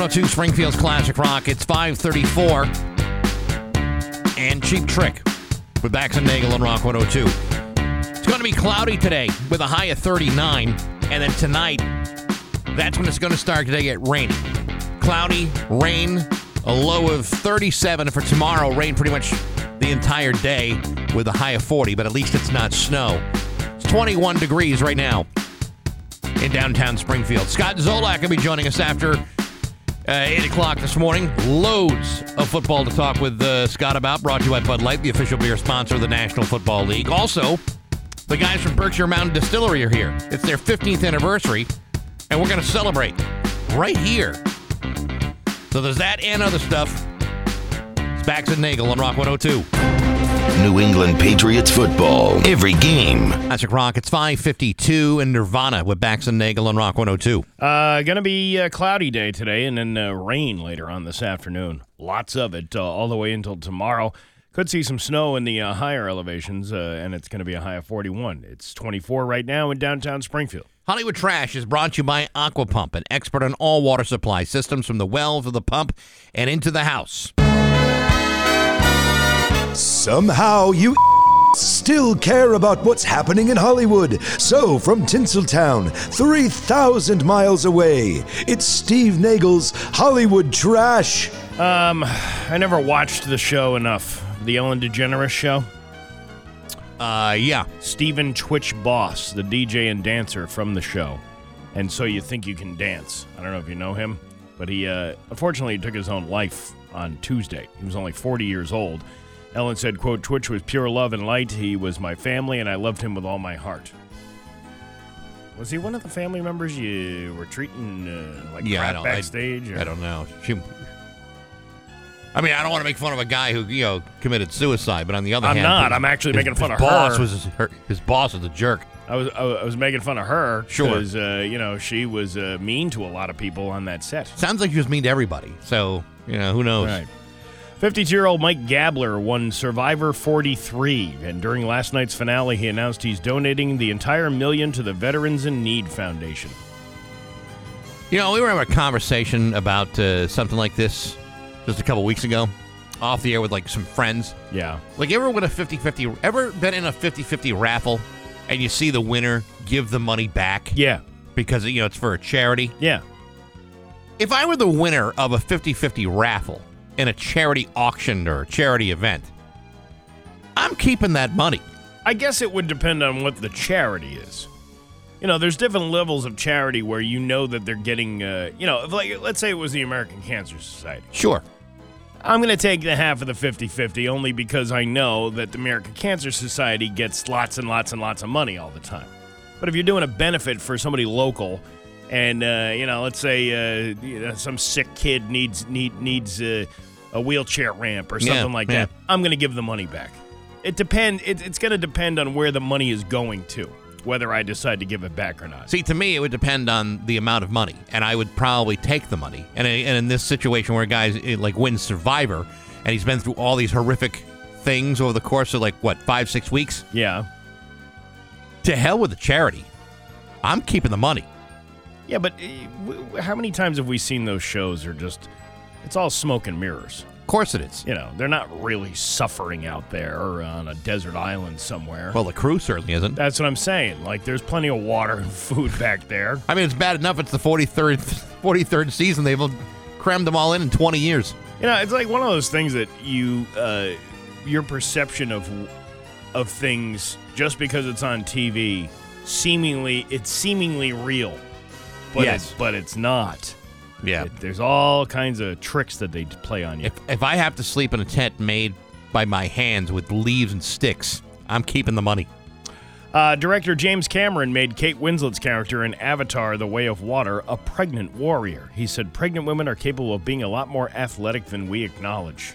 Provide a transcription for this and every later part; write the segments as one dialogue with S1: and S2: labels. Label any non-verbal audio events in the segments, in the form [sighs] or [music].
S1: 102 Springfield's Classic Rock. It's 534. And Cheap Trick with Bax and Nagel on Rock 102. It's going to be cloudy today with a high of 39. And then tonight, that's when it's going to start to get rainy. Cloudy, rain, a low of 37 for tomorrow. Rain pretty much the entire day with a high of 40, but at least it's not snow. It's 21 degrees right now in downtown Springfield. Scott Zolak will be joining us after uh, 8 o'clock this morning. Loads of football to talk with uh, Scott about, brought to you by Bud Light, the official beer sponsor of the National Football League. Also, the guys from Berkshire Mountain Distillery are here. It's their 15th anniversary, and we're going to celebrate right here. So there's that and other stuff. It's Bax and Nagel on Rock 102.
S2: New England Patriots football. Every game.
S1: Classic Rock, it's 552 and Nirvana with Bax and Nagel on Rock 102.
S3: Uh, gonna be a cloudy day today, and then uh, rain later on this afternoon. Lots of it uh, all the way until tomorrow. Could see some snow in the uh, higher elevations, uh, and it's going to be a high of 41. It's 24 right now in downtown Springfield.
S1: Hollywood Trash is brought to you by Aquapump, an expert on all water supply systems from the well to the pump and into the house.
S4: Somehow you still care about what's happening in Hollywood. So, from Tinseltown, 3,000 miles away, it's Steve Nagel's Hollywood Trash.
S3: Um, I never watched the show enough. The Ellen DeGeneres show.
S1: Uh, yeah.
S3: Stephen Twitch Boss, the DJ and dancer from the show. And so you think you can dance. I don't know if you know him, but he uh, unfortunately took his own life on Tuesday. He was only 40 years old. Ellen said, quote, Twitch was pure love and light. He was my family, and I loved him with all my heart. Was he one of the family members you were treating uh, like
S1: Yeah, I
S3: crap
S1: don't- I-
S3: backstage? or-
S1: I don't know. She, I mean, I don't want to make fun of a guy who, you know, committed suicide, but on the other hand I'm
S3: not.
S1: his-
S3: I'm actually
S1: his-
S3: making fun of
S1: boss
S3: her.
S1: Was his, her, his boss was a jerk.
S3: I was I was making fun of her
S1: Sure.
S3: because uh, you know she was uh, mean to a lot of people on that set.
S1: Sounds like she was mean to everybody. So, you know, who knows?
S3: Right. 52-year-old Mike Gabler won Survivor 43, and during last night's finale, he announced he's donating the entire million to the Veterans in Need Foundation.
S1: You know, we were having a conversation about uh, something like this just a couple weeks ago, off the air with like some friends.
S3: Yeah.
S1: Like, ever win a 50 50, ever been in a 50 50 raffle and you see the winner give the money back
S3: Yeah.
S1: because, you know, it's for a charity?
S3: Yeah.
S1: If I were the winner of a 50 50 raffle in a charity auction or charity event, I'm keeping that money.
S3: I guess it would depend on what the charity is. You know, there's different levels of charity where you know that they're getting, uh, you know, if like let's say it was the American Cancer Society.
S1: Sure.
S3: I'm going to take the half of the 50 50 only because I know that the American Cancer Society gets lots and lots and lots of money all the time. But if you're doing a benefit for somebody local, and uh, you know, let's say uh, some sick kid needs need needs uh, a wheelchair ramp or
S1: Yeah,
S3: something like
S1: yeah.
S3: that, I'm going to give the money back. It depend. It, it's going to depend on where the money is going to, whether I decide to give it back or not.
S1: See, to me, it would depend on the amount of money, and I would probably take the money. And, and in this situation where a guy's eh, like wins Survivor, and he's been through all these horrific things over the course of like what five, six weeks,
S3: Yeah.
S1: to hell with the charity. I'm keeping the money.
S3: Yeah, but w- how many times have we seen those shows? Are just it's all smoke and mirrors.
S1: Of course it is.
S3: You know, they're not really suffering out there or on a desert island somewhere.
S1: Well, the crew certainly isn't.
S3: That's what I'm saying. Like, there's plenty of water and food back there.
S1: I mean, it's bad enough it's the 43rd, 43rd season. They've crammed them all in in 20 years.
S3: You know, it's like one of those things that you, uh, your perception of of things just because it's on TV, seemingly it's seemingly real, but
S1: Yes.
S3: it, but it's not.
S1: Yeah.
S3: It- there's all kinds of tricks that they play on you.
S1: If, if I have to sleep in a tent made by my hands with leaves and sticks, I'm keeping the money.
S3: Uh, director James Cameron made Kate Winslet's character in Avatar The Way of Water a pregnant warrior. He said pregnant women are capable of being a lot more athletic than we acknowledge.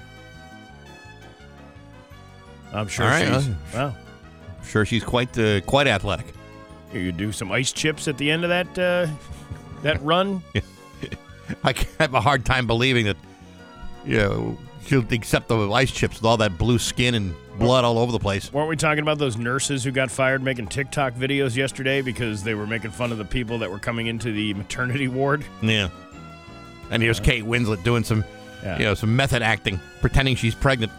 S3: I'm sure
S1: right,
S3: she's.
S1: uh,
S3: Well,
S1: I'm sure she's quite uh, quite athletic.
S3: you do some ice chips at the end of that uh, that run. [laughs] [laughs]
S1: I have a hard time believing that, you know, she'll accept the ice chips with all that blue skin and blood all over the place.
S3: Weren't we talking about those nurses who got fired making TikTok videos yesterday because they were making fun of the people that were coming into the maternity ward?
S1: Yeah. And here's Kate Winslet doing some,
S3: Yeah.
S1: you know, some method acting, pretending she's pregnant.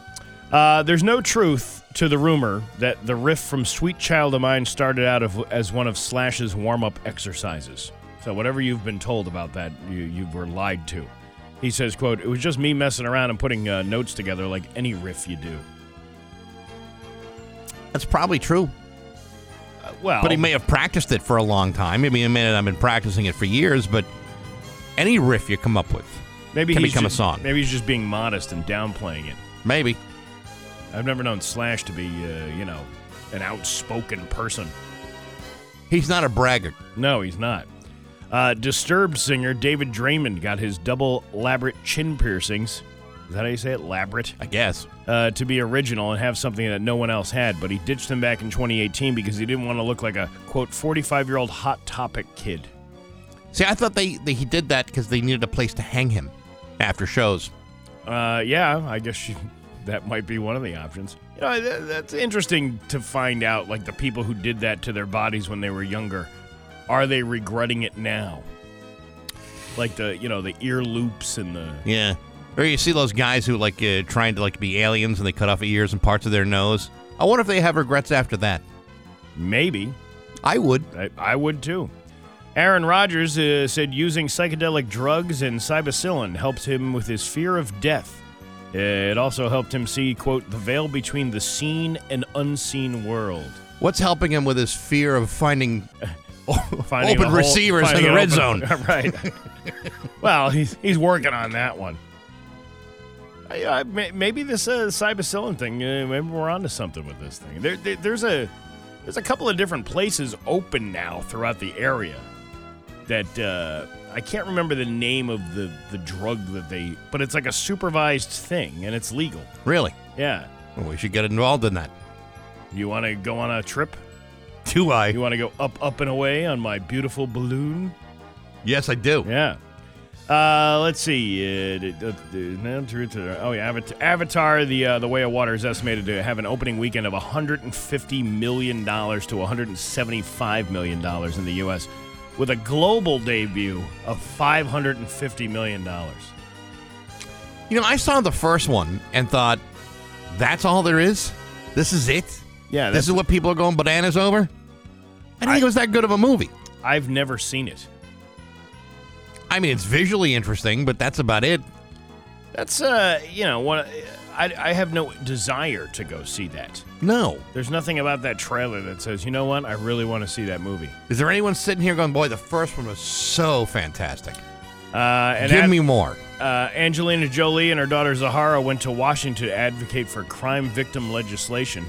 S3: Uh, there's no truth to the rumor that the riff from Sweet Child of Mine started out of, as one of Slash's warm up exercises. So, whatever you've been told about that, you, you were lied to. He says, quote, it was just me messing around and putting uh, notes together like any riff you do.
S1: That's probably true.
S3: Uh, well,
S1: But he may have practiced it for a long time. Maybe he may not have been practicing it for years, but any riff you come up with,
S3: maybe
S1: can become a
S3: just-
S1: song.
S3: Maybe he's just being modest and downplaying it.
S1: maybe.
S3: I've never known Slash to be, uh, you know, an outspoken person.
S1: He's not a braggart.
S3: No, he's not. Uh, Disturbed singer David Draiman got his double labret chin piercings. Is that how you say it? Labret?
S1: I guess.
S3: Uh, to be original and have something that no one else had, but he ditched them back in 2018 because he didn't want to look like a, quote, 45 year old Hot Topic kid.
S1: See, I thought they, they he did that because they needed a place to hang him after shows.
S3: Uh, yeah, I guess you, [laughs] that might be one of the options. You know, that, that's interesting to find out, like the people who did that to their bodies when they were younger, are they regretting it now? Like the, you know, the ear loops and the.
S1: Yeah. Or you see those guys who like uh, trying to like be aliens and they cut off ears and parts of their nose. I wonder if they have regrets after that.
S3: Maybe.
S1: I would.
S3: I, I would too. Aaron Rodgers uh, said using psychedelic drugs and cybacillin helped him with his fear of death. Uh, It also helped him see, quote, the veil between the seen and unseen world.
S1: What's helping him with his fear of finding [laughs] [laughs]
S3: Finding
S1: open receivers in the red zone? [laughs]
S3: right. well, he's, he's working on that one. I, I, maybe this uh, cybacillin thing, uh, maybe we're onto something with this thing. There, there, there's a there's a couple of different places open now throughout the area that uh, I can't remember the name of the, the drug that they, but it's like a supervised thing and it's legal.
S1: Really?
S3: Yeah.
S1: Well, we should get involved in that.
S3: You want to go on a trip?
S1: Do I?
S3: You want to go up, up and away on my beautiful balloon?
S1: Yes, I do.
S3: Yeah. Uh, let's see. Uh, oh yeah, Avatar, Avatar: The uh, The Way of Water is estimated to have an opening weekend of 150 million dollars to 175 million dollars in the U.S., with a global debut of 550 million dollars.
S1: You know, I saw the first one and thought, that's all there is? This is it?
S3: Yeah,
S1: This is what people are going bananas over? I didn't think it was that good of a movie.
S3: I've never seen it.
S1: I mean, it's visually interesting, but that's about it.
S3: That's uh, you know, what I I have no desire to go see that.
S1: No.
S3: There's nothing about that trailer that says, you know what, I really want to see that movie.
S1: Is there anyone sitting here going, boy, the first one was so fantastic?
S3: Uh, and
S1: Give
S3: Ad-
S1: me more.
S3: Uh, Angelina Jolie and her daughter Zahara went to Washington to advocate for crime victim legislation.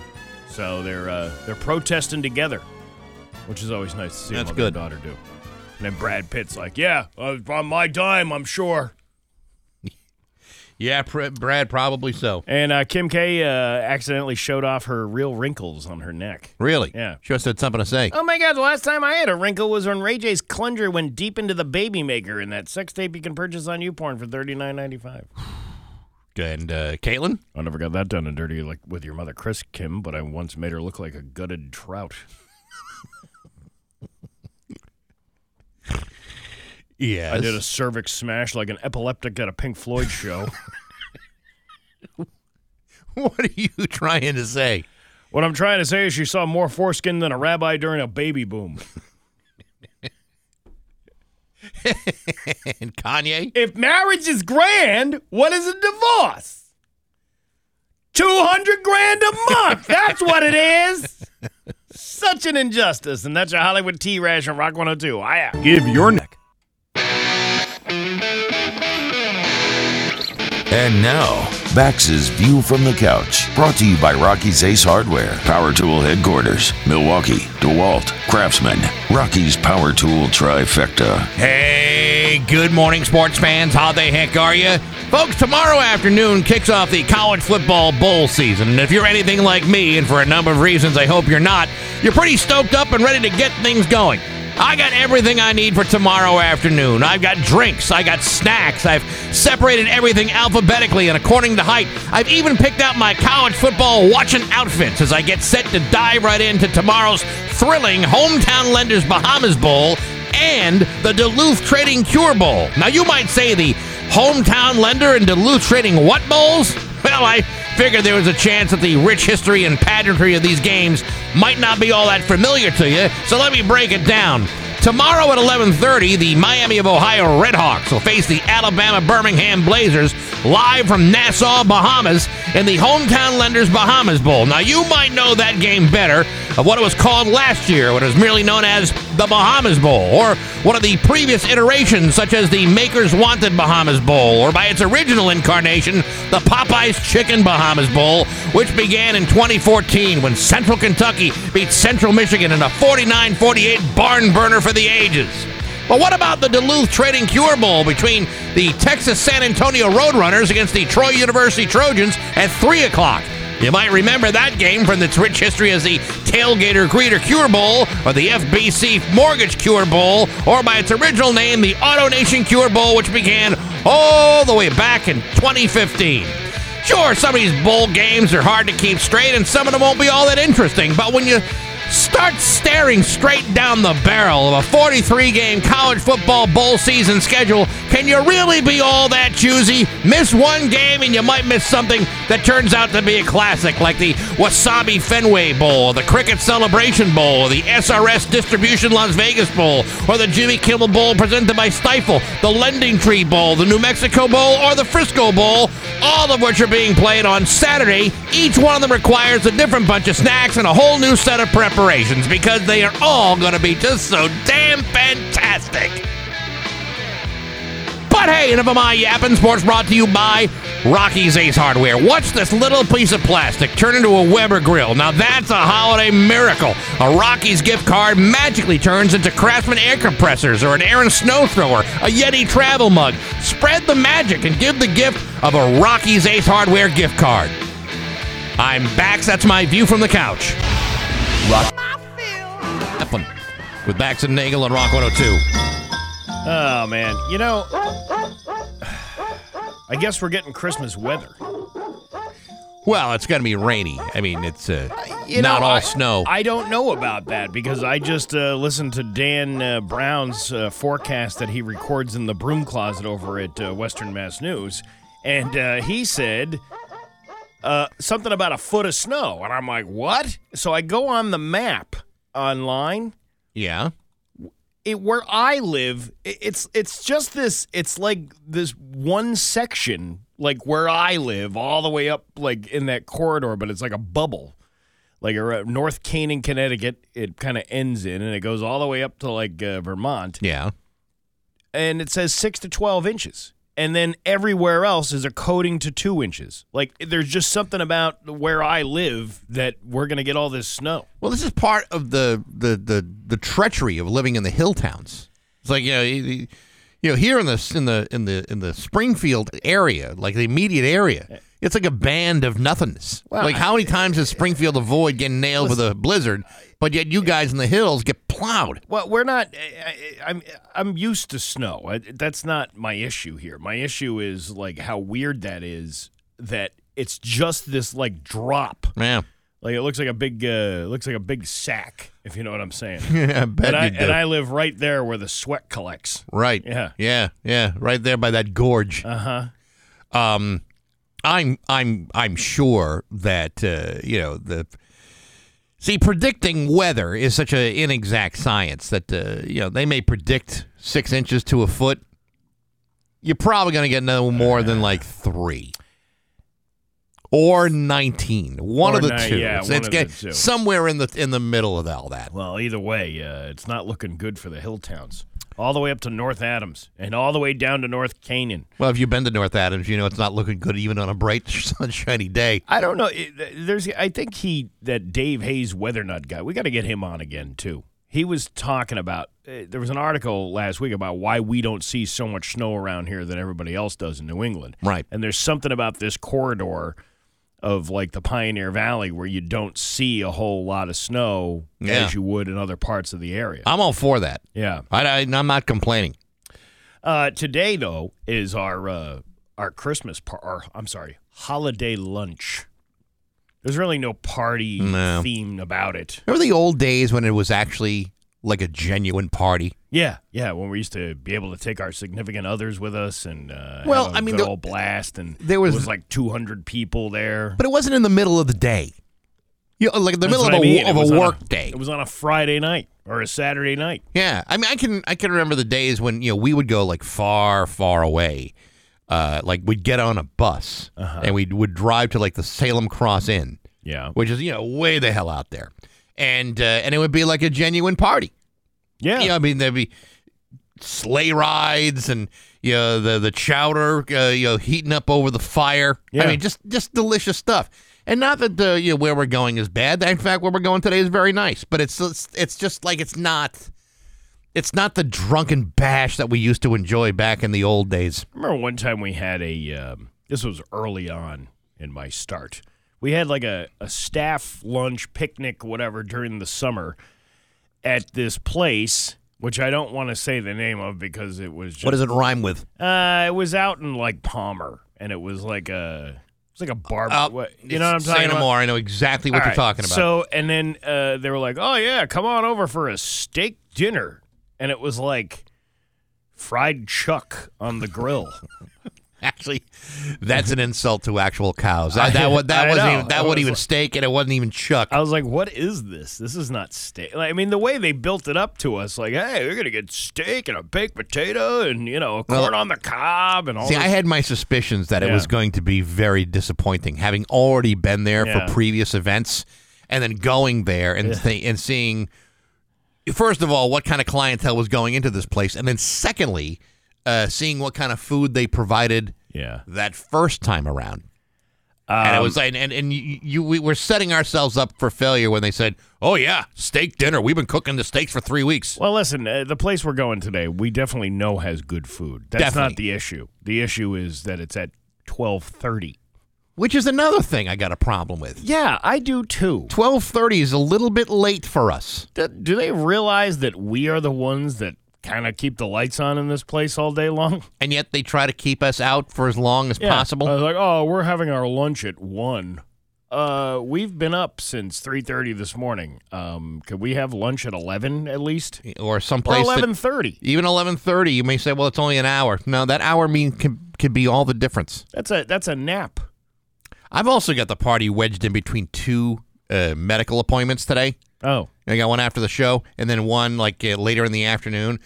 S3: So they're uh, they're protesting together, which is always nice to see
S1: That's good.
S3: daughter do. And then Brad Pitt's like, "Yeah, uh, on my dime, I'm sure." [laughs]
S1: Yeah, Pr- Brad, probably so.
S3: And uh, Kim K uh, accidentally showed off her real wrinkles on her neck.
S1: Really?
S3: Yeah.
S1: She must have had something to say.
S3: Oh my God! The last time I had a wrinkle was when Ray J's plunger went deep into the baby maker in that sex tape you can purchase on YouPorn for thirty nine ninety five. [sighs] [sighs] [sighs]
S1: And uh, Caitlin?
S3: I never got that done and dirty like with your mother, Chris Kim, but I once made her look like a gutted trout.
S1: Yes.
S3: I did a cervix smash like an epileptic at a Pink Floyd show. [laughs]
S1: What are you trying to say?
S3: what I'm trying to say is she saw more foreskin than a rabbi during a baby boom. [laughs]
S1: And Kanye?
S3: If marriage is grand, what is a divorce? 200 grand a month. [laughs] That's what it is. Such an injustice. And that's your Hollywood T Rash on Rock 102. I
S5: Give your neck.
S2: And now, Bax's View from the Couch, brought to you by Rocky's Ace Hardware, Power Tool Headquarters, Milwaukee, DeWalt, Craftsman, Rocky's Power Tool Trifecta.
S1: Hey, good morning, sports fans. How the heck are you? Folks, tomorrow afternoon kicks off the college football bowl season. And if you're anything like me, and for a number of reasons I hope you're not, you're pretty stoked up and ready to get things going. I got everything I need for tomorrow afternoon. I've got drinks, I got snacks, I've separated everything alphabetically and according to height. I've even picked out my college football watching outfits as I get set to dive right into tomorrow's thrilling Hometown Lenders Bahamas Bowl and the Duluth Trading Cure Bowl. Now, you might say the hometown lender and Duluth trading what bowls? Well, I figured there was a chance that the rich history and pageantry of these games might not be all that familiar to you, so let me break it down. Tomorrow at 11:30, the Miami of Ohio Redhawks will face the Alabama Birmingham Blazers live from Nassau, Bahamas in the Hometown Lenders Bahamas Bowl. Now, you might know that game better of what it was called last year, when it was merely known as the Bahamas Bowl, or one of the previous iterations such as the Makers Wanted Bahamas Bowl, or by its original incarnation, the Popeyes Chicken Bahamas Bowl, which began in 2014 when Central Kentucky beat Central Michigan in a 49-48 barn burner for the ages. But what about the Duluth Trading Cure Bowl between the Texas San Antonio Roadrunners against the Troy University Trojans at 3 o'clock? You might remember that game from its rich history as the Tailgater Greeter Cure Bowl, or the FBC Mortgage Cure Bowl, or by its original name, the Auto Nation Cure Bowl, which began all the way back in 2015. Sure, some of these bowl games are hard to keep straight, and some of them won't be all that interesting, but when you Start staring straight down the barrel of a 43 game college football bowl season schedule. Can you really be all that choosy? Miss one game and you might miss something that turns out to be a classic, like the Wasabi Fenway Bowl, the Cricket Celebration Bowl, the SRS Distribution Las Vegas Bowl, or the Jimmy Kimmel Bowl presented by Stifel, the Lending Tree Bowl, the New Mexico Bowl, or the Frisco Bowl, all of which are being played on Saturday. Each one of them requires a different bunch of snacks and a whole new set of prep preparations because they are all going to be just so damn fantastic. But hey, enough of my yapping. Sports brought to you by Rocky's Ace Hardware. Watch this little piece of plastic turn into a Weber grill. Now that's a holiday miracle. A Rocky's gift card magically turns into Craftsman air compressors or an Ariens snow thrower, a Yeti travel mug. Spread the magic and give the gift of a Rocky's Ace Hardware gift card. I'm back. That's my view from the couch. Rock. Eflin with Bax and Nagel on Rock 102.
S3: Oh, man. You know, I guess we're getting Christmas weather.
S1: Well, it's going to be rainy. I mean, it's uh,
S3: You
S1: not
S3: know,
S1: all
S3: I-
S1: snow.
S3: I don't know about that because I just uh, listened to Dan uh, Brown's uh, forecast that he records in the broom closet over at uh, Western Mass News, and uh, he said uh, something about a foot of snow, and I'm like, what? So I go on the map online.
S1: yeah.
S3: It, where I live, it's it's just this. It's like this one section, like where I live, all the way up, like in that corridor, but it's like a bubble like uh, North Canaan, Connecticut. It kind of ends in, and it goes all the way up to like uh, Vermont,
S1: Yeah.
S3: and it says six to twelve inches. And then everywhere else is a coating to two inches. Like there's just something about where I live that we're gonna get all this snow.
S1: Well, this is part of the the the, the treachery of living in the hill towns. It's like you know, you, you know, here in the in the in the in the Springfield area, like the immediate area, it's like a band of nothingness.
S3: Well,
S1: like how many times does Springfield avoid getting nailed with a blizzard, but yet you guys in the hills get plowed?
S3: Well, we're not. I, I, I'm I'm used to snow. I, that's not my issue here. My issue is like how weird that is. That it's just this like drop.
S1: Yeah,
S3: Like it looks like a big uh, looks like a big sack. If you know what I'm saying.
S1: I bet
S3: and I and I live right there where the sweat collects.
S1: right.
S3: Yeah.
S1: Yeah. Yeah. Right there by that gorge.
S3: Uh huh.
S1: um, I'm I'm I'm sure that uh, you know the. See, predicting weather is such an inexact science that uh, you know they may predict six inches to a foot. You're probably going to get no more than like three or nineteen. One
S3: Or
S1: of the
S3: ni-
S1: two.
S3: yeah,
S1: It's,
S3: one
S1: it's
S3: of the two.
S1: somewhere in the in the middle of all that.
S3: Well, either way, uh, it's not looking good for the hill towns. All the way up to North Adams and all the way down to North Canaan.
S1: Well, if you've been to North Adams, you know it's not looking good even on a bright, [laughs] sunshiny day.
S3: I don't know. There's, I think he that Dave Hayes weather nut guy. We got to get him on again too. He was talking about. Uh, there was an article last week about why we don't see so much snow around here than everybody else does in New England.
S1: Right.
S3: And there's something about this corridor of like the Pioneer Valley where you don't see a whole lot of snow
S1: Yeah.
S3: as you would in other parts of the area.
S1: I'm all for that.
S3: yeah.
S1: I, I, I'm not complaining.
S3: Uh, today though is our uh, our Christmas par- or I'm sorry, holiday lunch. There's really no party
S1: No.
S3: theme about it.
S1: Remember the old days when it was actually like a genuine party?
S3: Yeah, yeah. When we used to be able to take our significant others with us and uh,
S1: Well,
S3: have a
S1: I mean, the-
S3: old blast, and
S1: there was-
S3: was like 200 people there.
S1: But it wasn't in the middle of the day. You know, like in the
S3: That's
S1: middle of
S3: I
S1: a,
S3: mean. It
S1: of a work day.
S3: It was on a Friday night or a Saturday night.
S1: Yeah, I mean, I can I can remember the days when you know we would go like far, far away. Uh, like we'd get on a bus
S3: Uh-huh.
S1: and we would drive to like the Salem Cross Inn,
S3: Yeah,
S1: which is you know way the hell out there, and uh, and it would be like a genuine party.
S3: Yeah.
S1: You know, I mean, there'd be sleigh rides and you know the the chowder, uh, you know, heating up over the fire. I mean, just just delicious stuff. And not that the you know where we're going is bad. In fact, where we're going today is very nice. But it's it's, it's just like it's not. It's not the drunken bash that we used to enjoy back in the old days.
S3: I remember one time we had a. Um, this was early on in my start. We had like a, a staff lunch, picnic, whatever, during the summer at this place, which I don't want to say the name of because it was just.
S1: What does it rhyme with?
S3: Uh, it was out in like Palmer, and it was like a. it's like a bar.
S1: Uh,
S3: what, you know what I'm talking
S1: no
S3: about?
S1: more. I know exactly what
S3: All
S1: you're
S3: right,
S1: talking about.
S3: So, and then uh, they were like, "Oh yeah, come on over for a steak dinner," and it was like fried chuck on the grill. [laughs] [laughs]
S1: Actually, that's an insult to actual cows. That that, wa- that wasn't even, that wasn't even
S3: like-
S1: steak, and it wasn't even chuck.
S3: I was like, "What is this? This is not steak." Like, I mean, the way they built it up to us, like, "Hey, we're gonna get steak and a baked potato and you know, a
S1: Well,
S3: corn on the cob and all."
S1: See,
S3: this.
S1: I had my suspicions that it was going to be very disappointing, having already been there
S3: Yeah.
S1: for previous events, and then going there and th- and seeing, first of all, what kind of clientele was going into this place, and then secondly, uh, seeing what kind of food they provided
S3: yeah.
S1: that first time around. and it
S3: Um,
S1: was and and, and you, you we were setting ourselves up for failure when they said, "Oh yeah, steak dinner. We've been cooking the steaks for three weeks."
S3: Well, listen, uh, the place we're going today, we definitely know has good food. That's
S1: Definitely.
S3: not the issue. The issue is that it's at twelve thirty.
S1: Which is another thing I got a problem with.
S3: Yeah, I do too.
S1: Twelve thirty is a little bit late for us.
S3: Do, do they realize that we are the ones that kind of keep the lights on in this place all day long?
S1: and yet they try to keep us out for as long as possible.
S3: I was like, oh, we're having our lunch at one. Uh, we've been up since three thirty this morning. Um, could we have lunch at eleven at least?
S1: or someplace
S3: eleven thirty?
S1: even eleven thirty, you may say, "Well, it's only an hour." No, that hour mean can, could be all the difference.
S3: That's a that's a nap.
S1: I've also got the party wedged in between two uh, medical appointments today.
S3: Oh,
S1: I got one after the show, and then one like uh, later in the afternoon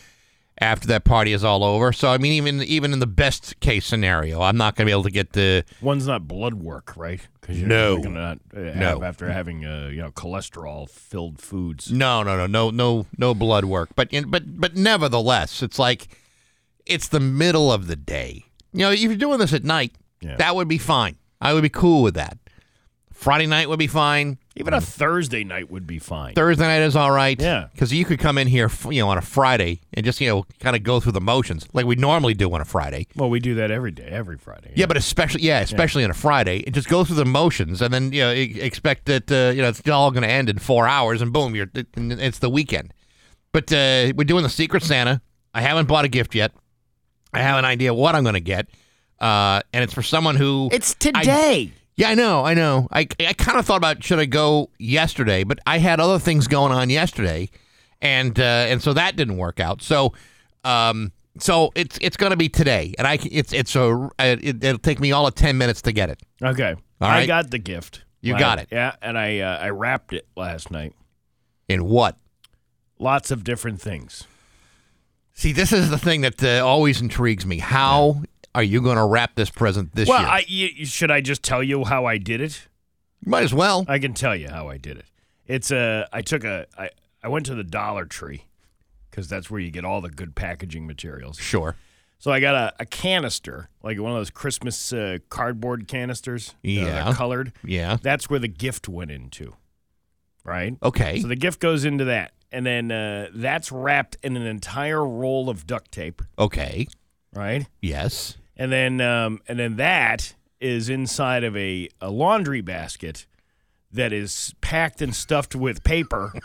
S1: after that party is all over. So I mean, even even in the best case scenario, I'm not going to be able to get the
S3: one's not blood work, right? Because you're
S1: No.
S3: not
S1: No.
S3: after having uh, you know cholesterol filled foods.
S1: no, no, no, no, no, no blood work. But but but nevertheless, it's like it's the middle of the day. You know, if you're doing this at night,
S3: Yeah.
S1: that would be fine. I would be cool with that. Friday night would be fine.
S3: Even a Thursday night would be fine.
S1: Thursday night is all right.
S3: Yeah.
S1: Because you could come in here, you know, on a Friday and just, you know, kind of go through the motions like we normally do on a Friday.
S3: well, we do that every day, every Friday.
S1: Yeah, but especially, yeah, especially on a Friday, and just go through the motions and then, you know, expect that, uh, you know, it's all going to end in four hours and boom, you're, it's the weekend. But uh, we're doing the Secret Santa. I haven't bought a gift yet. I have an idea what I'm going to get. Uh, and it's for someone who.
S3: it's today.
S1: Yeah, I know, I know. I, I kind of thought about should I go yesterday, but I had other things going on yesterday, and uh, and so that didn't work out. So, um, so it's it's going to be today, and I it's it's a it, it'll take me all of ten minutes to get it.
S3: okay,
S1: All
S3: I got the gift.
S1: You
S3: I-
S1: got it.
S3: Yeah, and I uh, I wrapped it last night.
S1: In what?
S3: Lots of different things.
S1: See, this is the thing that uh, always intrigues me. How are you going to wrap this present this
S3: well,
S1: year?
S3: I y- should I just tell you how I did it?
S1: You Might as well.
S3: I can tell you how I did it. It's a I took a I I went to the Dollar Tree because that's where you get all the good packaging materials.
S1: Sure.
S3: So I got a, a canister, like one of those Christmas uh, cardboard canisters.
S1: Yeah.
S3: they're colored.
S1: Yeah.
S3: That's where the gift went into. Right?
S1: Okay.
S3: So the gift goes into that. And then uh, that's wrapped in an entire roll of duct tape,
S1: Okay.
S3: right?
S1: Yes.
S3: And then um, and then that is inside of a, a laundry basket that is packed and stuffed with paper. [laughs]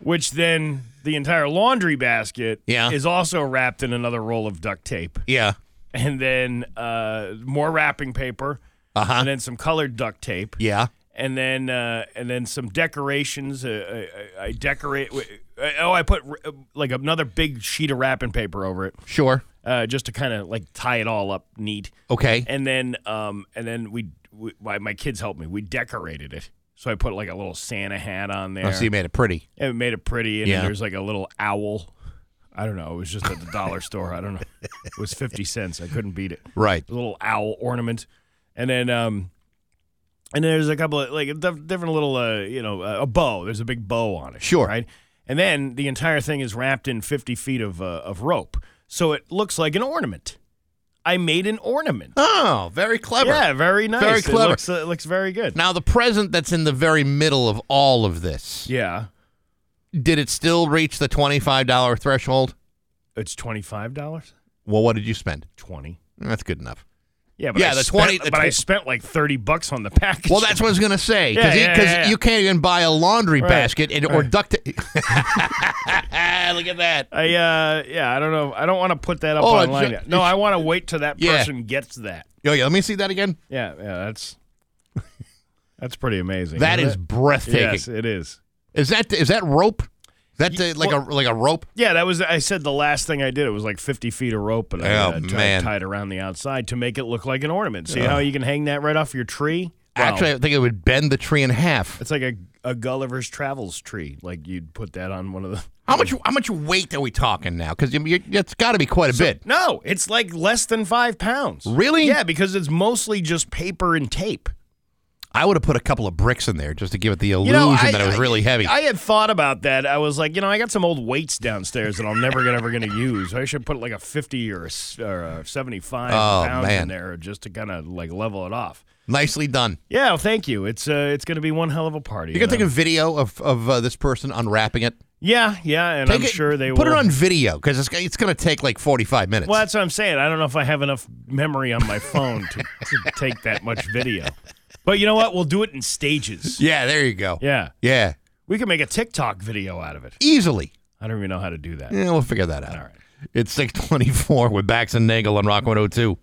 S3: which then the entire laundry basket
S1: Yeah.
S3: is also wrapped in another roll of duct tape.
S1: Yeah.
S3: And then uh, more wrapping paper.
S1: Uh huh.
S3: And then some colored duct tape.
S1: Yeah.
S3: And then uh, and then some decorations. Uh, I, I decorate. uh, oh, I put uh, like another big sheet of wrapping paper over it,
S1: Sure.
S3: uh, just to kind of like tie it all up neat.
S1: Okay.
S3: And then, um, and then we, we my, my kids helped me. We decorated it. So I put like a little Santa hat on there.
S1: Oh, so you made it pretty.
S3: and it made it pretty. And
S1: Yeah.
S3: there's like a little owl. I don't know. It was just at the dollar store. I don't know. It was fifty cents. I couldn't beat it. [laughs]
S1: Right.
S3: A little owl ornament, and then um, and then there's a couple of like different little uh, you know, uh, a bow. There's a big bow on it.
S1: Sure.
S3: Right. And then the entire thing is wrapped in fifty feet of uh, of rope, so it looks like an ornament. I made an ornament.
S1: Oh, very clever.
S3: Yeah, very nice.
S1: Very
S3: It
S1: clever.
S3: looks, uh, it looks very good.
S1: Now, the present that's in the very middle of all of this,
S3: Yeah,
S1: did it still reach the $25 threshold?
S3: it's twenty five dollars.
S1: Well, what did you spend?
S3: Twenty.
S1: That's good enough.
S3: Yeah, but
S1: Yeah,
S3: I
S1: the
S3: spent,
S1: 20 the
S3: but I spent like thirty bucks on the package.
S1: Well, that's what I was going to say. Because
S3: Yeah, yeah, yeah,
S1: you can't even buy a laundry
S3: Right.
S1: basket and, or duct tape. [laughs] [laughs] Look at that.
S3: I uh yeah, I don't know. I don't want to put that up
S1: Oh,
S3: online yet. No, I want to wait till that person gets that.
S1: Oh, yeah, let me see that again.
S3: Yeah, yeah, that's that's pretty amazing.
S1: That is
S3: it?
S1: breathtaking.
S3: Yes, it is.
S1: Is that is that rope? That uh, like
S3: well-
S1: a like a rope?
S3: Yeah, that was. I said the last thing I did. It was like fifty feet of rope, and I
S1: Oh,
S3: uh, t-
S1: man.
S3: tied around the outside to make it look like an ornament. See how you can hang that right off your tree? Wow.
S1: Actually, I think it would bend the tree in half.
S3: it's like a, a Gulliver's Travels tree. Like you'd put that on one of the.
S1: How much how much weight are we talking now? Because it's got to be quite a bit.
S3: No, it's like less than five pounds.
S1: Really?
S3: Yeah, because it's mostly just paper and tape.
S1: I would have put a couple of bricks in there just to give it the illusion
S3: You know, I-
S1: that it was really heavy.
S3: I had thought about that. I was like, you know, I got some old weights downstairs that I'm never gonna, ever going to use. I should put like a 50 or a, or a 75
S1: Oh,
S3: pounds
S1: man.
S3: in there just to kind of like level it off.
S1: Nicely done.
S3: Yeah, well, thank you. It's uh, it's going to be one hell of a party.
S1: You can take
S3: know?
S1: a video of of uh, this person unwrapping it.
S3: yeah, yeah, and
S1: Take
S3: I'm
S1: it-
S3: sure they
S1: put
S3: will.
S1: it on video because it's, it's going to take like forty five minutes.
S3: Well, that's what I'm saying. I don't know if I have enough memory on my phone to, to take that much video. But you know what? We'll do it in stages.
S1: Yeah, there you go.
S3: Yeah,
S1: Yeah,
S3: we can make a TikTok video out of it.
S1: easily.
S3: I don't even know how to do that.
S1: Yeah, we'll figure that out.
S3: All right.
S1: It's six twenty four with Bax and Nagel on Rock one hundred two.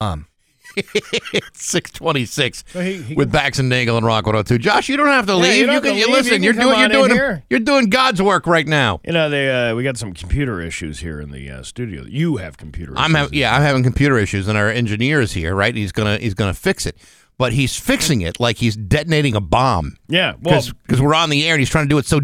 S1: Um, [laughs] it's six twenty six
S3: So he- he
S1: with Bax and Nagel and Rock one hundred two. Josh, you don't have to leave.
S3: you don't
S1: can you listen.
S3: You
S1: are doing you're doing you're doing God's work right now.
S3: You know, they uh, we got some computer issues here in the uh, studio. You have computer issues.
S1: I'm having yeah, I'm having computer issues, and our engineer is here, right? He's gonna he's gonna fix it, but he's fixing it like he's detonating a bomb.
S3: Yeah, well,
S1: because we're on the air and he's trying to do it so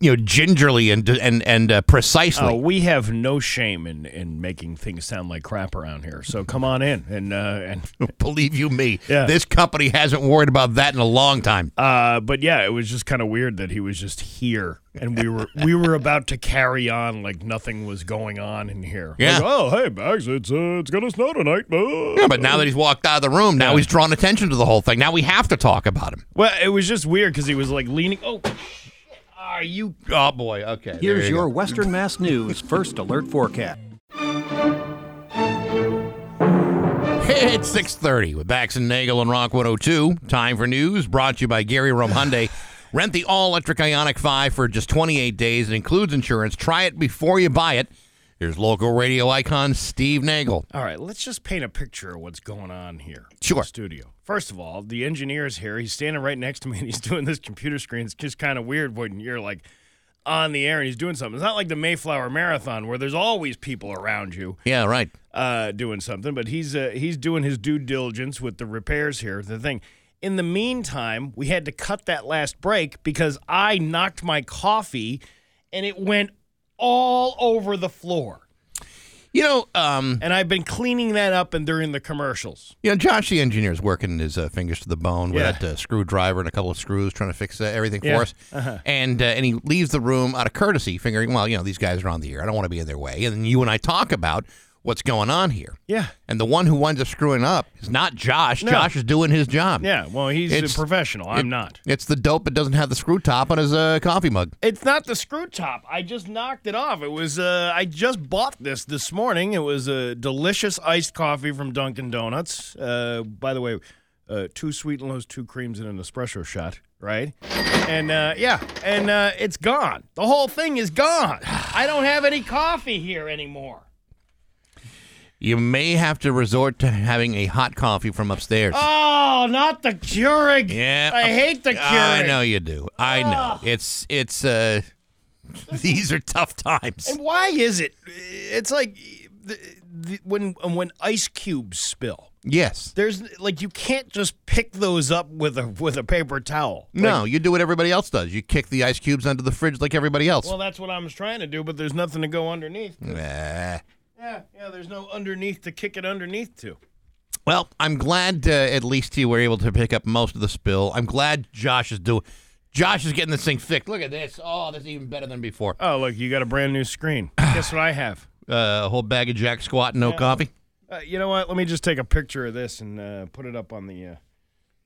S1: you know gingerly and and and uh, precisely.
S3: uh, we have no shame in, in making things sound like crap around here. So come on in and uh, and [laughs]
S1: Believe you me,
S3: Yeah.
S1: this company hasn't worried about that in a long time.
S3: uh, but yeah, it was just kind of weird that he was just here and we were we were about to carry on like nothing was going on in here.
S1: Yeah.
S3: Like, oh hey Bax, it's uh, it's gonna snow tonight. Uh.
S1: Yeah, but now that he's walked out of the room, now
S3: Yeah.
S1: he's drawn attention to the whole thing. Now we have to talk about him.
S3: well, it was just weird because he was like leaning. Oh. Are you?
S1: Oh boy, okay.
S5: Here's
S1: you
S5: your
S1: go.
S5: Western Mass News first alert forecast.
S1: It's 6:30 with Bax and Nagel and Rock 102. Time for news brought to you by Gary Rome Hyundai. [laughs] Rent the all-electric Ioniq 5 for just 28 days. It includes insurance. Try it before you buy it. Here's local radio icon Steve Nagel.
S3: All right, let's just paint a picture of what's going on here. in
S1: Sure.
S3: the studio. First of all, the engineer's here. He's standing right next to me and he's [laughs] doing this computer screen. It's just kind of weird when you're like on the air and he's doing something. It's not like the Mayflower Marathon where there's always people around you
S1: Yeah, right.
S3: uh, doing something, but he's uh, he's doing his due diligence with the repairs here. The thing. In the meantime, we had to cut that last break because I knocked my coffee and it went all over the floor.
S1: You know, um,
S3: And I've been cleaning that up and during the commercials.
S1: you know, Josh, the engineer, is working his uh, fingers to the bone with
S3: Yeah.
S1: that uh, screwdriver and a couple of screws, trying to fix uh, everything
S3: Yeah.
S1: for us. And uh, and he leaves the room out of courtesy, figuring, well, you know, these guys are on the air. I don't want to be in their way. And then you and I talk about what's going on here.
S3: Yeah.
S1: And the one who winds up screwing up is not Josh.
S3: No.
S1: Josh is doing his job.
S3: Yeah, well, he's
S1: It's-
S3: a professional. I'm
S1: it-
S3: not.
S1: It's the dope that doesn't have the screw top on his uh, coffee mug.
S3: It's not the screw top. I just knocked it off. It was. Uh, I just bought this this morning. It was a delicious iced coffee from Dunkin' Donuts. Uh, by the way, uh, two sweet and lows, two creams, and an espresso shot. Right? And uh, yeah, and uh, it's gone. The whole thing is gone. [sighs] I don't have any coffee here anymore.
S1: You may have to resort to having a hot coffee from upstairs.
S3: Oh, not the Keurig.
S1: Yeah.
S3: I hate the Keurig.
S1: I know you do. I know. It's it's uh [laughs] These are tough times.
S3: And why is it? It's like the, the, when when ice cubes spill.
S1: Yes.
S3: There's like you can't just pick those up with a with a paper towel.
S1: No, you do what everybody else does. You kick the ice cubes under the fridge like everybody else.
S3: Well, that's what I was trying to do, but there's nothing to go underneath.
S1: Nah.
S3: Yeah, yeah. There's no underneath to kick it underneath to.
S1: Well, I'm glad uh, at least you were able to pick up most of the spill. I'm glad Josh is doing. Josh is getting this thing fixed. Look at this. Oh, this is even better than before.
S3: Oh, look, you got a brand new screen. [sighs] Guess what I have?
S1: Uh, a whole bag of Jack Squat and no coffee.
S3: Uh, you know what? Let me just take a picture of this and uh, put it up on the. Uh,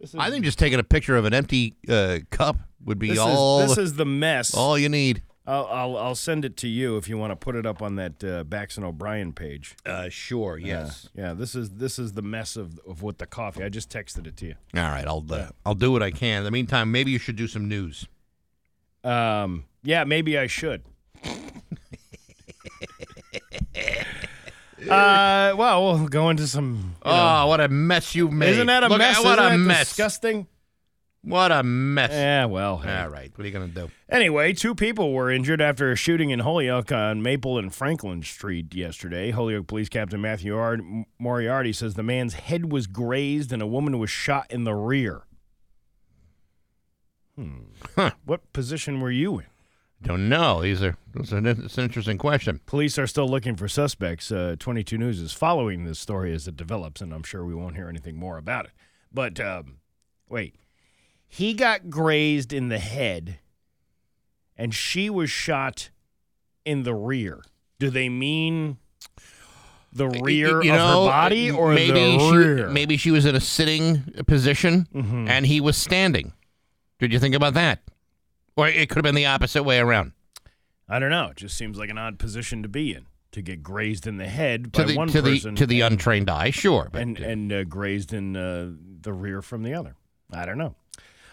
S3: is,
S1: I think just taking a picture of an empty uh, cup would be
S3: this
S1: all
S3: is this is the mess.
S1: all you need.
S3: I'll, I'll I'll send it to you if you want to put it up on that uh, and O'Brien page.
S1: Uh, sure.
S3: Yeah, yeah. This is this is the mess of, of what the coffee. I just texted it to you.
S1: All right. I'll uh, I'll do what I can. In the meantime, maybe you should do some news.
S3: Um, yeah, maybe I should. [laughs] uh, well, we'll go into some. you know-
S1: Oh, what a mess you made!
S3: isn't that a
S1: Look,
S3: mess?
S1: What
S3: Isn't
S1: a mess!
S3: Disgusting.
S1: What a mess!
S3: Yeah, well. hey.
S1: All right. What are you gonna do?
S3: Anyway, two people were injured after a shooting in Holyoke on Maple and Franklin Street yesterday. Holyoke Police Captain Matthew Moriarty says the man's head was grazed and a woman was shot in the rear. Hmm.
S1: Huh.
S3: What position were you in?
S1: Don't know. These are. Those are it's an interesting question.
S3: Police are still looking for suspects. Uh, 22 News is following this story as it develops, and I'm sure we won't hear anything more about it. But um, wait, he got grazed in the head, and she was shot in the rear. Do they mean the rear
S1: you
S3: of
S1: know,
S3: her body or
S1: maybe
S3: the
S1: she, maybe she was in a sitting position
S3: Mhm.
S1: and he was standing. Did you think about that? Or it could have been the opposite way around.
S3: I don't know. It just seems like an odd position to be in to get grazed in the head
S1: To
S3: by
S1: the
S3: one
S1: to the
S3: person
S1: to the
S3: and-
S1: untrained eye, sure, but
S3: and and uh, grazed in uh, the rear from the other. I don't know.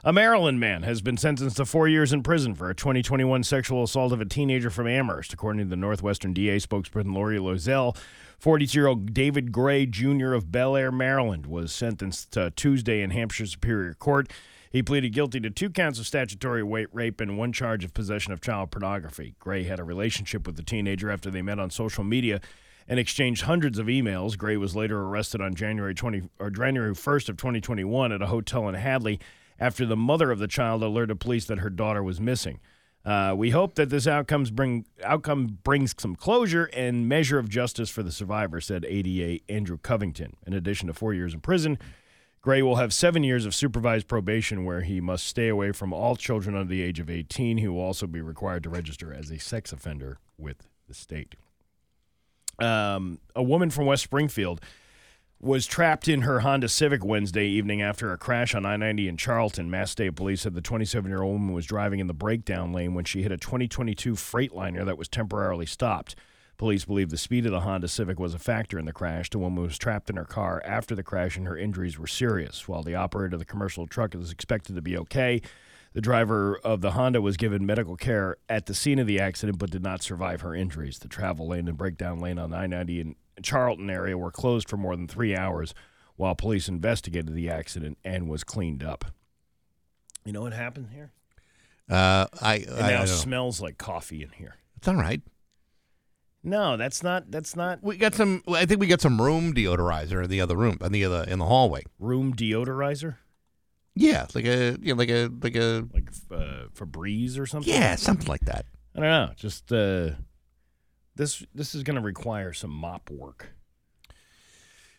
S3: A Maryland man has been sentenced to four years in prison for a 2021 sexual assault of a teenager from Amherst, according to the Northwestern DA spokesperson Laurie Loisel. 42-year-old David Gray Jr. of Bel Air, Maryland, was sentenced Tuesday in Hampshire Superior Court. He pleaded guilty to two counts of statutory wa- rape and one charge of possession of child pornography. Gray had a relationship with the teenager after they met on social media and exchanged hundreds of emails. Gray was later arrested on January 20 or January 1st of 2021 at a hotel in Hadley after the mother of the child alerted police that her daughter was missing. Uh, we hope that this outcomes bring outcome brings some closure and measure of justice for the survivor, said ADA Andrew Covington. In addition to four years in prison, Gray will have seven years of supervised probation where he must stay away from all children under the age of 18. He will also be required to register as a sex offender with the state. Um, a woman from West Springfield was trapped in her Honda Civic Wednesday evening after a crash on I 90 in Charlton. Mass State Police said the 27 year old woman was driving in the breakdown lane when she hit a 2022 Freightliner that was temporarily stopped. Police believe the speed of the Honda Civic was a factor in the crash. The woman was trapped in her car after the crash and her injuries were serious. While the operator of the commercial truck is expected to be okay, the driver of the Honda was given medical care at the scene of the accident but did not survive her injuries. The travel lane and breakdown lane on I 90 in Charlton area were closed for more than three hours while police investigated the accident and was cleaned up. You know what happened here?
S1: uh, I,
S3: It
S1: I,
S3: now smells like coffee in here.
S1: it's all right.
S3: No, that's not. That's not
S1: We got some. I think we got some room deodorizer in the other room, in the other in the hallway.
S3: room deodorizer,
S1: Yeah, like a you know, like a like a
S3: like uh, Febreze or something.
S1: yeah, something like that.
S3: I don't know. Just uh, this. This is going to require some mop work.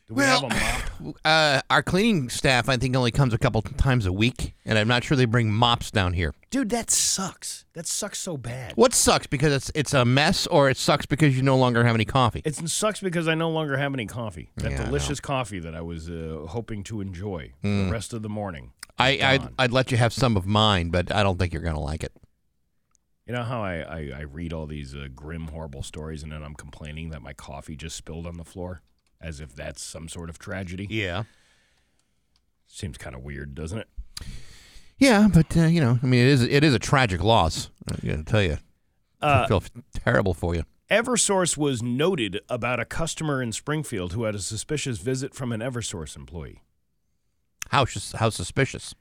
S3: Do we
S1: Well,
S3: have a mop? [sighs]
S1: Uh, our cleaning staff, I think, only comes a couple times a week, and I'm not sure they bring mops down here.
S3: Dude, that sucks. That sucks so bad.
S1: What sucks because it's it's a mess, or it sucks because you no longer have any coffee.
S3: It sucks because I no longer have any coffee. That
S1: Yeah,
S3: delicious coffee that I was uh, hoping to enjoy for the rest of the morning.
S1: I I'd. I'd let you have some of mine, but I don't think you're gonna like it.
S3: You know how I, I, I read all these uh, grim, horrible stories and then I'm complaining that my coffee just spilled on the floor? As if that's some sort of tragedy?
S1: Yeah,
S3: Seems kind of weird, doesn't it?
S1: yeah, but uh, you know, I mean, it is it is a tragic loss. I gotta tell you, I
S3: Uh,
S1: feel terrible for you.
S3: Eversource was noted about a customer in Springfield who had a suspicious visit from an Eversource employee.
S1: How how suspicious?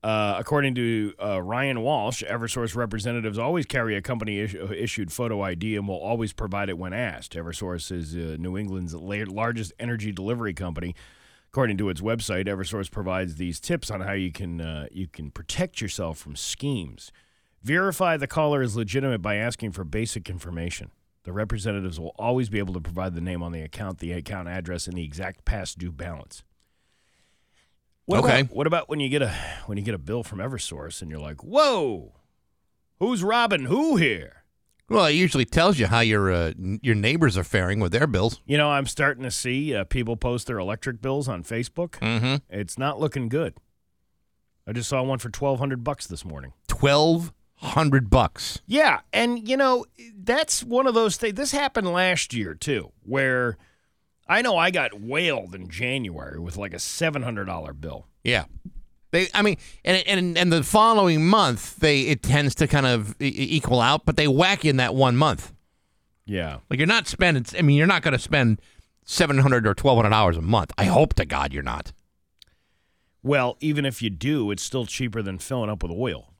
S3: Uh, according to uh, Ryan Walsh, Eversource representatives always carry a company is- issued photo ID and will always provide it when asked. Eversource is uh, New England's la- largest energy delivery company. According to its website, Eversource provides these tips on how you can uh, you can protect yourself from schemes. Verify the caller is legitimate by asking for basic information. The representatives will always be able to provide the name on the account, the account address, and the exact past due balance. What
S1: Okay.
S3: About, what about when you get a when you get a bill from EverSource and you're like, "Whoa, who's robbing who here?"
S1: Well, it usually tells you how your uh, your neighbors are faring with their bills.
S3: You know, I'm starting to see uh, people post their electric bills on Facebook.
S1: Mm-hmm.
S3: It's not looking good. I just saw one for twelve hundred bucks this morning.
S1: Twelve hundred bucks.
S3: Yeah, and you know that's one of those things. This happened last year too, where I know I got whaled in January with like a seven hundred dollar bill.
S1: Yeah. They, I mean, and and and the following month, they it tends to kind of e- equal out, but they whack you in that one month.
S3: Yeah,
S1: Like you're not spending. I mean, you're not going to spend seven hundred or twelve hundred dollars a month. I hope to God you're not.
S3: Well, even if you do, it's still cheaper than filling up with oil.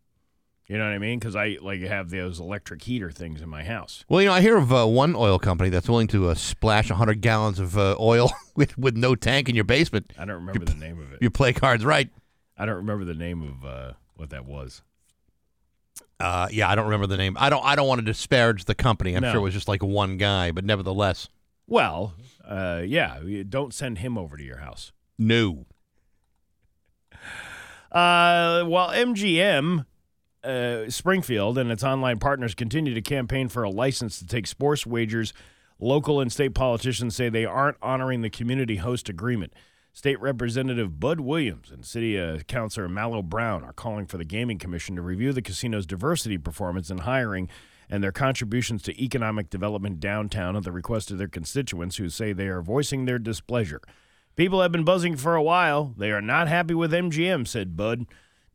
S3: You know what I mean? Because I like have those electric heater things in my house.
S1: Well, you know, I hear of uh, one oil company that's willing to uh, splash hundred gallons of uh, oil [laughs] with with no tank in your basement.
S3: I don't remember the name of it.
S1: You play cards right.
S3: I don't remember the name of uh, what that was.
S1: Uh, yeah, I don't remember the name. I don't. I don't want to disparage the company. I'm
S3: No.
S1: sure it was just like one guy, but nevertheless,
S3: Well, uh, yeah, don't send him over to your house.
S1: no.
S3: Uh, while MGM uh, Springfield and its online partners continue to campaign for a license to take sports wagers, local and state politicians say they aren't honoring the community host agreement. State Representative Bud Williams and City uh, Councilor Malo Brown are calling for the Gaming Commission to review the casino's diversity performance in hiring and their contributions to economic development downtown at the request of their constituents who say they are voicing their displeasure. People have been buzzing for a while. They are not happy with MGM, said Bud.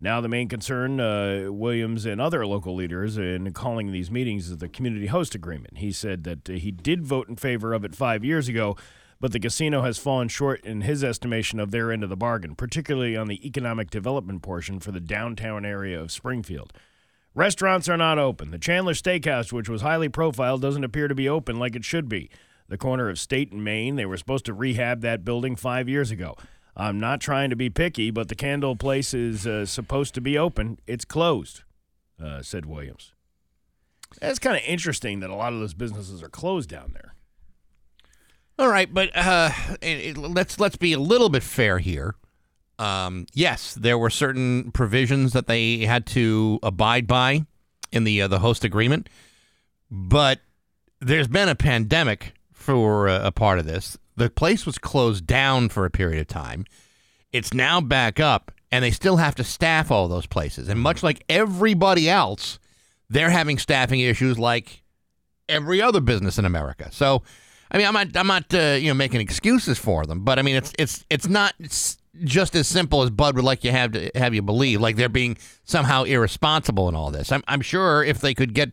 S3: Now, the main concern, uh, Williams and other local leaders in calling these meetings is the community host agreement. He said that uh, he did vote in favor of it five years ago, but the casino has fallen short in his estimation of their end of the bargain, particularly on the economic development portion for the downtown area of Springfield. Restaurants are not open. The Chandler Steakhouse, which was highly profiled, doesn't appear to be open like it should be. The corner of State and Main, they were supposed to rehab that building five years ago. I'm not trying to be picky, but the candle place is uh, supposed to be open. It's closed, uh, said Williams. That's kind of interesting that a lot of those businesses are closed down there.
S1: All right, but uh, it, it- let's let's be a little bit fair here. Um, yes, there were certain provisions that they had to abide by in the uh, the host agreement, but there's been a pandemic for a, a part of this. The place was closed down for a period of time. It's now back up, and they still have to staff all those places. And much like everybody else, they're having staffing issues like every other business in America. So, I mean, I'm not, I'm not, uh, you know, making excuses for them, but I mean, it's, it's, it's not s- just as simple as Bud would like you have to have you believe, like they're being somehow irresponsible in all this. I'm, I'm sure if they could get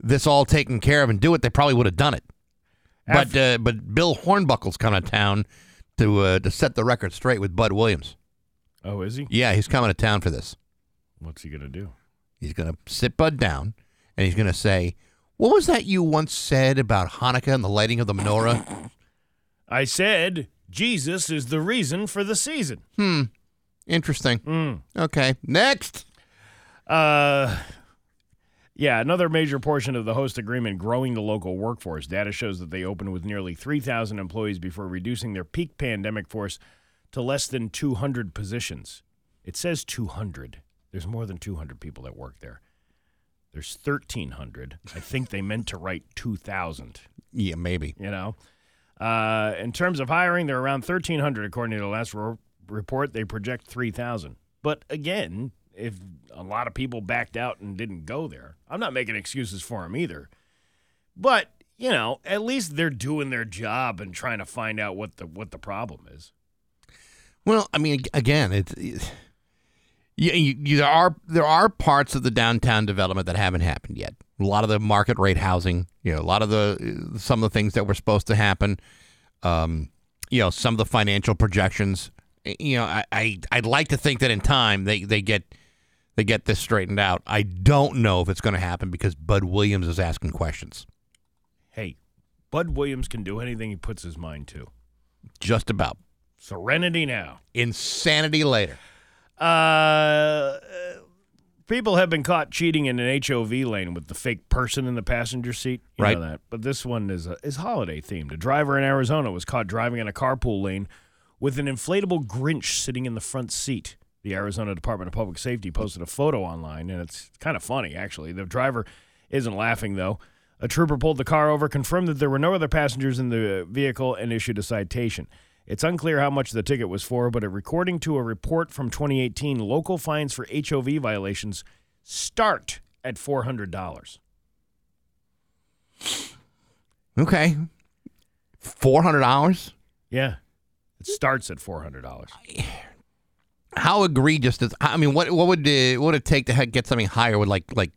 S1: this all taken care of and do it, they probably would have done it. But, uh, but Bill Hornbuckle's coming to town to, uh, to set the record straight with Bud Williams.
S3: Oh, is he?
S1: Yeah, he's coming to town for this.
S3: What's he going to do?
S1: He's going to sit Bud down and he's going to say, What was that you once said about Hanukkah and the lighting of the menorah?
S3: I said Jesus is the reason for the season.
S1: Hmm. Interesting.
S3: Mm.
S1: Okay. Next.
S3: Uh, yeah, another major portion of the host agreement growing the local workforce. Data shows that they opened with nearly 3,000 employees before reducing their peak pandemic force to less than 200 positions. It says 200. There's more than 200 people that work there. There's 1,300. I think they meant to write 2,000
S1: Yeah, maybe.
S3: you know. Uh, in terms of hiring, they're around 1,300 according to the last ro- report. They project 3,000. But again, if a lot of people backed out and didn't go there, I'm not making excuses for them either. But you know, at least they're doing their job and trying to find out what the what the problem is.
S1: Well, I mean, again, it's. it- you, you, you, there are there are parts of the downtown development that haven't happened yet. A lot of the market rate housing, you know, a lot of the some of the things that were supposed to happen. Um, you know, some of the financial projections. You know, I, I I'd like to think that in time they they get to get this straightened out. I don't know if it's going to happen because Bud Williams is asking questions.
S3: Hey, Bud Williams can do anything he puts his mind to.
S1: Just about.
S3: Serenity now.
S1: Insanity later.
S3: Uh, people have been caught cheating in an HOV lane with the fake person in the passenger seat. You
S1: Right.
S3: know that. But this one is, uh, is holiday themed. A driver in Arizona was caught driving in a carpool lane with an inflatable Grinch sitting in the front seat. The Arizona Department of Public Safety posted a photo online, and it's kind of funny, actually. The driver isn't laughing, though. A trooper pulled the car over, confirmed that there were no other passengers in the vehicle, and issued a citation. It's unclear how much the ticket was for, but according to a report from 2018, local fines for HOV violations start at $400.
S1: Okay. $400?
S3: Yeah. It starts at $400.
S1: How egregious is I mean what what would uh, what would it take to get something higher with like like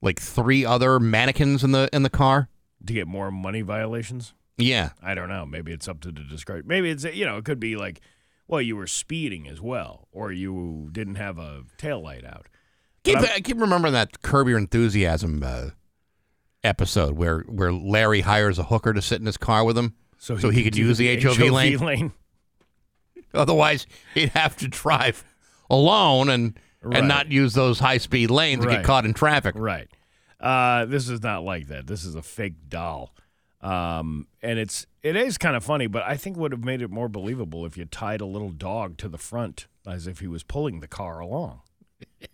S1: like three other mannequins in the in the car?
S3: To get more money violations?
S1: Yeah.
S3: I don't know. Maybe it's up to the discretion. Maybe it's, you know, it could be like, well, you were speeding as well, or you didn't have a tail light out.
S1: Keep, I keep remembering that Curb Your Enthusiasm uh, episode where where Larry hires a hooker to sit in his car with him, so he, could use the HOV, lane. [laughs] Otherwise, he'd have to drive alone and
S3: Right.
S1: and not use those high speed lanes and
S3: Right.
S1: get caught in traffic.
S3: Right. Uh, this is not like that. This is a fake doll. Um, and it's it is kind of funny, but I think would have made it more believable if you tied a little dog to the front as if he was pulling the car along.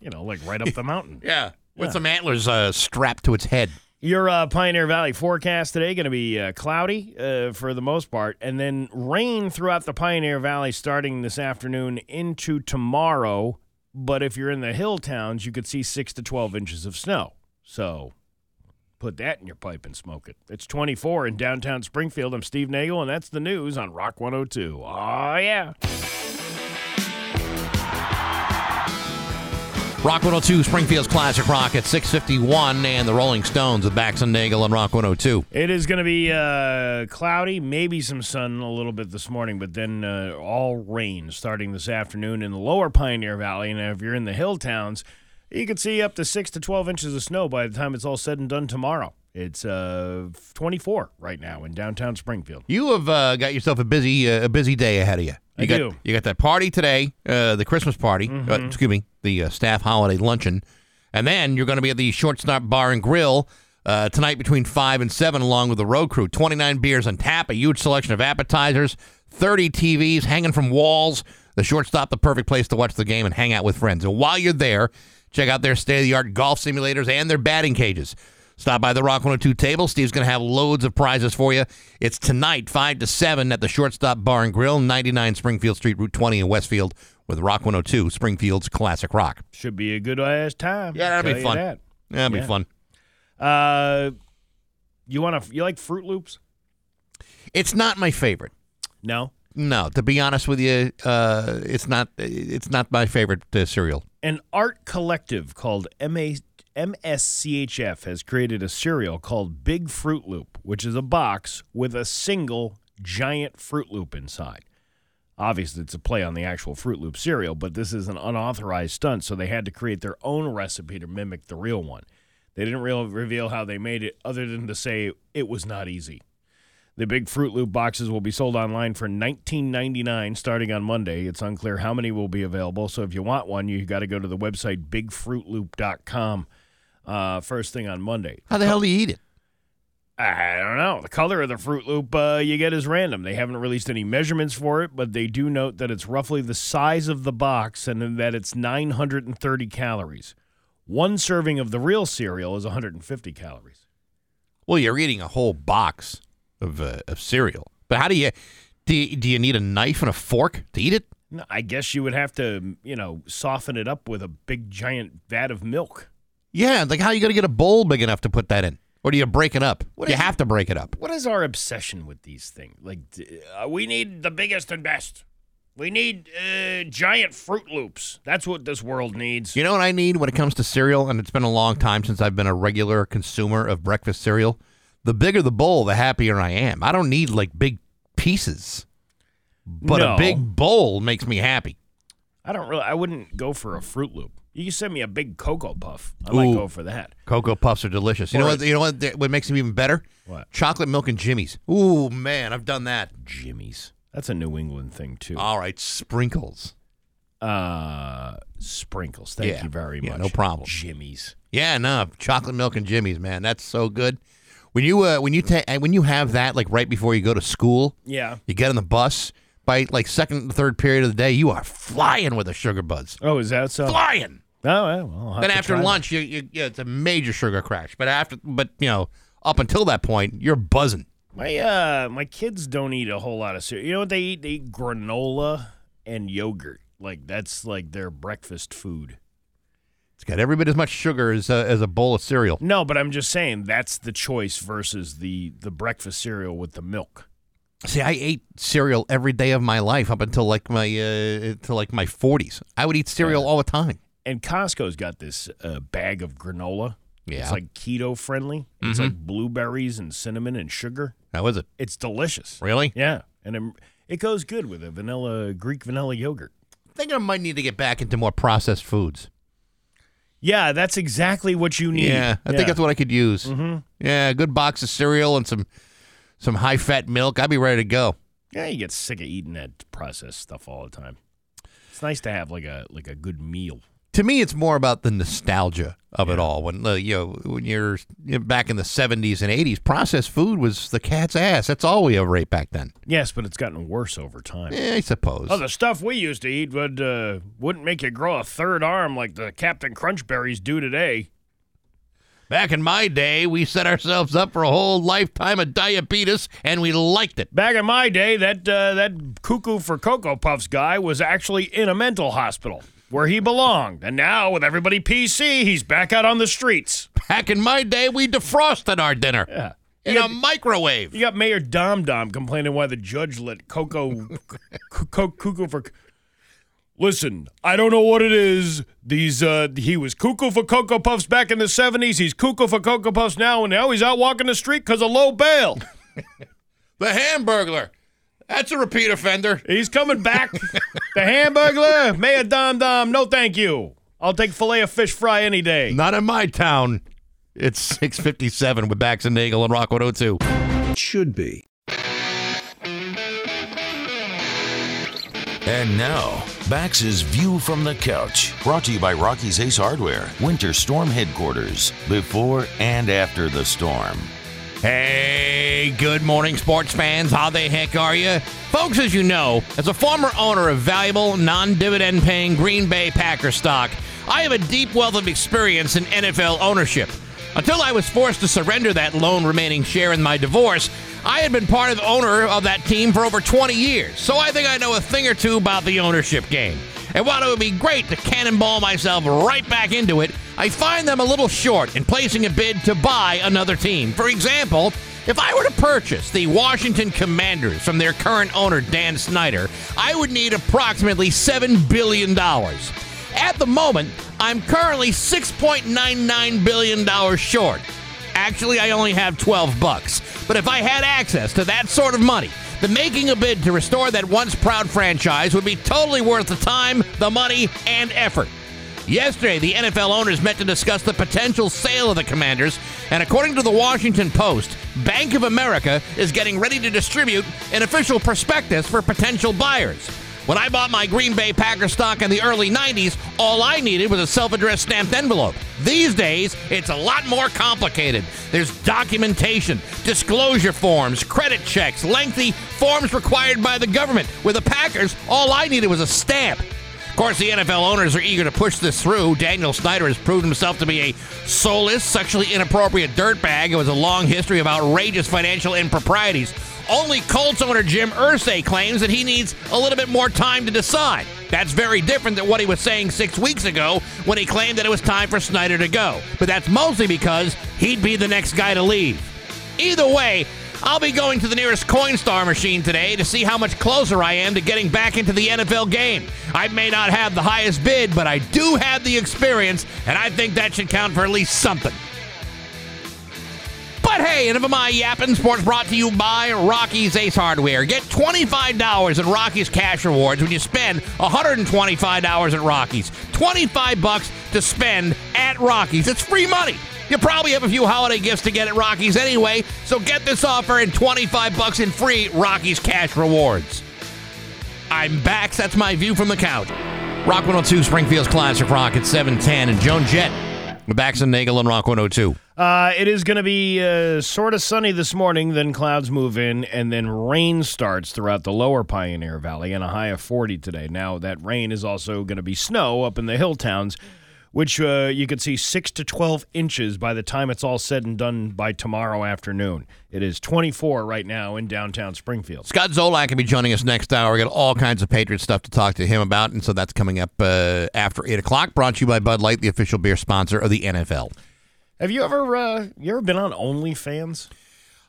S3: You know, like right up the mountain. [laughs]
S1: Yeah, with
S3: Yeah.
S1: some antlers uh, strapped to its head.
S3: Your uh, Pioneer Valley forecast today going to be uh, cloudy uh, for the most part, and then rain throughout the Pioneer Valley starting this afternoon into tomorrow. But if you're in the hill towns, you could see six to twelve inches of snow. So put that in your pipe and smoke it. It's 24 in downtown Springfield. I'm Steve Nagel, and that's the news on Rock 102. Oh yeah.
S1: Rock 102, Springfield's Classic Rock at 651, and the Rolling Stones with Bax and Nagel Rock 102.
S3: It is going to be uh, cloudy, maybe some sun a little bit this morning, but then uh, all rain starting this afternoon in the lower Pioneer Valley. And if you're in the hill towns, you could see up to 6 to 12 inches of snow by the time it's all said and done tomorrow. It's uh, 24 right now in downtown Springfield.
S1: You have uh, got yourself a busy uh, a busy day ahead of you. You
S3: I
S1: got,
S3: do.
S1: You got that party today, uh, the Christmas party.
S3: Mm-hmm.
S1: Uh, excuse me, the uh, staff holiday luncheon, and then you're going to be at the Shortstop Bar and Grill uh, tonight between five and seven, along with the road crew. 29 beers on tap, a huge selection of appetizers, 30 TVs hanging from walls. The Shortstop, the perfect place to watch the game and hang out with friends. And while you're there, check out their state of the art golf simulators and their batting cages. Stop by the Rock 102 table. Steve's going to have loads of prizes for you. It's tonight, 5 to 7 at the Shortstop Bar and Grill, 99 Springfield Street, Route 20 in Westfield with Rock 102, Springfield's classic rock.
S3: Should be a good ass time.
S1: Yeah, that'll be fun.
S3: that.
S1: That'll be fun.
S3: Uh, you want to? You like Fruit Loops?
S1: It's not my favorite.
S3: No.
S1: No, to be honest with you, uh, it's not. It's not my favorite uh, cereal.
S3: An art collective called MA, MSCHF has created a cereal called Big Fruit Loop, which is a box with a single giant Fruit Loop inside. Obviously, it's a play on the actual Fruit Loop cereal, but this is an unauthorized stunt, so they had to create their own recipe to mimic the real one. They didn't real reveal how they made it, other than to say it was not easy. The big Fruit Loop boxes will be sold online for $19.99 starting on Monday. It's unclear how many will be available, so if you want one, you've got to go to the website bigfruitloop.com uh, first thing on Monday.
S1: How the hell do you eat it?
S3: I don't know. The color of the Fruit Loop uh, you get is random. They haven't released any measurements for it, but they do note that it's roughly the size of the box and that it's 930 calories. One serving of the real cereal is 150 calories.
S1: Well, you're eating a whole box of uh, of cereal, but how do you do? You, do you need a knife and a fork to eat it?
S3: No, I guess you would have to, you know, soften it up with a big giant vat of milk.
S1: Yeah, like how are you going to get a bowl big enough to put that in, or do you break it up?
S3: What
S1: you
S3: is-
S1: have to break it up.
S3: What is our obsession with these things? Like, uh, we need the biggest and best. We need uh, giant Fruit Loops. That's what this world needs.
S1: You know what I need when it comes to cereal, and it's been a long time since I've been a regular consumer of breakfast cereal. The bigger the bowl, the happier I am. I don't need like big pieces, but
S3: No.
S1: a big bowl makes me happy.
S3: I don't really. I wouldn't go for a Fruit Loop. You can send me a big cocoa puff. I might
S1: Ooh.
S3: go for that.
S1: Cocoa Puffs are delicious. You know what? You know what? What makes them even better?
S3: What?
S1: Chocolate milk and Jimmy's. Ooh man, I've done that.
S3: Jimmy's. That's a New England thing too.
S1: All right, sprinkles.
S3: Uh, sprinkles. Thank
S1: Yeah.
S3: you very much.
S1: Yeah, no problem.
S3: Jimmy's.
S1: Yeah, no, chocolate milk and Jimmy's, man. That's so good. When you uh, when you ta- when you have that like right before you go to school,
S3: Yeah.
S1: you get on the bus. By like second and third period of the day, you are flying with the sugar buds.
S3: Oh, is that so? Oh,
S1: Flying.
S3: well, well, I'll
S1: Then after lunch, you, you yeah, it's a major sugar crash. But after, but you know, up until that point, you're buzzing.
S3: My uh, my kids don't eat a whole lot of cereal. You know what they eat? They eat granola and yogurt. Like that's like their breakfast food.
S1: It's got every bit as much sugar as a, as a bowl of cereal.
S3: No, but I'm just saying that's the choice versus the the breakfast cereal with the milk.
S1: See, I ate cereal every day of my life up until like my uh, to like my 40s. I would eat cereal all the time.
S3: And Costco's got this uh, bag of granola.
S1: Yeah.
S3: It's like keto friendly. It's like blueberries and cinnamon and sugar.
S1: How is it?
S3: It's delicious.
S1: Really?
S3: Yeah, and it, it goes good with a vanilla Greek vanilla yogurt.
S1: I think I might need to get back into more processed foods.
S3: Yeah, that's exactly what you need.
S1: Yeah, I think that's what I could use.
S3: Mm-hmm.
S1: Yeah, a good box of cereal and some some high fat milk. I'd be ready to go.
S3: Yeah, you get sick of eating that processed stuff all the time. It's nice to have like a like a good meal.
S1: To me, it's more about the nostalgia of it all. When uh, you know when you're back in the '70s and '80s, processed food was the cat's ass. That's all we ever ate back then.
S3: Yes, but it's gotten worse over time.
S1: Eh, I suppose.
S3: Oh, the stuff we used to eat would uh, wouldn't make you grow a third arm like the Captain Crunch berries do today.
S1: Back in my day, we set ourselves up for a whole lifetime of diabetes, and we liked it.
S3: Back in my day, that uh, that cuckoo for cocoa puffs guy was actually in a mental hospital where he belonged, and now with everybody PC, he's back out on the streets.
S1: Back in my day, we defrosted our dinner
S3: Yeah.
S1: in a microwave.
S3: You got Mayor Dom Dom complaining why the judge let Coco c- c- Cuckoo for. Listen, I don't know what it is. These uh, he was cuckoo for cocoa puffs back in the '70s. He's cuckoo for cocoa puffs now, and now he's out walking the street because of low bail. [laughs]
S1: The Hamburglar. That's a repeat offender.
S3: He's coming back. [laughs] the Hamburglar, Mayor Dom Dom. No, thank you. I'll take fillet of fish fry any day.
S1: Not in my town. It's 657 with Bax and Nagel and Rock 102.
S4: It should be.
S2: And now, Bax's View from the Couch, brought to you by Rocky's Ace Hardware, Winter Storm Headquarters, before and after the storm.
S1: Hey, good morning, sports fans. How the heck are you? Folks, as you know, as a former owner of valuable, non dividend paying Green Bay Packer stock, I have a deep wealth of experience in NFL ownership. Until I was forced to surrender that lone remaining share in my divorce, I had been part of the owner of that team for over 20 years, so I think I know a thing or two about the ownership game. And while it would be great to cannonball myself right back into it, I find them a little short in placing a bid to buy another team. For example, if I were to purchase the Washington Commanders from their current owner, Dan Snyder, I would need approximately $7 billion. At the moment, I'm currently $6.99 billion short. Actually, I only have 12 bucks. But if I had access to that sort of money, the making a bid to restore that once proud franchise would be totally worth the time, the money, and effort. Yesterday, the NFL owners met to discuss the potential sale of the Commanders, and according to the Washington Post, Bank of America is getting ready to distribute an official prospectus for potential buyers. When I bought my Green Bay Packers stock in the early 90s, all I needed was a self addressed stamped envelope. These days, it's a lot more complicated. There's documentation, disclosure forms, credit checks, lengthy forms required by the government. With the Packers, all I needed was a stamp. Of course, the NFL owners are eager to push this through. Daniel Snyder has proved himself to be a soulless, sexually inappropriate dirtbag with a long history of outrageous financial improprieties. Only Colts owner Jim Irsay claims that he needs a little bit more time to decide. That's very different than what he was saying six weeks ago when he claimed that it was time for Snyder to go. But that's mostly because he'd be the next guy to leave. Either way, I'll be going to the nearest Coinstar machine today to see how much closer I am to getting back into the NFL game. I may not have the highest bid, but I do have the experience, and I think that should count for at least something. But hey, enough of my yapping. Sports brought to you by Rocky's Ace Hardware. Get $25 in Rocky's cash rewards when you spend $125 at Rocky's. 25 bucks to spend at Rocky's. It's free money. You probably have a few holiday gifts to get at Rocky's anyway, so get this offer and 25 bucks in free Rocky's cash rewards. I'm back. That's my view from the couch. Rock 102, Springfield's Classic Rock at 710, and Joan Jett Bax and Nagel and Rock 102.
S3: Uh, it is going to be uh, sort of sunny this morning, then clouds move in, and then rain starts throughout the lower Pioneer Valley and a high of 40 today. Now, that rain is also going to be snow up in the hill towns, which uh, you could see 6 to 12 inches by the time it's all said and done by tomorrow afternoon. It is 24 right now in downtown Springfield.
S1: Scott Zolak will be joining us next hour. We got all kinds of Patriot stuff to talk to him about, and so that's coming up uh, after 8 o'clock. Brought to you by Bud Light, the official beer sponsor of the NFL.
S3: Have you ever uh, you ever been on OnlyFans?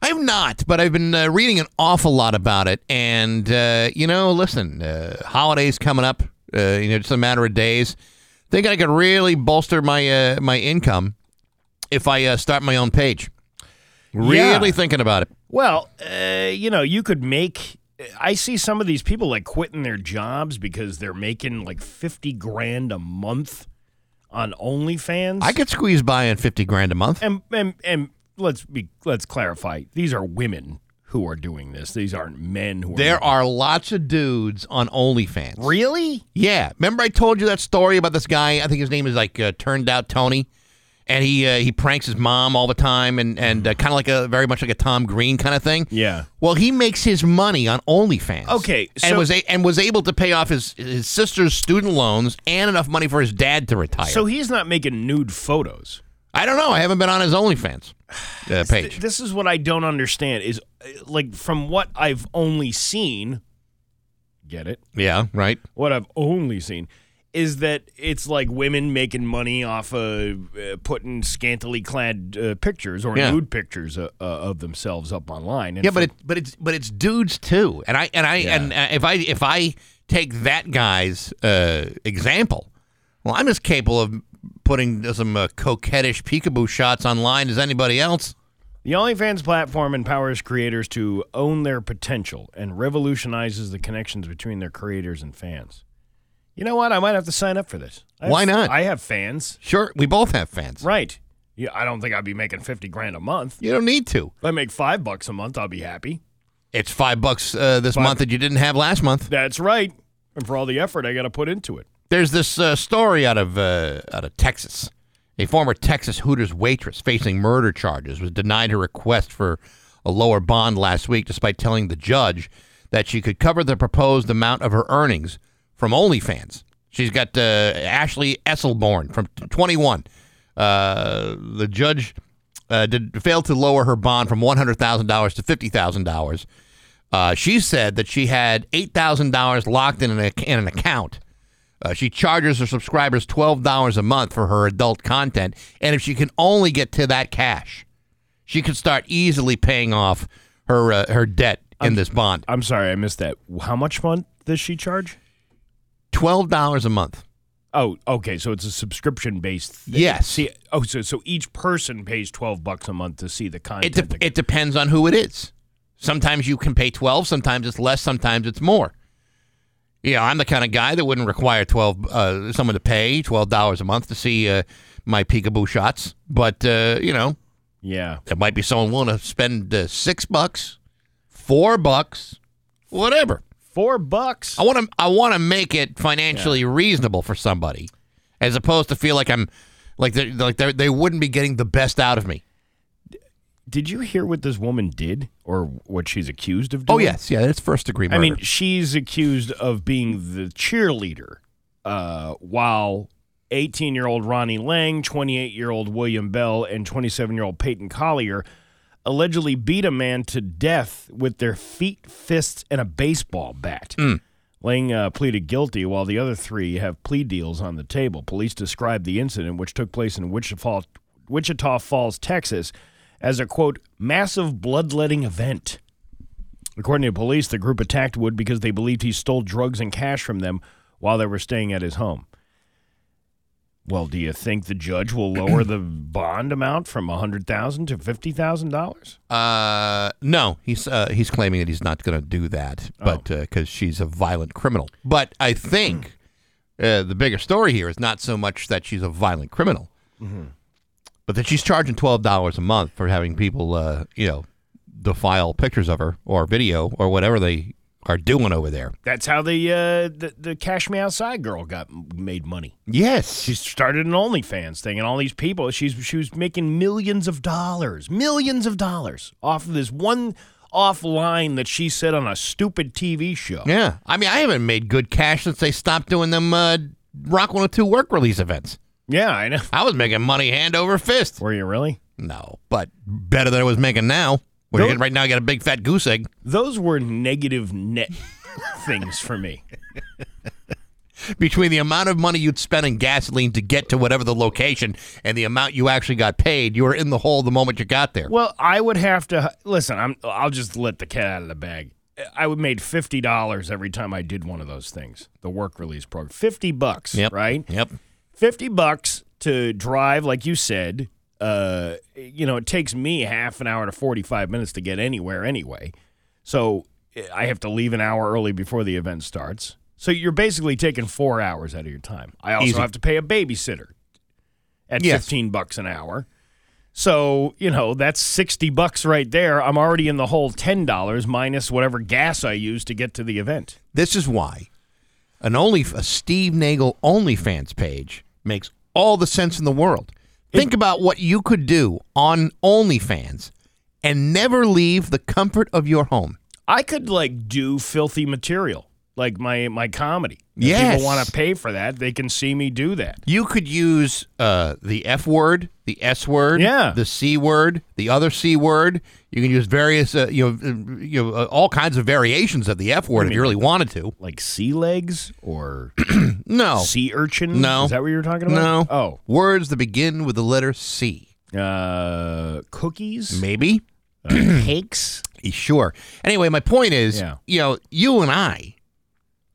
S1: I have not, but I've been uh, reading an awful lot about it. And, uh, you know, listen, uh, holidays coming up, uh, you know, just a matter of days. Think I could really bolster my uh, my income if I uh, start my own page. Really
S3: Yeah.
S1: thinking about it.
S3: Well, uh, you know, you could make. I see some of these people like quitting their jobs because they're making like fifty grand a month on OnlyFans.
S1: I could squeeze by on 50 grand a month.
S3: and and and let's be let's clarify. These are women who are doing this. These aren't men who are.
S1: There are lots of dudes on OnlyFans.
S3: really.
S1: Yeah, remember I told you that story about this guy? I think his name is like uh, Turned Out Tony, and he uh, he pranks his mom all the time, and and uh, kind of like a very much like a Tom Green kind of thing.
S3: Yeah.
S1: Well, he makes his money on OnlyFans.
S3: Okay,
S1: and was a, and was able to pay off his his sister's student loans and enough money for his dad to retire.
S3: So he's not making nude photos.
S1: I don't know. I haven't been on his OnlyFans uh, page.
S3: This is what I don't understand. Is uh, like from what I've only seen. Get it?
S1: yeah, right.
S3: what I've only seen is that it's like women making money off of uh, putting scantily clad uh, pictures or
S1: Yeah.
S3: nude pictures uh, uh, of themselves up online. And
S1: Yeah, but it, but it's but it's dudes too, and I and I
S3: Yeah.
S1: and uh, if I if I take that guy's uh, example, well, I'm as capable of putting some uh, coquettish peekaboo shots online as anybody else.
S3: the OnlyFans platform empowers creators to own their potential and revolutionizes the connections between their creators and fans. You know what? I might have to sign up for this. Have-
S1: Why not?
S3: I have fans.
S1: Sure, we both have fans.
S3: Right. Yeah, I don't think I'd be making fifty grand a month.
S1: You don't need to.
S3: If I make five bucks a month, I'll be happy.
S1: It's five bucks uh, this
S3: Five-
S1: month that you didn't have last month.
S3: That's right. And for all the effort I got to put into it.
S1: There's this uh, story out of uh, out of Texas. A former Texas Hooters waitress facing murder charges was denied her request for a lower bond last week, despite telling the judge that she could cover the proposed amount of her earnings from OnlyFans. She's got uh, Ashley Esselborn from 21. Uh, the judge uh, did failed to lower her bond from $100,000 to $50,000. Uh, she said that she had $8,000 locked in an, in an account. Uh, she charges her subscribers $12 a month for her adult content. And if she can only get to that cash, she could start easily paying off her uh, her debt in this bond.
S3: I'm sorry, I missed that. How much month does she charge?
S1: $12 a month.
S3: Oh, okay. So it's a subscription based.
S1: Yes.
S3: See, oh, so so each person pays twelve bucks a month to see the
S1: It,
S3: content.
S1: de- it depends on who it is. Sometimes you can pay 12, sometimes it's less, sometimes it's more. Yeah, I'm the kind of guy that wouldn't require 12 uh, someone to pay $12 a month to see uh, my peekaboo shots, but uh, you know,
S3: yeah.
S1: there might be someone willing to spend uh, 6 bucks, 4 bucks, whatever.
S3: Four bucks.
S1: I want to I want to make it financially reasonable for somebody as opposed to feel like I'm like they like they wouldn't be getting the best out of me.
S3: Did you hear what this woman did, or what she's accused of doing?
S1: Oh yes, yeah, that's first degree murder.
S3: I mean, she's accused of being the cheerleader, uh, while 18 year old Ronnie Lang, 28 year old William Bell, and 27 year old Peyton Collier allegedly beat a man to death with their feet, fists, and a baseball bat. Lang uh, pleaded guilty, while the other three have plea deals on the table. Police described the incident, which took place in Wichita, Wichita Falls, Texas, as a quote massive bloodletting event. According to police, the group attacked Wood because they believed he stole drugs and cash from them while they were staying at his home. Well, do you think the judge will lower the [clears throat] bond amount from a hundred thousand to fifty thousand dollars?
S1: Uh, no, he's uh, he's claiming that he's not going to do that, but because she's a violent criminal. But I think uh, the bigger story here is not so much that she's a violent criminal, but then she's charging twelve dollars a month for having people, uh, you know, defile pictures of her or video or whatever they are doing over there.
S3: That's how the uh, the the Cash Me Outside girl got made money.
S1: Yes,
S3: She started an OnlyFans thing, and all these people, she's she was making millions of dollars, millions of dollars off of this one off line that she said on a stupid TV show.
S1: Yeah, I mean, I haven't made good cash since they stopped doing them uh, Rock 102 work release events.
S3: Yeah, I know.
S1: I was making money hand over fist.
S3: Were you really?
S1: No, but better than I was making now. Where right now, I got a big fat goose egg.
S3: Those were negative net [laughs] things for me.
S1: Between the amount of money you'd spend in gasoline to get to whatever the location and the amount you actually got paid, you were in the hole the moment you got there.
S3: Well, I would have to listen. I'm. I'll just let the cat out of the bag. I would made fifty dollars every time I did one of those things. The work release program, fifty bucks.
S1: Yep.
S3: Right.
S1: Yep.
S3: 50 bucks to drive like you said uh you know it takes me half an hour to 45 minutes to get anywhere anyway. So i have to leave an hour early before the event starts. So you're basically taking four hours out of your time. I also
S1: Easy.
S3: have to pay a babysitter at
S1: Yes.
S3: 15 bucks an hour. So you know that's 60 bucks right there. I'm already in the whole $10 minus whatever gas i use to get to the event.
S1: This is why an only a Steve Nagel OnlyFans page makes all the sense in the world. Think about what you could do on OnlyFans and never leave the comfort of your home.
S3: I could like do filthy material, like my my comedy. If
S1: Yes.
S3: people want to pay for that, they can see me do that.
S1: You could use uh, the F word, the S word,
S3: Yeah.
S1: the C word, the other C word. You can use various, uh, you know, uh, you know, uh, all kinds of variations of the F word if you really wanted to.
S3: Like sea legs or [clears throat]
S1: No,
S3: sea urchin.
S1: No.
S3: is that what you were talking about?
S1: no.
S3: Oh,
S1: words that begin with the letter C.
S3: Uh, cookies,
S1: Maybe.
S3: uh, [clears throat] cakes.
S1: Sure. Anyway, my point is,
S3: Yeah.
S1: you know, you and I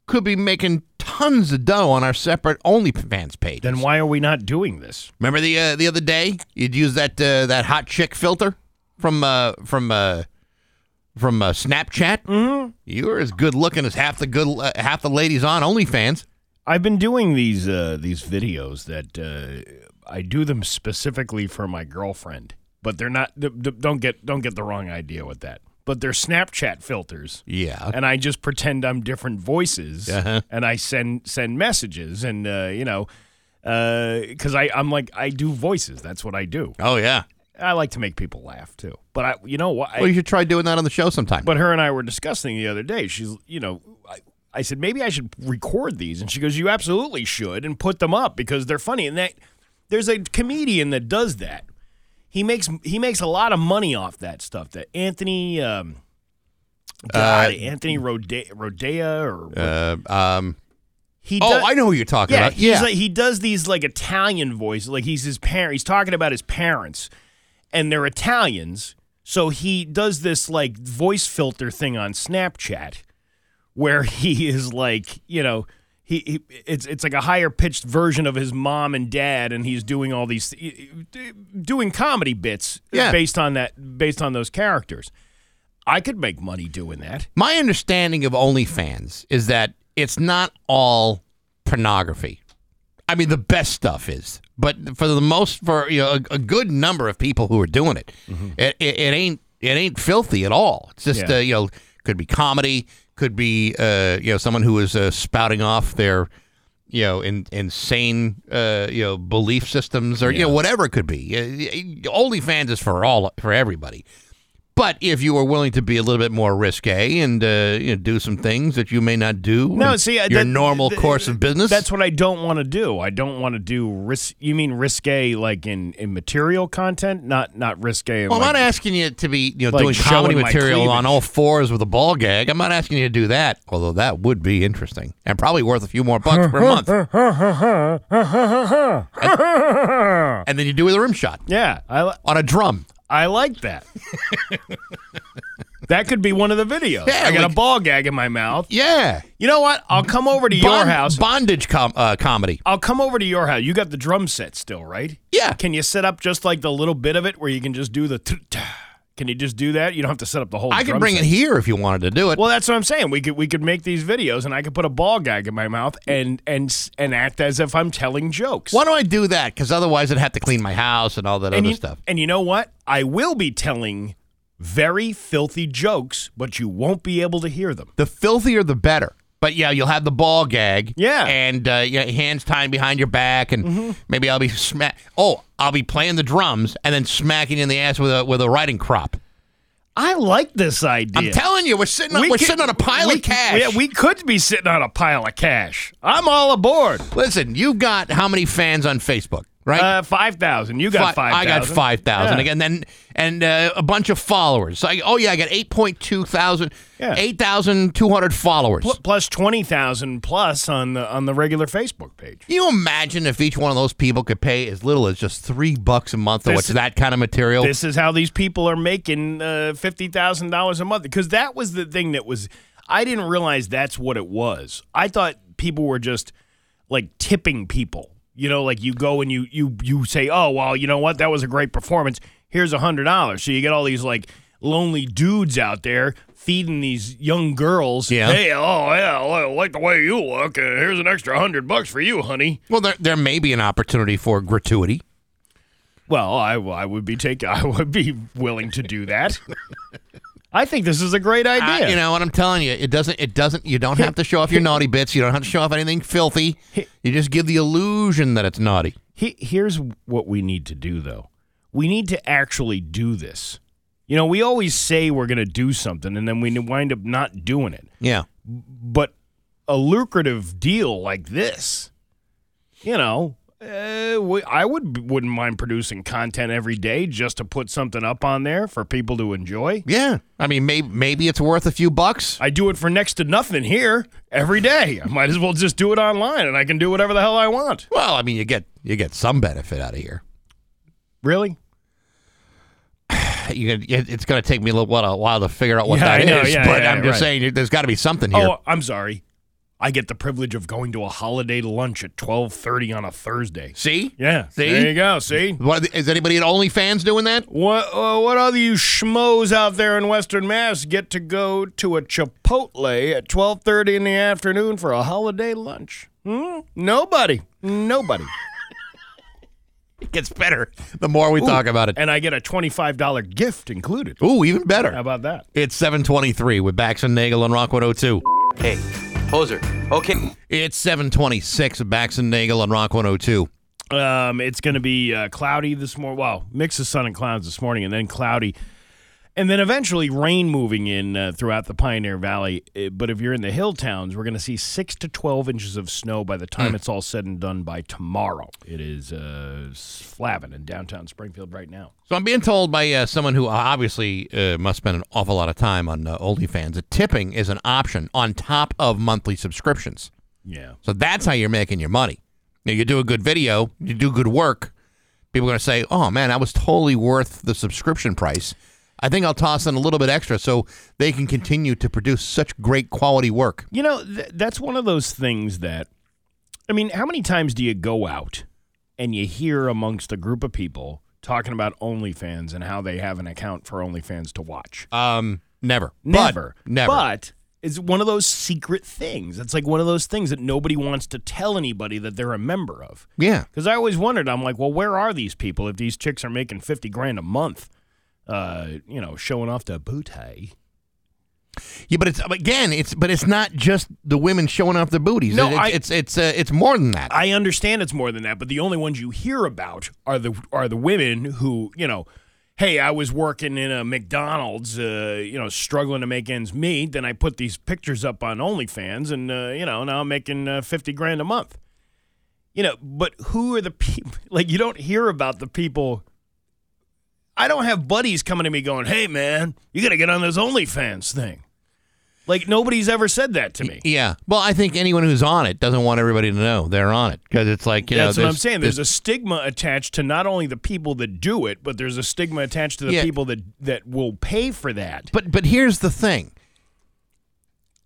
S1: could be making tons of dough on our separate OnlyFans page.
S3: Then why are we not doing this?
S1: Remember the uh, the other day you'd use that uh, that hot chick filter from uh, from uh, from uh, Snapchat. Mm-hmm. You were as good looking as half the good uh, half the ladies on OnlyFans.
S3: I've been doing these uh, these videos that uh, I do them specifically for my girlfriend, but they're not. Don't get don't get the wrong idea with that. But they're Snapchat filters.
S1: Yeah.
S3: and I just pretend I'm different voices,
S1: Uh-huh.
S3: and I send send messages, and uh, you know, because I I'm like I do voices. That's what I do.
S1: Oh yeah.
S3: I like to make people laugh too. But I, you know what?
S1: Well, you should try doing that on the show sometime.
S3: but her and I were discussing the other day. She's, you know, I, I said maybe I should record these, and she goes, "You absolutely should, and put them up because they're funny." And that there's a comedian that does that. He makes he makes a lot of money off that stuff. That Anthony, um, God, Anthony Rodia, Rodia or
S1: uh, um.
S3: he.
S1: Oh, I know who you're talking
S3: yeah,
S1: about.
S3: he's
S1: Yeah.
S3: like, he does these like Italian voices. Like he's his parent. He's talking about his parents, and they're Italians. So he does this like voice filter thing on Snapchat, where [laughs] he is like, you know, he, he it's it's like a higher pitched version of his mom and dad, and he's doing all these doing comedy bits
S1: Yeah.
S3: based on that based on those characters. I could make money doing that.
S1: My understanding of OnlyFans is that it's not all pornography. I mean, the best stuff is, but for the most, for you know, a, a good number of people who are doing it, it, it, it ain't it ain't filthy at all. It's just
S3: Yeah.
S1: uh, you know, could be comedy, could be uh, you know, someone who is uh, spouting off their you know, in, insane, uh, you know, belief systems or you know, whatever it could be. Uh, OnlyFans is for all for everybody. But if you are willing to be a little bit more risque and uh, you know, do some things that you may not do,
S3: No,
S1: in
S3: see, uh,
S1: your
S3: that-
S1: normal
S3: th-
S1: course of business.
S3: That's what I don't want to do. I don't want to do risk. You mean risque like in, in material content, not not risque.
S1: Well, I'm not asking you to be you know
S3: like
S1: doing comedy material on all fours with a ball gag. I'm not asking you to do that, although that would be interesting and probably worth a few more bucks per month. [laughs] And, and then you do with a rim shot
S3: Yeah, I
S1: on a drum.
S3: I like that. [laughs] That could be one of the videos.
S1: Yeah,
S3: I got
S1: like-
S3: a ball gag in my mouth.
S1: Yeah.
S3: You know what? I'll come over to your house.
S1: Bondage com- uh, comedy.
S3: I'll come over to your house. You got the drum set still, right?
S1: Yeah.
S3: Can you set up just like the little bit of it where you can just do the? Can you just do that? You don't have to set up the whole.
S1: I could bring
S3: set.
S1: it here if you wanted to do it.
S3: Well, that's what I'm saying. We could we could make these videos, and I could put a ball gag in my mouth and and and act as if I'm telling jokes.
S1: Why don't I do that? Because otherwise, I'd have to clean my house and all that
S3: and
S1: other
S3: you,
S1: stuff.
S3: And you know what? I will be telling very filthy jokes, but you won't be able to hear them.
S1: The filthier, the better. But yeah, you'll have the ball gag.
S3: Yeah. Mm-hmm.
S1: And uh, yeah, hands tied behind your back, and maybe I'll be smack. Oh, I'll be playing the drums and then smacking you in the ass with a with a riding crop.
S3: I like this idea.
S1: I'm telling you, we're sitting on, we're
S3: could-
S1: sitting on a pile
S3: we-
S1: of cash.
S3: Yeah, we could be sitting on a pile of cash. I'm all aboard.
S1: Listen, you got how many fans on Facebook, right?
S3: Uh, five thousand. You got
S1: Fi-
S3: five.
S1: I got five thousand
S3: Yeah.
S1: again. Then and uh, a bunch of followers. So I, oh yeah, I got eight point two thousand.
S3: Yeah.
S1: Eight thousand two hundred followers.
S3: Pl- plus twenty thousand plus on the on the regular Facebook page.
S1: Can you imagine if each one of those people could pay as little as just three bucks a month or what's that kind of material?
S3: This is how these people are making uh, fifty thousand dollars a month because that was the thing that was. I didn't realize that's what it was. I thought people were just like tipping people. You know, like you go and you you you say, "Oh, well, you know what? That was a great performance. Here's a hundred dollars." So you get all these like lonely dudes out there feeding these young girls.
S1: Yeah.
S3: Hey, oh yeah, I like the way you look. Uh, here's an extra hundred bucks for you, honey.
S1: well, there, there may be an opportunity for gratuity.
S3: Well, I, I would be take [laughs] I would be willing to do that. I think this is a great idea.
S1: I- you know what I'm telling you? It doesn't. It doesn't. You don't have to show off your naughty bits. You don't have to show off anything filthy. You just give the illusion that it's naughty.
S3: He, here's what we need to do, though. We need to actually do this. You know, we always say we're going to do something, and then we wind up not doing it.
S1: Yeah.
S3: But a lucrative deal like this, you know, uh, we, I would wouldn't mind producing content every day just to put something up on there for people to enjoy.
S1: Yeah. I mean, maybe maybe it's worth a few bucks.
S3: I do it for next to nothing here every day. I might as well just do it online, and I can do whatever the hell I want.
S1: Well, I mean, you get you get some benefit out of here.
S3: Really? [sighs]
S1: You it's going to take me a little while, to figure out what
S3: Yeah,
S1: that
S3: know,
S1: is,
S3: yeah,
S1: but
S3: yeah,
S1: I'm just
S3: right.
S1: saying there's got to be something here.
S3: Oh, I'm sorry. I get the privilege of going to a holiday lunch at 12:30 on a Thursday.
S1: See?
S3: Yeah.
S1: See?
S3: There you go. See?
S1: What, is anybody at OnlyFans doing that?
S3: What uh, what other you schmoes out there in Western Mass get to go to a Chipotle at 12:30 in the afternoon for a holiday lunch? Hmm? Nobody. Nobody.
S1: It gets better the more we talk about it.
S3: And I get a $25 gift included.
S1: Ooh, even better.
S3: How about that?
S1: It's 723 with Bax and Nagel on Rock 102.
S6: Hey, poser. Okay.
S1: It's 726 with Bax and Nagel on Rock 102.
S3: Um, it's going to be uh, cloudy this morning. Well, mix of sun and clouds this morning, and then cloudy, and then eventually rain moving in uh, throughout the Pioneer Valley. Uh, But if you're in the hill towns, we're going to see six to twelve inches of snow by the time it's all said and done by tomorrow. It is uh, flapping in downtown Springfield right now.
S1: So I'm being told by uh, someone who obviously uh, must spend an awful lot of time on uh, OnlyFans that tipping is an option on top of monthly subscriptions.
S3: Yeah.
S1: So that's how you're making your money. Now, you do a good video, you do good work. People are going to say, "Oh man, that was totally worth the subscription price." I think I'll toss in a little bit extra so they can continue to produce such great quality work.
S3: You know, th- that's one of those things that, I mean, how many times do you go out and you hear amongst a group of people talking about OnlyFans and how they have an account for OnlyFans to watch?
S1: Um, never, But-
S3: Never.
S1: never.
S3: But it's one of those secret things. It's like one of those things that nobody wants to tell anybody that they're a member of.
S1: yeah,
S3: Because I always wondered, I'm like, well, where are these people if these chicks are making 50 grand a month, uh, you know, showing off the booty?
S1: yeah, but it's again, it's but it's not just the women showing off their booties.
S3: No,
S1: it's
S3: I-
S1: it's it's, uh, it's more than that.
S3: I understand it's more than that, but the only ones you hear about are the are the women who, you know, hey, I was working in a McDonald's, uh, you know, struggling to make ends meet. Then I put these pictures up on OnlyFans, and uh, you know, now I'm making uh, fifty grand a month. You know, but who are the people? [laughs] Like, you don't hear about the people. I don't have buddies coming to me going, "Hey, man, you got to get on this OnlyFans thing." Like nobody's ever said that to me.
S1: Yeah. Well, I think anyone who's on it doesn't want everybody to know they're on it because it's like you
S3: That's
S1: know.
S3: what I'm
S1: there's-
S3: saying. There's a stigma attached to not only the people that do it, but there's a stigma attached to the
S1: Yeah.
S3: people that that will pay for that.
S1: But but here's the thing.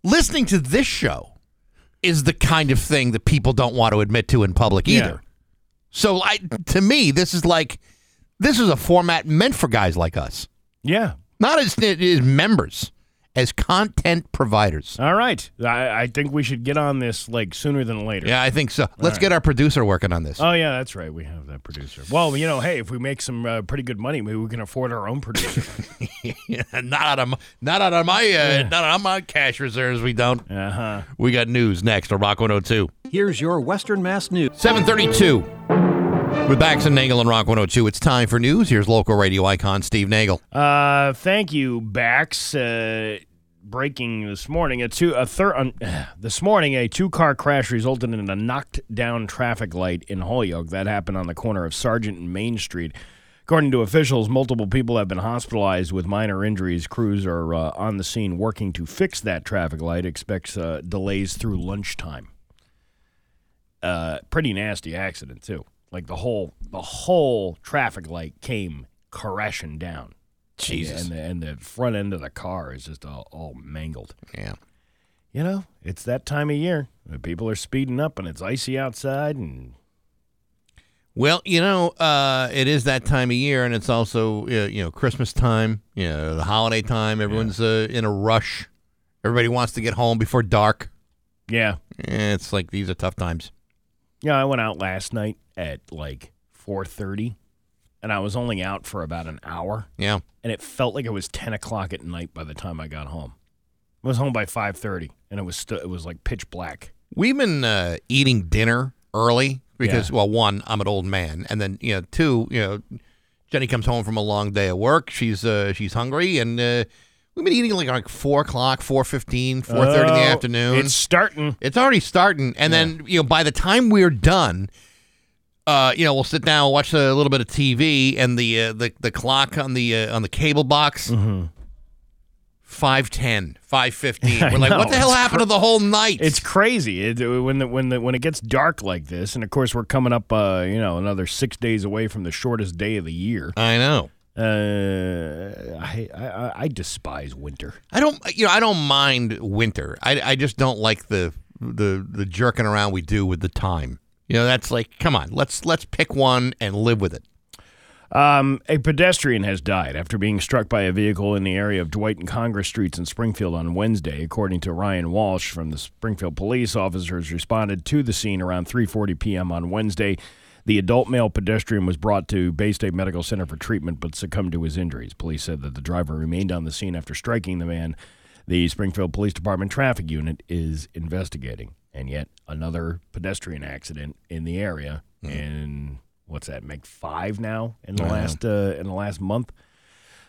S1: Listening to this show is the kind of thing that people don't want to admit to in public
S3: Yeah.
S1: either. So I to me this is like this is a format meant for guys like us.
S3: Yeah.
S1: Not as, as members, as content providers.
S3: All right. I, I think we should get on this like sooner than later.
S1: Yeah, I think so. Let's get our producer working on this.
S3: Oh yeah, that's right. We have that producer. Well, you know, hey, if we make some uh, pretty good money, maybe we can afford our own producer. [laughs]
S1: not out of not out of my uh, not out of my cash reserves. We don't.
S3: uh huh.
S1: We got news next on Rock 102.
S5: Here's your Western Mass News.
S1: 732 with Bax and Nagel and Rock 102. It's time for news. Here's local radio icon Steve Nagel.
S3: Uh, thank you, Bax. Uh, breaking this morning, a two a third [sighs] this morning a two car crash resulted in a knocked down traffic light in Holyoke. That happened on the corner of Sargeant and Main Street. According to officials, multiple people have been hospitalized with minor injuries. Crews are uh, on the scene working to fix that traffic light. Expects uh, delays through lunchtime. Uh, pretty nasty accident too. Like the whole the whole traffic light came crashing down.
S1: Jesus.
S3: And the, and the front end of the car is just all, all mangled.
S1: Yeah.
S3: You know, it's that time of year. People are speeding up and it's icy outside and
S1: Well, you know, uh, it is that time of year, and it's also uh, you know Christmas time, you know, the holiday time. Everyone's uh, in a rush. Everybody wants to get home before dark.
S3: yeah.
S1: It's like these are tough times.
S3: Yeah, I went out last night at like 4:30 and I was only out for about an hour
S1: Yeah.
S3: and it felt like it was 10 o'clock at night by the time I got home. I was home by 5:30 and it was st- it was like pitch black.
S1: We've been uh, eating dinner early because,
S3: Yeah.
S1: well, one, I'm an old man, and then you know, two, you know, Jenny comes home from a long day of work. She's uh, she's hungry, and uh, we've been eating like like four o'clock, four fifteen, four thirty in the
S3: Oh,
S1: afternoon.
S3: It's starting.
S1: It's already starting, and then you know by the time we're done, uh, you know we'll sit down, watch a little bit of TV, and the uh, the the clock on the uh, on the cable box.
S3: Mm-hmm.
S1: 510, 515. [laughs] We're like,
S3: know,
S1: what the hell
S3: it's
S1: happened to the whole night?
S3: It's crazy it, when the, when the, when it gets dark like this, and of course we're coming up, uh, you know, another six days away from the shortest day of the year.
S1: I know.
S3: Uh, I, I I despise winter.
S1: I don't, you know, I don't mind winter. I, I just don't like the the the jerking around we do with the time. You know, that's like, come on, let's let's pick one and live with it.
S3: Um, a pedestrian has died after being struck by a vehicle in the area of Dwight and Congress Streets in Springfield on Wednesday, according to Ryan Walsh from the Springfield Police. Officers responded to the scene around 3:40 p.m. on Wednesday. The adult male pedestrian was brought to Baystate Medical Center for treatment, but succumbed to his injuries. Police said that the driver remained on the scene after striking the man. The Springfield Police Department traffic unit is investigating, and yet another pedestrian accident in the area. And what's that? Make five now in the last uh, in the last month.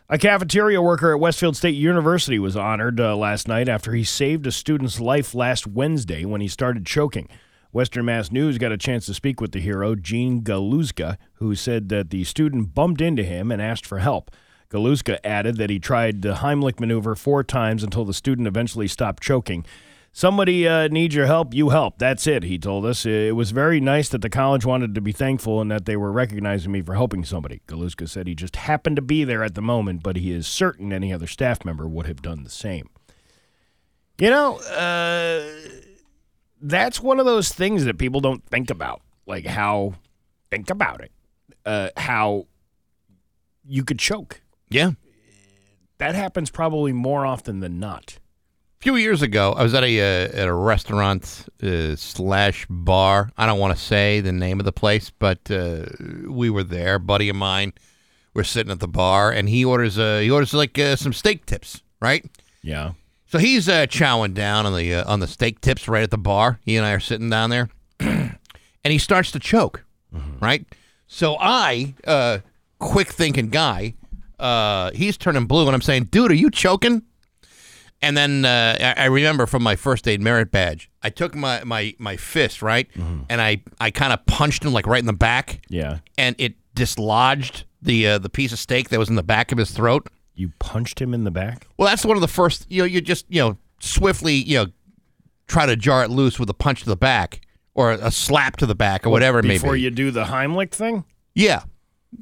S3: A cafeteria worker at Westfield State University was honored uh, last night after he saved a student's life last Wednesday when he started choking. Western Mass News got a chance to speak with the hero, Gene Galuzka, who said that the student bumped into him and asked for help. Galuzka added that he tried the Heimlich maneuver four times until the student eventually stopped choking. Somebody uh, needs your help, you help. That's it, he told us. It was very nice that the college wanted to be thankful and that they were recognizing me for helping somebody. Galuska said he just happened to be there at the moment, but he is certain any other staff member would have done the same. You know, uh, that's one of those things that people don't think about. Like how, think about it, uh, how you could choke.
S1: Yeah.
S3: That happens probably more often than not.
S1: A few years ago, I was at a uh, at a restaurant uh, slash bar. I don't want to say the name of the place, but uh, we were there. A buddy of mine, we're sitting at the bar, and he orders uh, he orders like uh, some steak tips, right?
S3: Yeah.
S1: So he's uh, chowing down on the uh, on the steak tips right at the bar. He and I are sitting down there, [clears throat] and he starts to choke, right? So I, uh, quick thinking guy, uh, he's turning blue, and I'm saying, "Dude, are you choking?" And then uh, I remember from my first aid merit badge, I took my my my fist right, and I I kind of punched him like right in the back,
S3: Yeah.
S1: and it dislodged the uh, the piece of steak that was in the back of his throat.
S3: You punched him in the back?
S1: Well, that's one of the first. You know, you just you know swiftly, you know, try to jar it loose with a punch to the back or a slap to the back or whatever it may
S3: Before you do the Heimlich thing?
S1: yeah.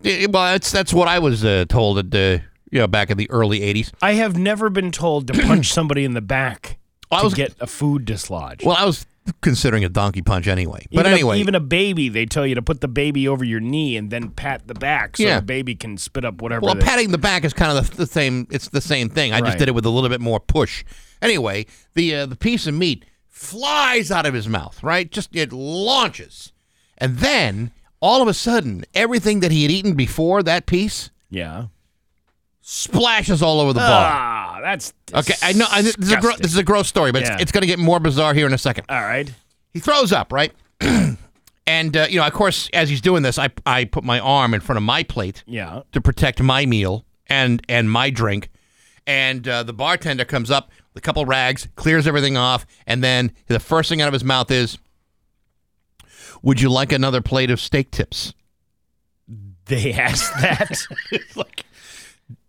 S1: Eh, well, that's that's what I was uh, told at the you know back in the early '80s.
S3: I have never been told to punch [clears throat] somebody in the back
S1: I
S3: to
S1: was-
S3: get a food dislodged.
S1: Well, I was considering a donkey punch anyway. But
S3: even
S1: anyway,
S3: a, even a baby, they tell you to put the baby over your knee and then pat the back so
S1: Yeah.
S3: the baby can spit up whatever.
S1: Well,
S3: the-
S1: patting the back is kind of the, the same. It's the same thing. I just did it with a little bit more push. Anyway, the uh, the piece of meat flies out of his mouth. Right, just it launches, and then all of a sudden, everything that he had eaten before that piece
S3: yeah.
S1: Splashes all over the bar.
S3: Ah, that's
S1: Okay, I know I, this, is a gro- this is a gross story, but
S3: Yeah.
S1: it's, it's going to get more bizarre here in a second.
S3: All right.
S1: He throws up, right? [clears throat] and uh, you know, of course, as he's doing this, I I put my arm in front of my plate
S3: Yeah.
S1: to protect my meal and and my drink. And uh, the bartender comes up with a couple rags, clears everything off, and then the first thing out of his mouth is, "Would you like another plate of steak tips?"
S3: They asked that. [laughs]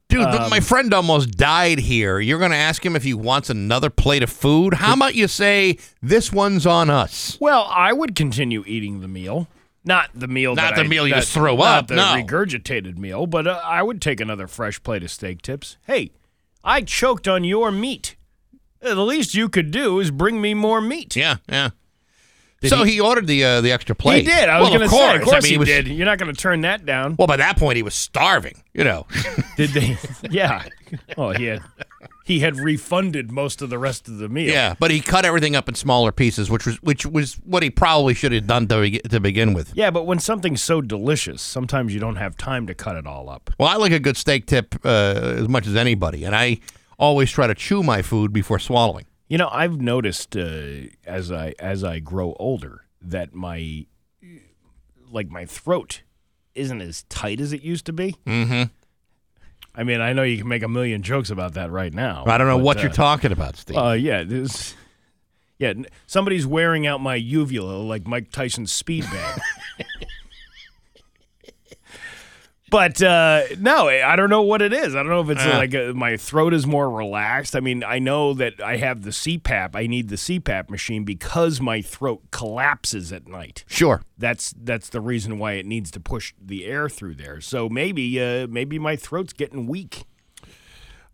S1: Dude,
S3: Um,
S1: my friend almost died here. You're going to ask him if he wants another plate of food? How about you say this one's on us?
S3: well, I would continue eating the meal. Not the meal.
S1: Not
S3: that
S1: the
S3: I-
S1: meal you
S3: that-
S1: just throw
S3: not
S1: up,
S3: The
S1: no.
S3: regurgitated meal, but uh, I would take another fresh plate of steak tips. Hey, I choked on your meat. The least you could do is bring me more meat.
S1: Yeah, yeah. So he, ordered the uh, the extra plate.
S3: He did. I was
S1: well,
S3: going to say, of course
S1: I mean,
S3: he
S1: was-
S3: did. You're not going to turn that down.
S1: Well, by that point, he was starving. You know. [laughs]
S3: Did they? yeah. Oh, he had he had refunded most of the rest of the meal.
S1: Yeah, but he cut everything up in smaller pieces, which was which was what he probably should have done to, to begin with.
S3: Yeah, but when something's so delicious, sometimes you don't have time to cut it all up.
S1: Well, I like a good steak tip uh, as much as anybody, and I always try to chew my food before swallowing.
S3: You know, I've noticed uh, as I as I grow older that my like my throat isn't as tight as it used to be. Mm-hmm. I mean, I know you can make a million jokes about that right now.
S1: I don't know
S3: but,
S1: what
S3: uh,
S1: you're talking about, Steve.
S3: Uh, yeah, this. Yeah, somebody's wearing out my uvula like Mike Tyson's speed bag. [laughs] but uh, no, I don't know what it is. I don't know if it's
S1: Uh.
S3: like uh my throat is more relaxed. I mean, I know that I have the CPAP. I need the CPAP machine because my throat collapses at night.
S1: sure.
S3: That's that's the reason why it needs to push the air through there. So maybe uh, maybe my throat's getting weak.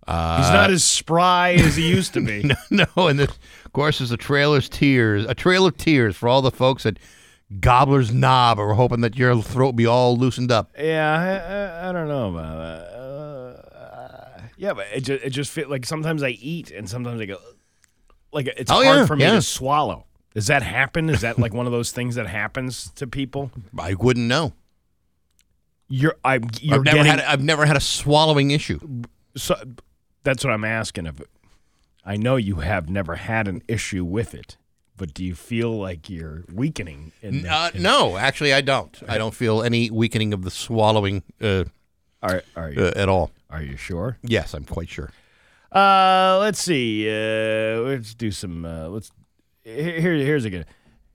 S3: He's not as spry as he used to be. [laughs]
S1: no, and this, of course, is a trailer's tears, a trail of tears for all the folks at Gobbler's Knob are hoping that your throat be all loosened up.
S3: Yeah, I, I, I don't know about that. Uh, yeah, but it just, it just feel like sometimes I eat and sometimes I go, like it's
S1: Oh,
S3: hard
S1: yeah,
S3: for me
S1: yeah.
S3: to swallow. Does that happen? Is that like one of those things that happens to people?
S1: I wouldn't know.
S3: You're, I'm, you're
S1: I've never
S3: getting,
S1: had I've never had a swallowing issue.
S3: so, that's what I'm asking. If I know you have never had an issue with it, but do you feel like you're weakening? In the,
S1: Uh, no, actually, I don't. I don't feel any weakening of the swallowing uh,
S3: Are, are you?
S1: uh, at all.
S3: are you sure?
S1: Yes, I'm quite sure.
S3: Uh, let's see. Uh, let's do some. Uh, let's. Here, here- here's a good.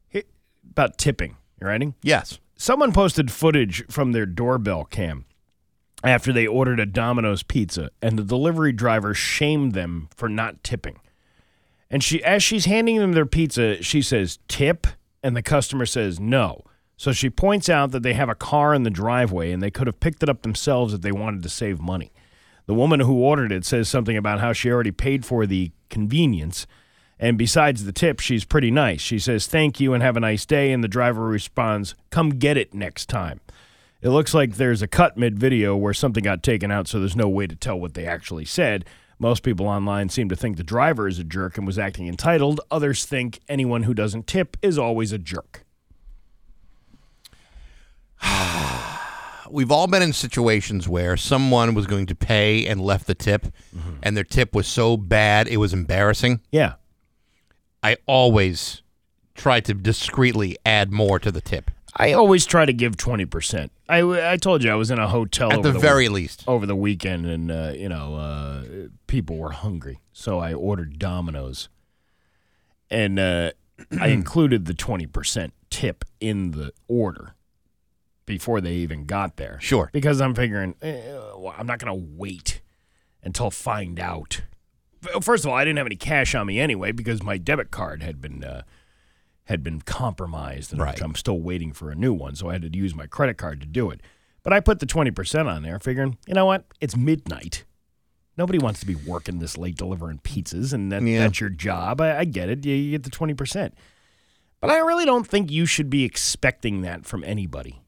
S3: Here, about tipping. You ready?
S1: Yes.
S3: Someone posted footage from their doorbell cam after they ordered a Domino's pizza, and the delivery driver shamed them for not tipping. And she, as she's handing them their pizza, she says, "Tip," and the customer says, "No." So she points out that they have a car in the driveway, and they could have picked it up themselves if they wanted to save money. The woman who ordered it says something about how she already paid for the convenience. And besides the tip, she's pretty nice. She says, Thank you and have a nice day. And the driver responds, Come get it next time. It looks like there's a cut mid video where something got taken out, so there's no way to tell what they actually said. Most people online seem to think the driver is a jerk and was acting entitled. Others think anyone who doesn't tip is always a jerk. [sighs]
S1: We've all been in situations where someone was going to pay and left the tip, mm-hmm. and their tip was so bad it was embarrassing.
S3: Yeah.
S1: I always try to discreetly add more to the tip,
S3: I always try to give 20%. I, I told you I was in a hotel
S1: at
S3: over
S1: the
S3: the
S1: very least.
S3: over the weekend, and uh, you know, uh, people were hungry, so I ordered Domino's, and uh, I [clears throat] included the twenty percent tip in the order before they even got there.
S1: Sure.
S3: because I'm figuring eh, well, I'm not going to wait until find out first of all, I didn't have any cash on me anyway because my debit card had been uh, had been compromised, and
S1: Right.
S3: I'm still waiting for a new one, so I had to use my credit card to do it. But I put the twenty percent on there, figuring, you know what, it's midnight. Nobody wants to be working this late delivering pizzas, and that,
S1: Yeah.
S3: that's your job. I, I get it. You, you get the twenty percent, but I really don't think you should be expecting that from anybody.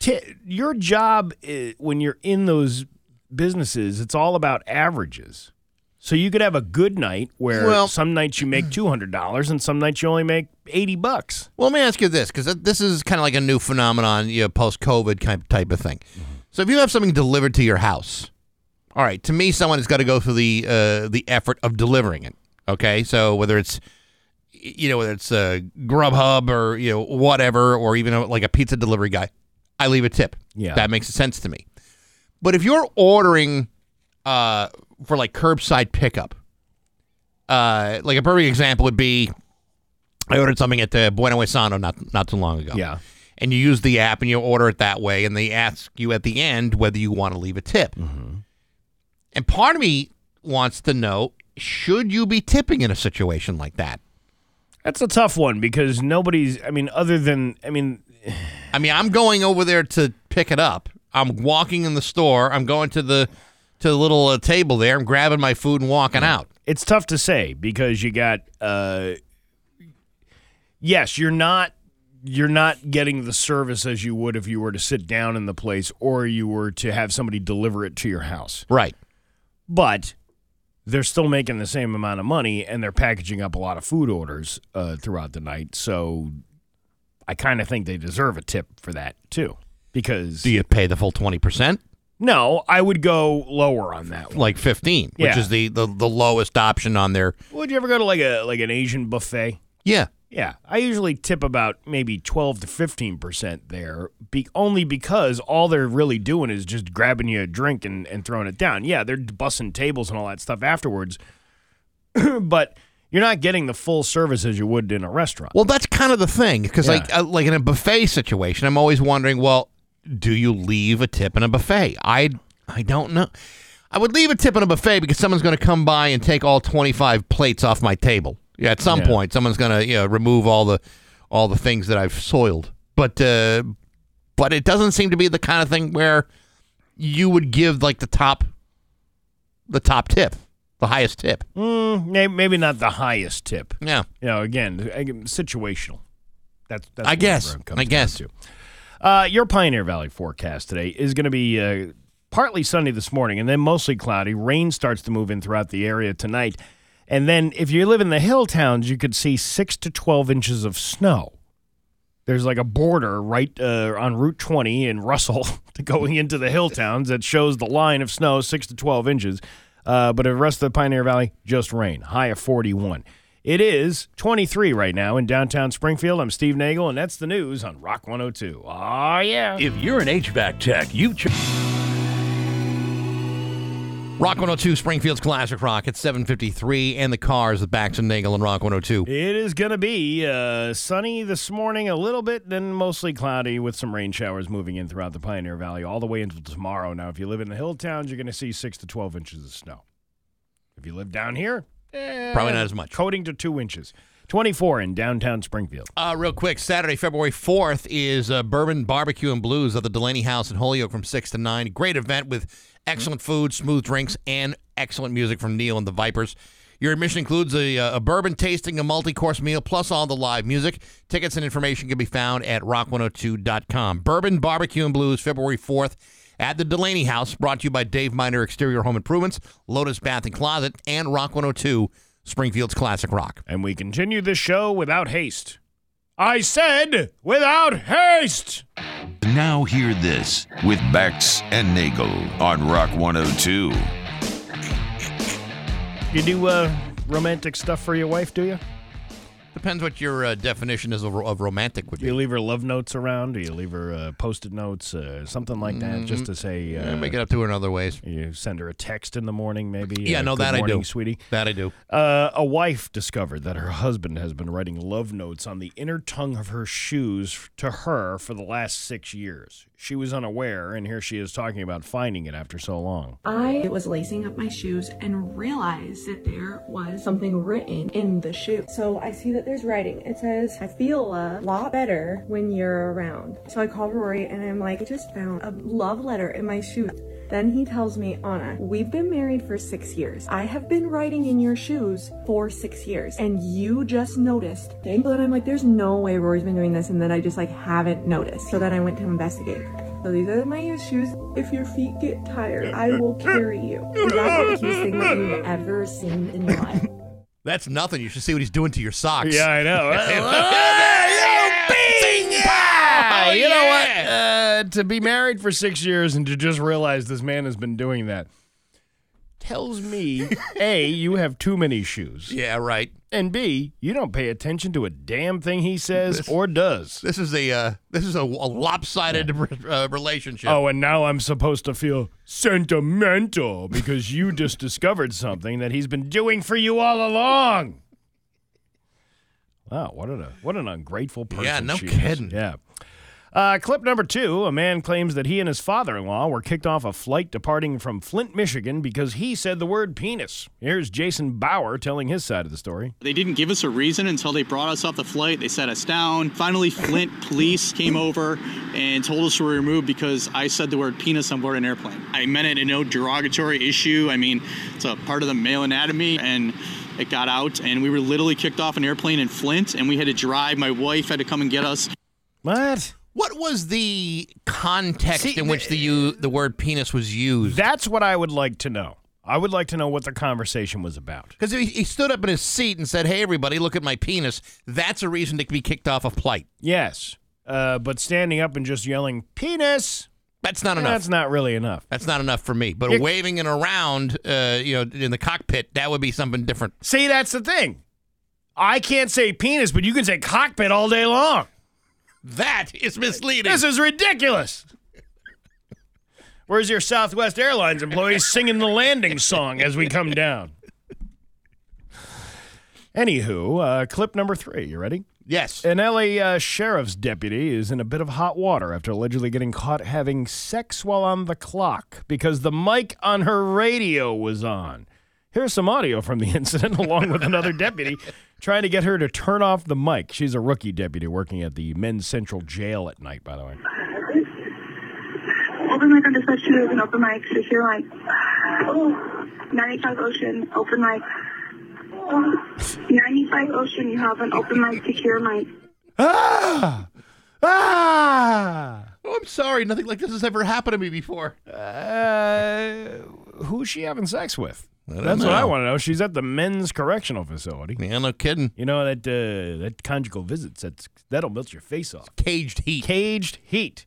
S3: Ti- your job i when you're in those businesses, it's all about averages. So you could have a good night where
S1: Well-
S3: some nights you make two hundred dollars and some nights you only make eighty bucks.
S1: Well, let me ask you this, because this is kind of like a new phenomenon, you know, post-COVID kind type of thing. So if you have something delivered to your house, all right, to me, someone has got to go through the uh, the effort of delivering it. Okay, so whether it's you know whether it's uh, Grubhub or you know whatever, or even uh, like a pizza delivery guy, I leave a tip.
S3: Yeah.
S1: that makes sense to me. But if you're ordering uh, for like curbside pickup, uh, like a perfect example would be, I ordered something at the Bueno Sano not not too long ago.
S3: Yeah.
S1: and you use the app and you order it that way, and they ask you at the end whether you want to leave a tip. And part of me wants to know: should you be tipping in a situation like that?
S3: That's a tough one because nobody's. I mean, other than I mean,
S1: I mean, I'm going over there to pick it up. I'm walking in the store. I'm going to the to the little uh, table there. I'm grabbing my food and walking out.
S3: it's tough to say because you got. uh Yes, you're not. You're not getting the service as you would if you were to sit down in the place or you were to have somebody deliver it to your house.
S1: Right.
S3: but they're still making the same amount of money and they're packaging up a lot of food orders uh, throughout the night. So I kind of think they deserve a tip for that too. Because
S1: Do you pay the full twenty percent,
S3: no, I would go lower on that one.
S1: like fifteen, which is the, the the lowest option on there.
S3: Would you ever go to like a like an Asian buffet?
S1: Yeah.
S3: Yeah, I usually tip about maybe twelve to fifteen percent there, be, only because all they're really doing is just grabbing you a drink and, and throwing it down. Yeah, they're bussing tables and all that stuff afterwards, [clears throat] but you're not getting the full service as you would in a restaurant.
S1: Well, that's kind of the thing because,
S3: Yeah.
S1: like, uh, like in a buffet situation, I'm always wondering, well, do you leave a tip in a buffet? I I don't know. I would leave a tip in a buffet because someone's going to come by and take all 25 plates off my table. Yeah, at some
S3: Yeah.
S1: point, someone's going to you know remove all the all the things that I've soiled. But uh, but it doesn't seem to be the kind of thing where you would give like the top the top tip, the highest tip.
S3: Mm, maybe not the highest tip.
S1: Yeah.
S3: You know, again, situational. That's, that's
S1: I guess. I guess.
S3: to. Uh, your Pioneer Valley forecast today is going to be uh, partly sunny this morning and then mostly cloudy. Rain starts to move in throughout the area tonight. And then if you live in the hill towns, you could see 6 to 12 inches of snow. There's like a border right uh, on Route 20 in Russell [laughs] going into the hill towns that shows the line of snow, 6 to 12 inches. Uh, but the rest of the Pioneer Valley, just rain, high of 41. It is 23 right now in downtown Springfield. I'm Steve Nagel, and that's the news on Rock 102. Oh, yeah.
S7: If you're an HVAC tech, you ch-
S1: Rock 102, Springfield's Classic Rock at 753, and the cars with Bax and Nagel and Rock 102.
S3: It is going to be uh, sunny this morning, a little bit, then mostly cloudy with some rain showers moving in throughout the Pioneer Valley all the way until tomorrow. Now, if you live in the hill towns, you're going to see 6 to 12 inches of snow. If you live down here, eh,
S1: Probably not as much.
S3: Coating to 2 inches. 24 in downtown Springfield.
S1: Uh, real quick, Saturday, February 4th is uh, Bourbon Barbecue and Blues at the Delaney House in Holyoke from 6 to 9. Great event with excellent food, smooth drinks, and excellent music from Neal and the Vipers. Your admission includes a, uh, a bourbon tasting, a multi course meal, plus all the live music. Tickets and information can be found at rock102.com. Bourbon Barbecue and Blues, February 4th at the Delaney House, brought to you by Dave Miner Exterior Home Improvements, Lotus Bath and Closet, and Rock 102, Springfield's Classic Rock.
S3: And we continue this show without haste. I said without haste.
S2: Now hear this with Bax and Nagel on Rock 102.
S3: You do uh, romantic stuff for your wife, do you?
S1: Depends what your uh, definition is of, of romantic would
S3: Do you leave her love notes around? Do you leave her uh, post-it notes, uh, something like that, just to say? Uh,
S1: Yeah, make it up to her in other ways.
S3: You send her a text in the morning, maybe.
S1: Yeah,
S3: uh,
S1: no,
S3: "Good
S1: that I do.
S3: sweetie.
S1: That I do.
S3: Uh, a wife discovered that her husband has been writing love notes on the inner tongue of her shoes to her for the last six years. She was unaware, and here she is talking about finding it after so long.
S8: I was lacing up my shoes and realized that there was something written in the shoe. So I see that there's writing. It says, I feel a lot better when you're around. So I called Rory and I'm like, I just found a love letter in my shoe. Then he tells me, Anna, we've been married for six years. I have been riding in your shoes for six years, and you just noticed. Okay? So then I'm like, there's no way Rory's been doing this, and then I just like haven't noticed. So then I went to investigate. So these are my shoes. If your feet get tired, I will carry you. Is that the cutest thing that you've ever seen in your life? [laughs]
S1: That's nothing. You should see what he's doing to your socks.
S3: Yeah, I know. [laughs] [laughs]
S1: yeah.
S3: To be married for six years and to just realize this man has been doing that tells me A, you have too many shoes,
S1: Yeah, right.
S3: and B, you don't pay attention to a damn thing he says or does.
S1: This is a uh, this is a, a lopsided uh, relationship.
S3: Oh, and now I'm supposed to feel sentimental because you just discovered something that he's been doing for you all along. Wow, what an what an ungrateful person.
S1: Yeah, no
S3: she is.
S1: kidding.
S3: Yeah. Uh, clip number two: A man claims that he and his father-in-law were kicked off a flight departing from Flint, Michigan, because he said the word penis. Here's Jason Bauer telling his side of the story.
S9: They didn't give us a reason until they brought us off the flight. They set us down. Finally, Flint police came over and told us we were removed because I said the word penis on board an airplane. I meant it in no derogatory issue. I mean, it's a part of the male anatomy, and it got out. And we were literally kicked off an airplane in Flint, and we had to drive. My wife had to come and get us.
S3: What?
S1: What was the context
S3: See,
S1: in which the you, the word penis was used?
S3: That's what I would like to know. I would like to know what the conversation was about.
S1: Because he, he stood up in his seat and said, "Hey, everybody, look at my penis." That's a reason to be kicked off a flight.
S3: Yes, uh, but standing up and just yelling "penis"
S1: That's not enough.
S3: that's not really enough.
S1: That's not enough for me. But waving it around, uh, you know, in the cockpit, that would be something different.
S3: See, that's the thing. I can't say penis, but you can say cockpit all day long.
S1: That is misleading.
S3: This is ridiculous. Where's your Southwest Airlines employees singing the landing song as we come down? Anywho, uh, clip number three. You ready?
S1: yes.
S3: An LA uh, sheriff's deputy is in a bit of hot water after allegedly getting caught having sex while on the clock because the mic on her radio was on. Here's some audio from the [laughs] incident, along with another deputy trying to get her to turn off the mic. She's a rookie deputy working at the men's central jail at night, by the way.
S10: Open mic on dispatch two is an open mic, secure mic. 95 Ocean, open mic. 95 Ocean, you have an open mic, secure mic.
S3: Ah! Ah!
S1: Oh, I'm sorry. Nothing like this has ever happened to me before.
S3: Uh, who's she having sex with? That's what I want to know. She's at the men's correctional facility.
S1: Yeah, no kidding.
S3: You know that uh, that conjugal visits that's that'll melt your face off.
S1: Caged heat.
S3: Caged heat.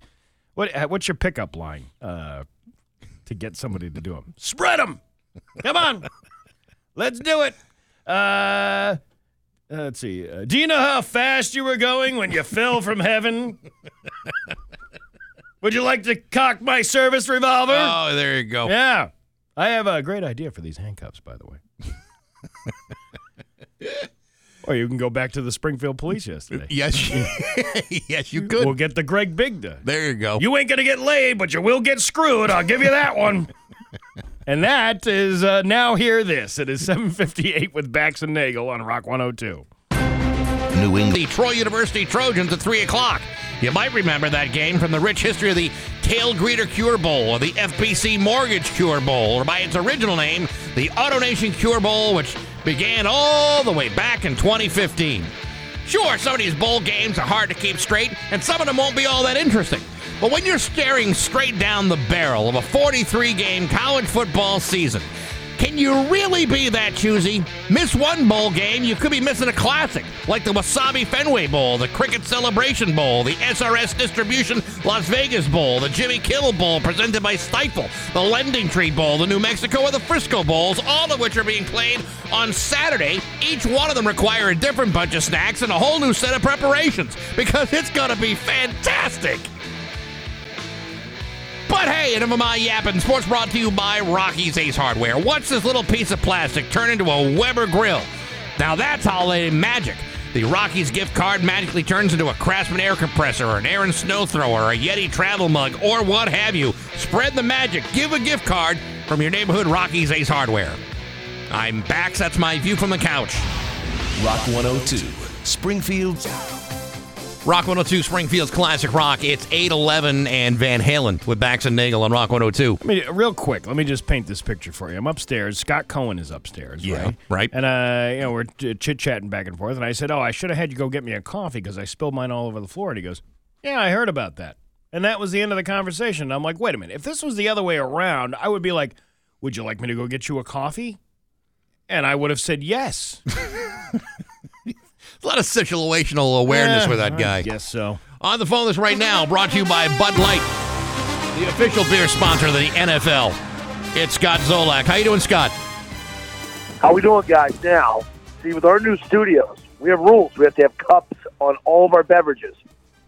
S3: What uh, what's your pickup line uh, to get somebody to do them? Spread them. Come on, [laughs] let's do it. Uh, let's see. Uh, do you know how fast you were going when you [laughs] fell from heaven? [laughs] Would you like to cock my service revolver?
S1: Oh, there you go.
S3: Yeah. I have a great idea for these handcuffs, by the way. [laughs] or you can go back to the Springfield police yesterday. [laughs]
S1: Yes, [laughs] yes, you could.
S3: We'll get the Gregg Bigda.
S1: there you go.
S3: You ain't gonna get laid, but you will get screwed. I'll give you that one. and that is uh, now hear this. It is 7:58 with Bax and Nagel on Rock 102.
S2: New England.
S1: the Troy University Trojans at 3 o'clock. You might remember that game from the rich history of the Tailgreeter Cure Bowl or the FBC Mortgage Cure Bowl, or by its original name, the AutoNation Cure Bowl, which began all the way back in 2015. Sure, some of these bowl games are hard to keep straight, and some of them won't be all that interesting. But when you're staring straight down the barrel of a 43 game college football season, can you really be that choosy? Miss one bowl game, you could be missing a classic, like the Wasabi Fenway Bowl, the Cricket Celebration Bowl, the SRS Distribution Las Vegas Bowl, the Jimmy Kimmel Bowl presented by Stifel, the LendingTree Bowl, the New Mexico or the Frisco Bowls, all of which are being played on Saturday. Each one of them require a different bunch of snacks and a whole new set of preparations because it's going to be fantastic. But hey, enough of my yapping. Sports brought to you by Rocky's Ace Hardware. Watch this little piece of plastic turn into a Weber grill? Now that's holiday magic. the Rocky's gift card magically turns into a Craftsman air compressor or an Ariens snow thrower a Yeti travel mug or what have you. Spread the magic. Give a gift card from your neighborhood Rocky's Ace Hardware. I'm back. That's my view from the couch.
S11: Rock 102, Springfield's
S1: Rock 102 Springfield's Classic Rock. It's 811 and Van Halen with Bax and Nagel on Rock 102.
S3: I mean, real quick, let me just paint this picture for you. I'm upstairs. Scott Cohen is upstairs,
S1: Yeah,
S3: right?
S1: right.
S3: And uh, you know, we're chit chatting back and forth, and I said, "Oh, I should have had you go get me a coffee because I spilled mine all over the floor." And he goes, "Yeah, I heard about that." And that was the end of the conversation. I'm like, "Wait a minute. If this was the other way around, I would be like, would you like me to go get you a coffee?" And I would have said yes. [laughs]
S1: A lot of situational awareness
S3: Yeah,
S1: with that
S3: I
S1: guy.
S3: guess so.
S1: On the phone this right now, brought to you by Bud Light, the official beer sponsor of the NFL. It's Scott Zolak. How you doing, Scott?
S12: How we doing, guys? Now, see, with our new studios, we have rules. We have to have cups on all of our beverages.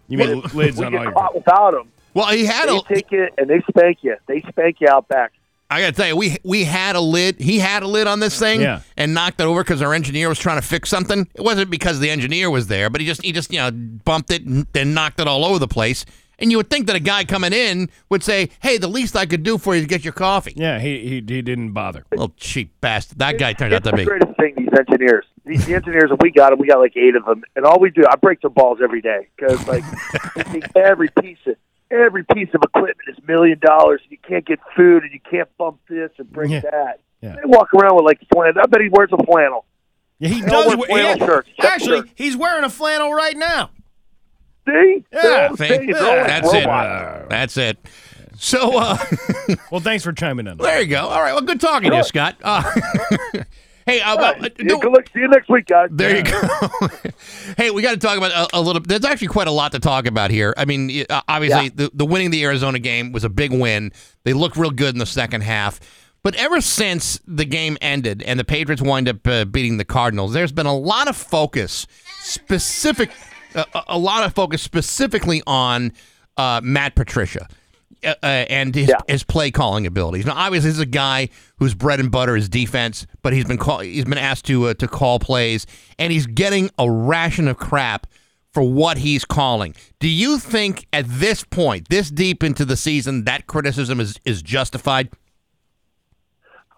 S3: You mean lids
S12: we
S3: on
S12: get
S3: all your
S12: caught without them.
S1: Well, he had
S12: they
S1: a.
S12: take it and they spank you. They spank you out back.
S1: I got to tell you, we we had a lid. He had a lid on this thing,
S3: Yeah.
S1: and knocked it over because our engineer was trying to fix something. It wasn't because the engineer was there, but he just he just you know bumped it and then knocked it all over the place. And you would think that a guy coming in would say, "Hey, the least I could do for you is get your coffee."
S3: Yeah, he he, he didn't bother.
S1: Little cheap bastard. That guy turned out
S12: It's
S1: to
S12: the
S1: be.
S12: greatest thing. These engineers, these the engineers, and we got them. We got like eight of them, and all we do, I break their balls every day because like [laughs] they take every piece of every piece of equipment is million dollars. and You can't get food, and you can't bump this and bring
S3: Yeah.
S12: that.
S3: Yeah.
S12: They walk around with like flannel. I bet he wears a flannel.
S3: Yeah, he
S12: They
S3: does.
S12: wear
S3: wear-
S12: flannel
S3: yeah.
S12: shirts,
S3: Actually,
S12: shirts.
S3: he's wearing a flannel right now.
S12: See?
S3: Yeah.
S12: They're all
S1: See?
S12: saying they're all like
S1: That's it.
S12: robots.
S1: That's it. So, uh, [laughs]
S3: Well, thanks for chiming in.
S1: there you go. All right. Well, good talking to you, Scott. Uh, [laughs] hey, uh, well, uh,
S12: Yeah,
S1: do-
S12: good luck. See you next week, guys.
S1: There you go. [laughs] hey, we got to talk about a, a little. There's actually quite a lot to talk about here. I mean, uh, obviously,
S12: Yeah.
S1: the, the winning the Arizona game was a big win. They looked real good in the second half. But ever since the game ended and the Patriots wind up uh, beating the Cardinals, there's been a lot of focus, specific, uh, a- a lot of focus specifically on uh, Matt Patricia uh, uh, and his,
S12: Yeah.
S1: his play calling abilities. Now, obviously, this is a guy whose bread and butter is defense, but he's been call, he's been asked to uh, to call plays, and he's getting a ration of crap for what he's calling. Do you think at this point, this deep into the season, that criticism is is justified?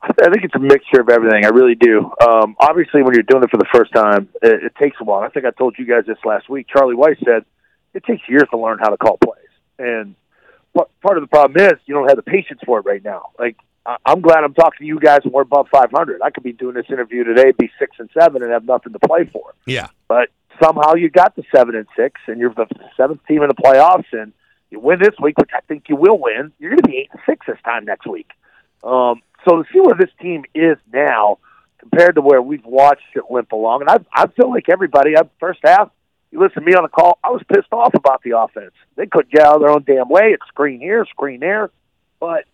S12: I think it's a mixture of everything. I really do. Um, obviously, when you're doing it for the first time, it, it takes a while. I think I told you guys this last week. Charlie Weis said it takes years to learn how to call plays, and part of the problem is you don't have the patience for it right now. Like I'm glad I'm talking to you guys and we're above 500. I could be doing this interview today, be six and seven, and have nothing to play for.
S1: Yeah.
S12: But somehow you got the seven and six, and you're the seventh team in the playoffs, and you win this week, which I think you will win. You're going to be eight and six this time next week. Um, so to see where this team is now compared to where we've watched it limp along, and I, I feel like everybody, I, first half, you listen to me on the call, I was pissed off about the offense. They couldn't get out of their own damn way. It's screen here, screen there. But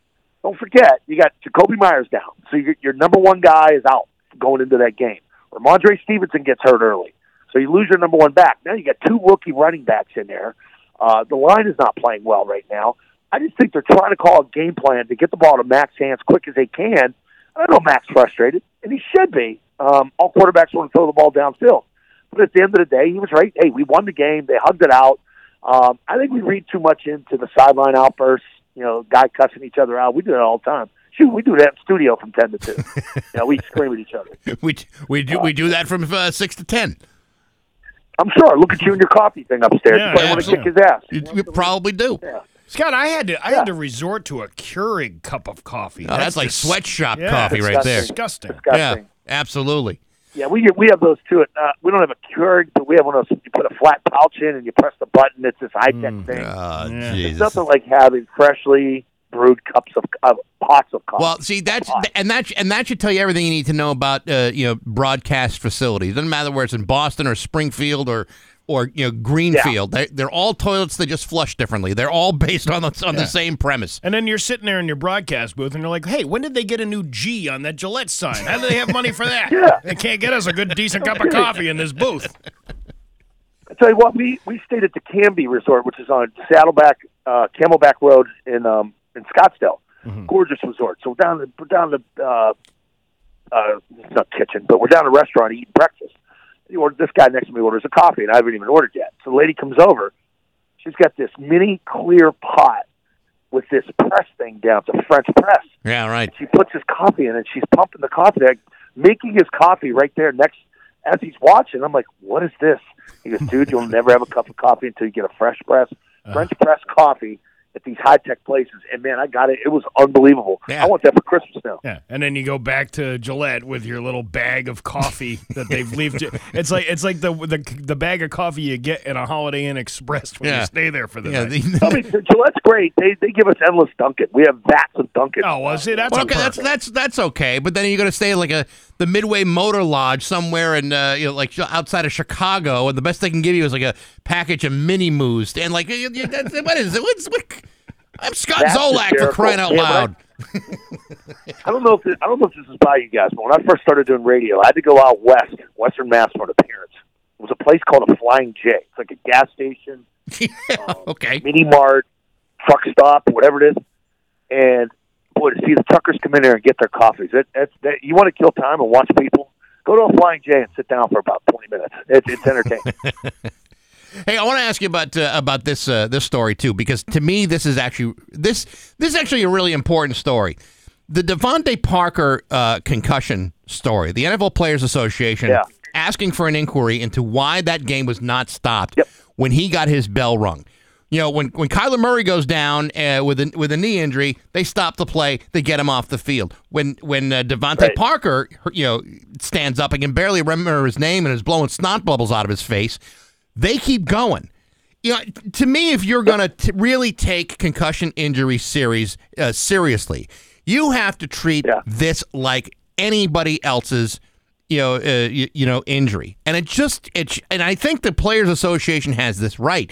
S12: don't forget, you got Jakobi Meyers down. So your, your number one guy is out going into that game. Rhamondre Stevenson gets hurt early. So you lose your number one back. Now you got two rookie running backs in there. Uh, the line is not playing well right now. I just think they're trying to call a game plan to get the ball to Mac's hands quick as they can. I know Mac's frustrated, and he should be. Um, all quarterbacks want to throw the ball downfield. But at the end of the day, he was right. Hey, we won the game. They hugged it out. Um, I think we read too much into the sideline outbursts. You know, guy cussing each other out. We do that all the time. Shoot, we do that in studio from ten to two. you know, we [laughs] scream at each other.
S1: We we do we do that from uh, six to ten.
S12: I'm sure. Look at you and your coffee thing upstairs.
S3: Yeah,
S12: you probably want to kick his ass.
S1: You, you probably do.
S3: Scott, I had to I had to resort to a Keurig cup of coffee.
S1: Oh, that's like
S3: dis-
S1: sweatshop
S3: yeah,
S1: coffee right there.
S3: Disgusting.
S1: Yeah, absolutely.
S12: Yeah, we we have those too. Uh, we don't have a Keurig, but we have one of those. You put a flat pouch in and you press the button. It's this high tech thing.
S1: Oh,
S12: It's nothing like having freshly brewed cups of uh, pots of coffee.
S1: Well, see that's and that and that should tell you everything you need to know about uh, you know broadcast facilities. Doesn't matter where it's in Boston or Springfield or or you know Greenfield. They, they're all toilets. They just flush differently. They're all [laughs] based on the on
S3: Yeah.
S1: the same premise.
S3: And then you're sitting there in your broadcast booth, and you're like, "Hey, when did they get a new G on that Gillette sign? How do they have money for that? [laughs]
S12: Yeah.
S3: They can't get us a good, decent cup of coffee in this booth."
S12: I tell you what, we we stayed at the Camby Resort, which is on Saddleback uh, Camelback Road in um, in Scottsdale. Gorgeous resort. So we're down the down the uh, uh, not kitchen, but we're down a restaurant eating breakfast. This guy next to me orders a coffee, and I haven't even ordered yet. So the lady comes over. She's got this mini clear pot with this press thing down. It's a French press.
S1: Yeah, right.
S12: She puts his coffee in, and she's pumping the coffee there, making his coffee right there next as he's watching. I'm like, what is this? He goes, dude, you'll never have a cup of coffee until you get a fresh press, uh-huh. French press coffee at these high tech places. And man, I got it. It was unbelievable. I want that for Christmas now.
S3: Yeah, and then you go back to Gillette with your little bag of coffee that they've left. [laughs] It's like it's like the, the the bag of coffee you get in a Holiday Inn Express when
S1: Yeah.
S3: you stay there for the
S1: Yeah,
S3: night.
S12: I mean, Gillette's great. They they give us endless Dunkin'. We have vats of Dunkin'.
S3: Oh, well, see, that's
S1: Well,
S3: a
S1: okay, that's that's that's okay. But then you're going to stay like a the Midway Motor Lodge somewhere in uh, you know like outside of Chicago, and the best they can give you is like a package of mini moose. And like, you- you- that's- what is it? What's what? I'm Scott
S12: That's
S1: Zolak for crying out
S12: Yeah, but I-
S1: loud.
S12: I don't know if this, I don't know if this is by you guys, but when I first started doing radio, I had to go out west, Western Mass, for an appearance. It was a place called a Flying J. It's like a gas station, [laughs]
S1: okay,
S12: mini mart, truck stop, whatever it is. And boy, to see the truckers come in there and get their coffees, that, that's that, you want to kill time and watch people. Go to a Flying J and sit down for about twenty minutes. It's, it's entertaining. [laughs]
S1: Hey, I want to ask you about uh, about this uh, this story too, because to me this is actually this this is actually a really important story. The DeVante Parker uh, concussion story. The NFL Players Association
S12: Yeah.
S1: asking for an inquiry into why that game was not stopped when he got his bell rung. You know, when when Kyler Murray goes down uh, with a with a knee injury, they stop the play, they get him off the field. When when uh, DeVante
S12: Right.
S1: Parker, you know, stands up and can barely remember his name and is blowing snot bubbles out of his face, they keep going. You know, to me, if you're going to really take concussion injury series uh, seriously, you have to treat this like anybody else's, you know, uh, you, you know, injury. And it just it and I think the Players Association has this right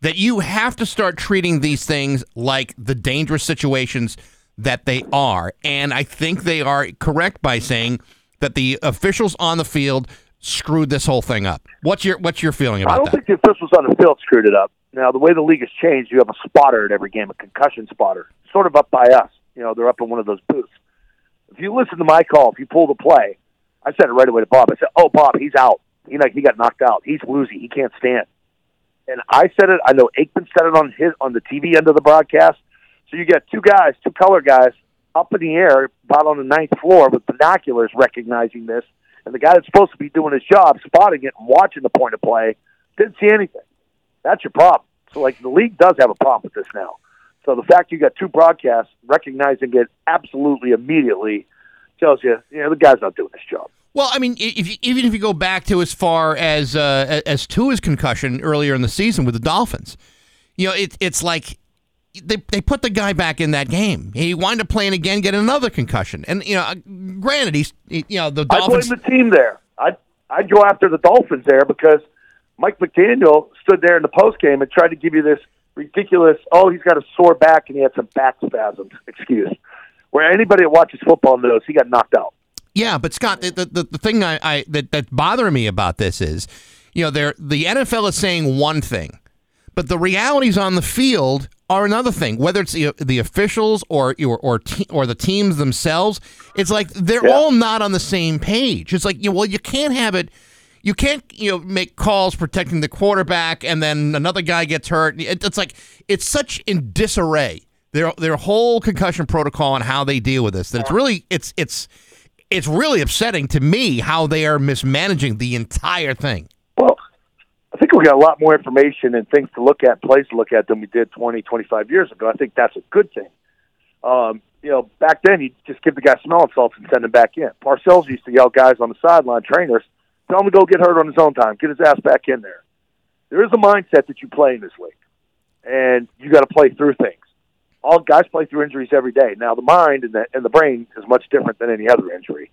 S1: that you have to start treating these things like the dangerous situations that they are. And I think they are correct by saying that the officials on the field screwed this whole thing up. What's your what's your feeling about that?
S12: I don't
S1: that?
S12: think the officials on the field screwed it up. Now, the way the league has changed, you have a spotter at every game, a concussion spotter, sort of up by us. You know, they're up in one of those booths. If you listen to my call, if you pull the play, I said it right away to Bob. I said, "Oh, Bob, he's out. He like he got knocked out. He's woozy. He can't stand." And I said it. I know Aikman said it on his on the TV end of the broadcast. So you get two guys, two color guys, up in the air, about on the ninth floor with binoculars, recognizing this, and the guy that's supposed to be doing his job, spotting it and watching the point of play, didn't see anything. That's your problem. So like the league does have a problem with this now. So the fact you got two broadcasts recognizing it absolutely immediately tells you, you know, the guy's not doing his job.
S1: Well, I mean, if you, even if you go back to as far as uh, as to his concussion earlier in the season with the Dolphins, you know, it, it's like they they put the guy back in that game. He wound up playing again, get another concussion, and you know, uh, granted, he's you know the Dolphins.
S12: I blame the team there. I'd, I'd go after the Dolphins there because Mike McDaniel stood there in the post game and tried to give you this ridiculous, oh, he's got a sore back and he had some back spasms excuse. Where anybody that watches football knows he got knocked out.
S1: Yeah, but Scott, the the, the thing I, I that that's bothering me about this is, you know, they're the NFL is saying one thing, but the realities on the field are another thing. Whether it's the, the officials or or or, te- or the teams themselves, it's like they're all not on the same page. It's like, you well, you can't have it. You can't, you know, make calls protecting the quarterback, and then another guy gets hurt. It, it's like it's such in disarray. Their their whole concussion protocol and how they deal with this. That it's really it's it's it's really upsetting to me how they are mismanaging the entire thing.
S12: Well, I think we got a lot more information and things to look at, plays to look at than we did 20, 25 years ago. I think that's a good thing. Um, you know, back then you just give the guy smelling salts and send him back in. Parcells used to yell guys on the sideline, trainers, tell him to go get hurt on his own time, get his ass back in there. There is a mindset that you play in this league, and you got to play through things. All guys play through injuries every day. Now, the mind and the and the brain is much different than any other injury.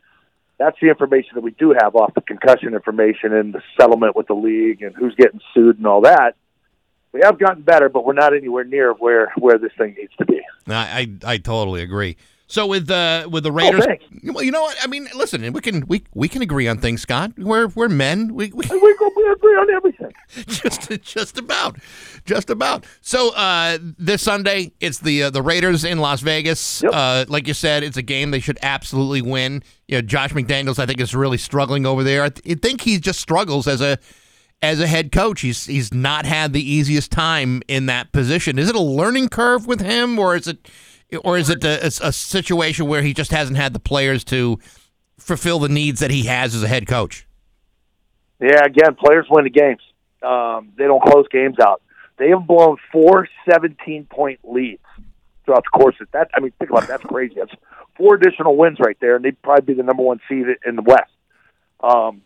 S12: That's the information that we do have off the concussion information and the settlement with the league and who's getting sued and all that. We have gotten better, but we're not anywhere near where where this thing needs to be.
S1: I I, I totally agree. So with the with the Raiders,
S12: Oh,
S1: well, you know what? I mean, listen, we can we we can agree on things, Scott. We're we're men. We, we
S12: we, we agree on everything. [laughs]
S1: just just about, just about. So uh, this Sunday, it's the uh, the Raiders in Las Vegas. Uh, like you said, it's a game they should absolutely win. You know, Josh McDaniels, I think, is really struggling over there. I th- I think he just struggles as a as a head coach. He's he's not had the easiest time in that position. Is it a learning curve with him, or is it or is it a, a, situation where he just hasn't had the players to fulfill the needs that he has as a head coach?
S12: Yeah, again, players win the games. Um, they don't close games out. They have blown four 17 point leads throughout the course of that. I mean, think about it, that's crazy. That's four additional wins right there, and they'd probably be the number one seed in the West. Um,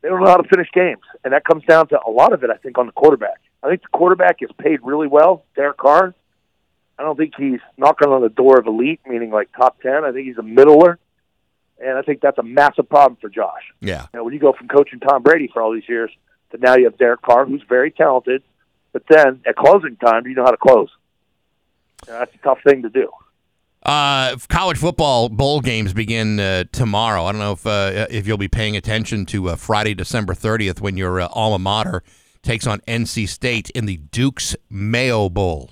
S12: they don't know how to finish games, and that comes down to a lot of it, I think, on the quarterback. I think the quarterback is paid really well, Derek Carr. I don't think he's knocking on the door of elite, meaning like top 10. I think he's a middler, and I think that's a massive problem for Josh.
S1: Yeah.
S12: You know, when you go from coaching Tom Brady for all these years to now you have Derek Carr, who's very talented, but then at closing time, do you know how to close? And that's a tough thing to do.
S1: Uh, college football bowl games begin uh, tomorrow. I don't know if uh, if you'll be paying attention to uh, Friday, December thirtieth, when your uh, alma mater takes on NC State in the Duke's Mayo Bowl.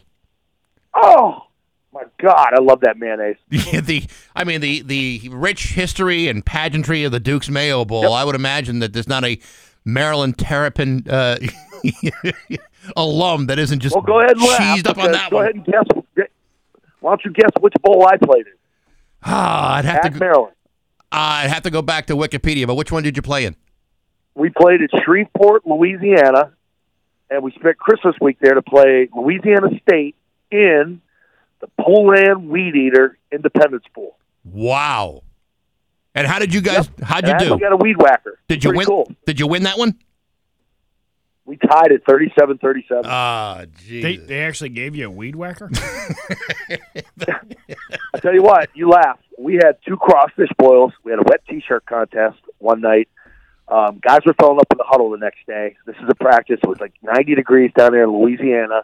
S12: Oh my God, I love that mayonnaise. [laughs]
S1: the I mean the the rich history and pageantry of the Duke's Mayo Bowl. I would imagine that there's not a Maryland Terrapin uh, [laughs] alum that isn't just
S12: Well, go ahead and
S1: cheesed up on that
S12: go
S1: one.
S12: ahead and guess. Why don't you guess which bowl I played in?
S1: Ah, I'd have
S12: At
S1: to
S12: Maryland.
S1: I'd have to go back to Wikipedia. But which one did you play in?
S12: We played at Shreveport, Louisiana, and we spent Christmas week there to play Louisiana State in the Poulan Weed Eater Independence Bowl.
S1: Wow. And how did you guys? How'd you
S12: And
S1: do?
S12: We got a weed whacker.
S1: Did you
S12: Pretty
S1: win?
S12: Cool.
S1: Did you win that one?
S12: We tied at 37-37.
S1: Ah,
S3: They, they actually gave you a weed whacker? [laughs]
S12: I tell you what, you laugh. We had two crawfish boils. We had a wet T-shirt contest one night. Um, guys were filling up in the huddle the next day. This is a practice. It was like 90 degrees down there in Louisiana.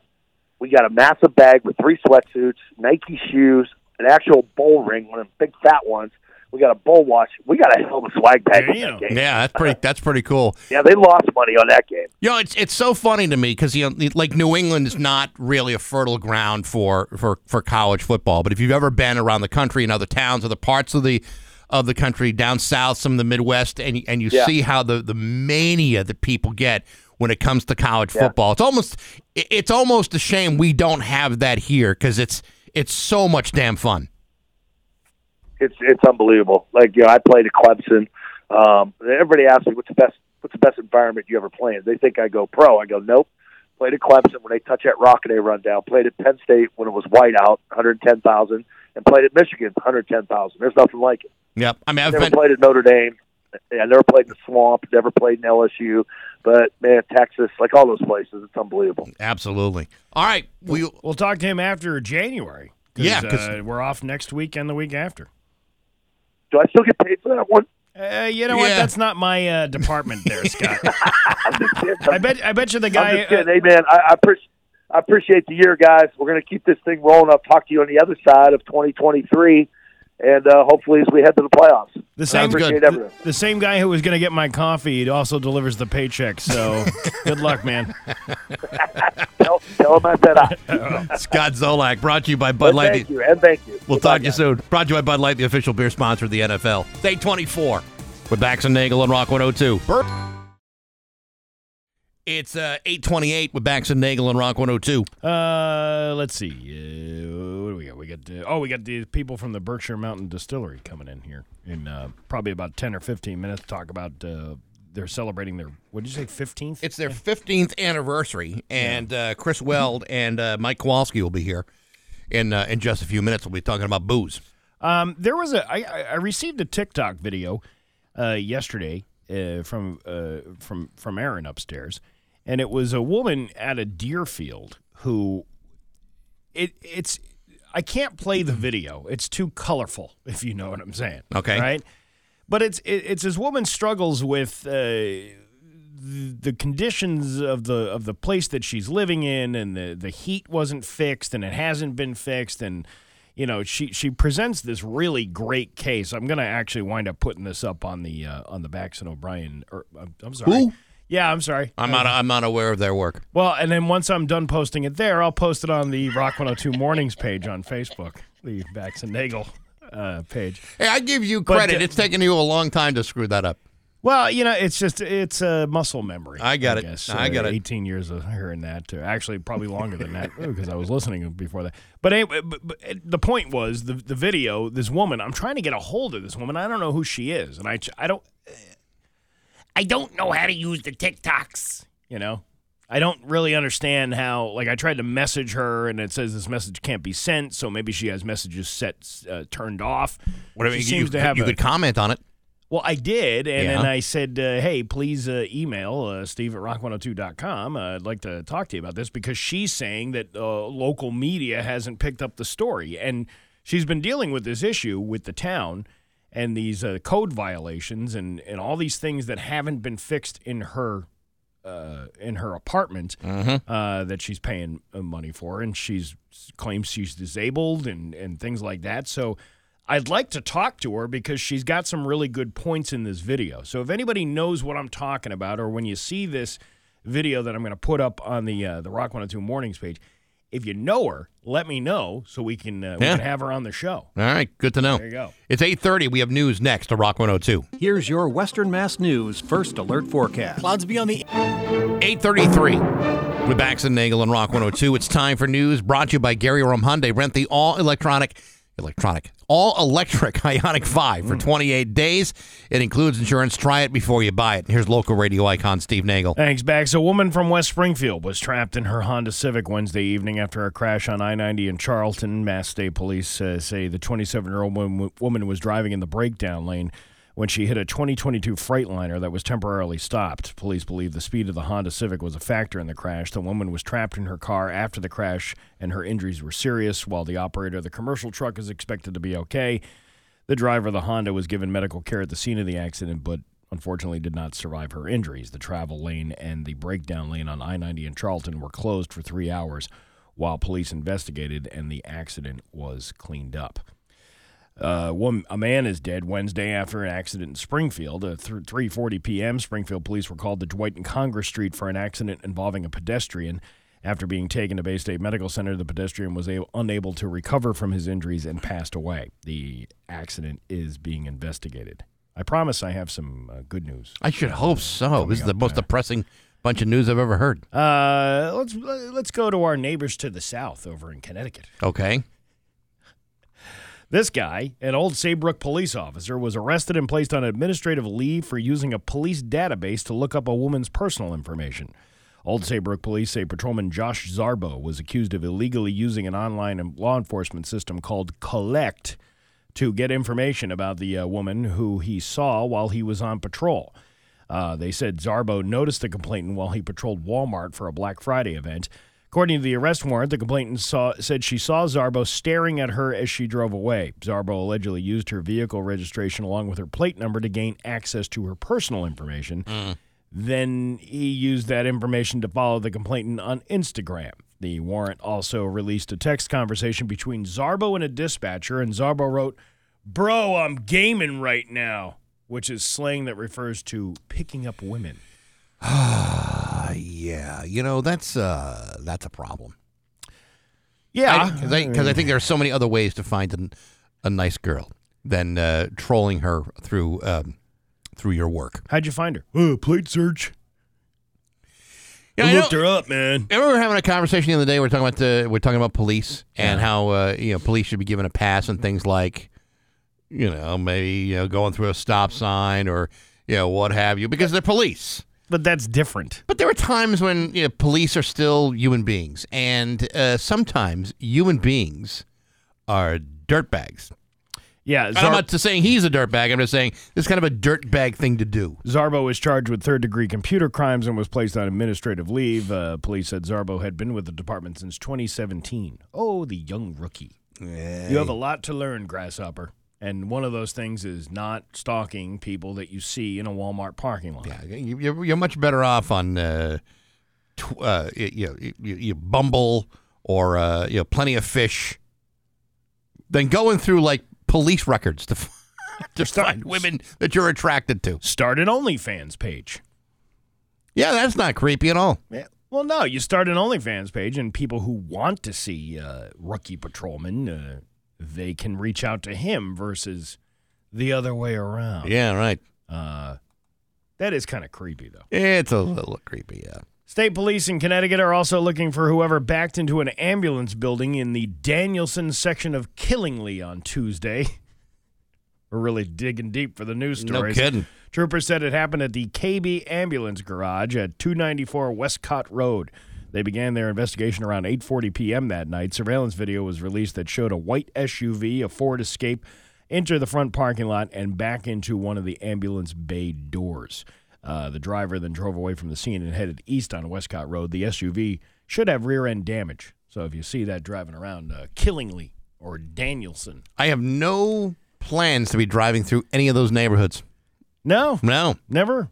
S12: We got a massive bag with three sweatsuits, Nike shoes, an actual bowl ring, one of the big fat ones. We got a bowl watch. We got a hell of a swag bag that game.
S1: Yeah, that's pretty. That's pretty cool. [laughs]
S12: Yeah, they lost money on that game.
S1: You know, it's it's so funny to me because you know, like New England is not really a fertile ground for, for for college football. But if you've ever been around the country in other towns, other parts of the of the country, down south, some of the Midwest, and and you
S12: Yeah.
S1: see how the the mania that people get when it comes to college
S12: Yeah.
S1: football, it's almost it's almost a shame we don't have that here because it's it's so much damn fun.
S12: it's it's unbelievable. Like you know, I played at Clemson. Um, everybody asks me what's the best what's the best environment you ever play in. They think I go pro. I go nope. Played at Clemson when they touch that rock and they run down. Played at Penn State when it was white out, 110,000, and played at Michigan, 110,000. There's nothing like it.
S1: Yep. I mean, I've
S12: never
S1: been
S12: played at Notre Dame. I never played in the swamp. Never played in LSU. But man, Texas, like all those places, it's unbelievable.
S1: absolutely. All right, we
S3: We'll talk to him after January.
S1: Yeah, 'cause-
S3: uh, we're off next week and the week after.
S12: Do I still get paid for that one?
S3: Uh, you know what?
S1: Yeah.
S3: That's not my uh, department there, [laughs] Scott. I bet. I bet you the
S12: I'm
S3: guy.
S12: just hey, man, I, I, appreciate, I appreciate the year, guys. We're going to keep this thing rolling. I'll talk to you on the other side of 2023, and uh, hopefully as we head to the playoffs.
S3: The
S12: I
S3: same,
S12: appreciate
S3: the, the same guy who was going to get my coffee also delivers the paycheck. So [laughs] good luck, man. [laughs]
S12: Tell, tell him I said I. [laughs]
S1: Scott Zolak brought to you by Bud
S12: And
S1: Light.
S12: thank you, and thank you.
S1: We'll
S12: Goodbye,
S1: talk to you
S12: guys.
S1: soon. Brought to you by Bud Light, the official beer sponsor of the NFL. Day 24 with Bax and Nagel and Rock 102. Bert. It's uh, 828 with Bax and Nagel and Rock 102.
S3: Uh, let's see. Uh, what do we got? We got uh, oh, we got the people from the Berkshire Mountain Distillery coming in here in uh, probably about ten or fifteen minutes. to Talk about uh, they're celebrating their what did you say fifteenth?
S1: It's their 15th anniversary, and uh, Chris Weld [laughs] and uh, Mike Kowalski will be here in uh, in just a few minutes. We'll be talking about booze.
S3: Um, there was a I, I I received a TikTok video uh, yesterday uh, from uh, from from Aaron upstairs, and it was a woman at a deer field who it it's I can't play the video. It's too colorful, if you know what I'm saying.
S1: Okay.
S3: right? But it's it, it's this woman struggles with. Uh, the conditions of the of the place that she's living in and the the heat wasn't fixed and it hasn't been fixed and you know, she she presents this really great case. I'm going to actually wind up putting this up on the uh, on the Bax and O'Brien. Or I'm, I'm sorry.
S1: Who?
S3: Yeah, I'm sorry.
S1: I'm not. I'm not aware of their work.
S3: Well, and then once I'm done posting it there, I'll post it on the Rock 102 Mornings page on Facebook, the Bax and Nagel uh, page.
S1: Hey, I give you
S3: But,
S1: credit.
S3: uh,
S1: it's taken you a long time to screw that up.
S3: Well, you know, it's just it's a muscle memory.
S1: I got it.
S3: guess.
S1: I got
S3: Uh,
S1: it.
S3: 18 years of hearing that. Uh, actually, probably longer than that because I was listening before that. But anyway, but, but the point was the the video. This woman, I'm trying to get a hold of this woman. I don't know who she is, and I I don't I don't know how to use the TikToks. You know, I don't really understand how. Like, I tried to message her, and it says this message can't be sent. So maybe she has messages set uh, turned off.
S1: Whatever.
S3: She
S1: You,
S3: seems
S1: you,
S3: to have
S1: you
S3: a-
S1: could comment on it.
S3: well, I did, and
S1: Yeah.
S3: then I said, uh, hey, please uh, email uh, steve at rock102.com. Uh, I'd like to talk to you about this because she's saying that uh, local media hasn't picked up the story. And she's been dealing with this issue with the town and these uh, code violations and, and all these things that haven't been fixed in her uh, in her apartment uh, that she's paying uh, money for, and she's claims she's disabled and and things like that. So I'd like to talk to her because she's got some really good points in this video. So if anybody knows what I'm talking about, or when you see this video that I'm going to put up on the uh, the Rock 102 Mornings page, if you know her, let me know so we can uh, we
S1: Yeah.
S3: can have her on the show.
S1: All right. Good to know.
S3: There you go.
S1: It's 8:30. We have news next to Rock 102.
S5: Here's your Western Mass News first alert forecast.
S13: Clouds be on the
S1: 833 with Bax and Nagel and Rock 102. It's time for news brought to you by Gary Rome Hyundai. Rent the all electronic, electronic, all electric [laughs] Ioniq 5 for 28 days. It includes insurance. Try it before you buy it. Here's local radio icon Steve Nagel.
S3: Thanks, Bax. A woman from West Springfield was trapped in her Honda Civic Wednesday evening after a crash on I 90 in Charlton. Mass State Police uh, say the 27 year old woman was driving in the breakdown lane when she hit a 2022 Freightliner that was temporarily stopped. Police believe the speed of the Honda Civic was a factor in the crash. The woman was trapped in her car after the crash, and her injuries were serious, while the operator of the commercial truck is expected to be okay. The driver of the Honda was given medical care at the scene of the accident, but unfortunately did not survive her injuries. The travel lane and the breakdown lane on I 90 in Charlton were closed for three hours while police investigated, and the accident was cleaned up. Uh, one, a man is dead Wednesday after an accident in Springfield. At th- 3:40 p.m., Springfield police were called to Dwight and Congress Street for an accident involving a pedestrian. After being taken to Baystate Medical Center, the pedestrian was a- unable to recover from his injuries and passed away. The accident is being investigated. I promise I have some uh, good news.
S1: I should hope so. This is the most depressing bunch of news I've ever heard.
S3: Uh, let's let's go to our neighbors to the south over in Connecticut.
S1: Okay.
S3: This guy, an old Saybrook police officer, was arrested and placed on administrative leave for using a police database to look up a woman's personal information. Old Saybrook police say patrolman Josh Zarbo was accused of illegally using an online law enforcement system called Collect to get information about the uh, woman who he saw while he was on patrol. Uh, they said Zarbo noticed the complainant while he patrolled Walmart for a Black Friday event. According to the arrest warrant, the complainant saw, said she saw Zarbo staring at her as she drove away. Zarbo allegedly used her vehicle registration along with her plate number to gain access to her personal information. Then he used that information to follow the complainant on Instagram. The warrant also released a text conversation between Zarbo and a dispatcher, and Zarbo wrote, Bro, I'm gaming right now, which is slang that refers to picking up women. [sighs] [sighs] [sighs]
S1: Uh, yeah, you know that's uh that's a problem.
S3: Yeah,
S1: because I, 'cause I think there are so many other ways to find an, a nice girl than uh, trolling her through um, through your work.
S3: How'd you find her? Oh, plate search.
S1: Yeah,
S3: I looked her up, man.
S1: I remember we were having a conversation the other day. We are talking about the we're talking about police and how uh, you know police should be given a pass on things like you know maybe you know going through a stop sign or you know what have you because they're police.
S3: But that's different.
S1: But there are times when you know, police are still human beings, and uh, sometimes human beings are dirtbags.
S3: Yeah,
S1: And I'm not just saying he's a dirtbag. I'm just saying this is kind of a dirtbag thing to do.
S3: Zarbo was charged with third degree computer crimes and was placed on administrative leave. Uh, police said Zarbo had been with the department since 2017. Oh, the young rookie. You have a lot to learn, Grasshopper. And one of those things is not stalking people that you see in a Walmart parking lot.
S1: Yeah, you- you're, you're much better off on uh, tw- uh, you, you, you, you Bumble or uh, you know Plenty of Fish. than going through like police records to [laughs] f- to find women that you're attracted to.
S3: Start an OnlyFans page.
S1: Yeah, that's not creepy at all.
S3: Yeah. Well, no, you start an OnlyFans page, and people who want to see uh, Rookie Patrolman, uh, they can reach out to him versus the other way around.
S1: Yeah, right.
S3: Uh, that is kind of creepy, though.
S1: It's a little creepy, yeah.
S3: State police in Connecticut are also looking for whoever backed into an ambulance building in the Danielson section of Killingly on Tuesday. [laughs] We're really digging deep for the news
S1: story.
S3: No
S1: kidding.
S3: Troopers said it happened at the KB Ambulance Garage at 294 Westcott Road. They began their investigation around 8:40 p.m. that night. Surveillance video was released that showed a white SUV, a Ford Escape, enter the front parking lot and back into one of the ambulance bay doors. Uh, the driver then drove away from the scene and headed east on Westcott Road. The SUV should have rear end damage. So if you see that driving around uh, Killingly or Danielson,
S1: I have no plans to be driving through any of those neighborhoods.
S3: no,
S1: No.
S3: never.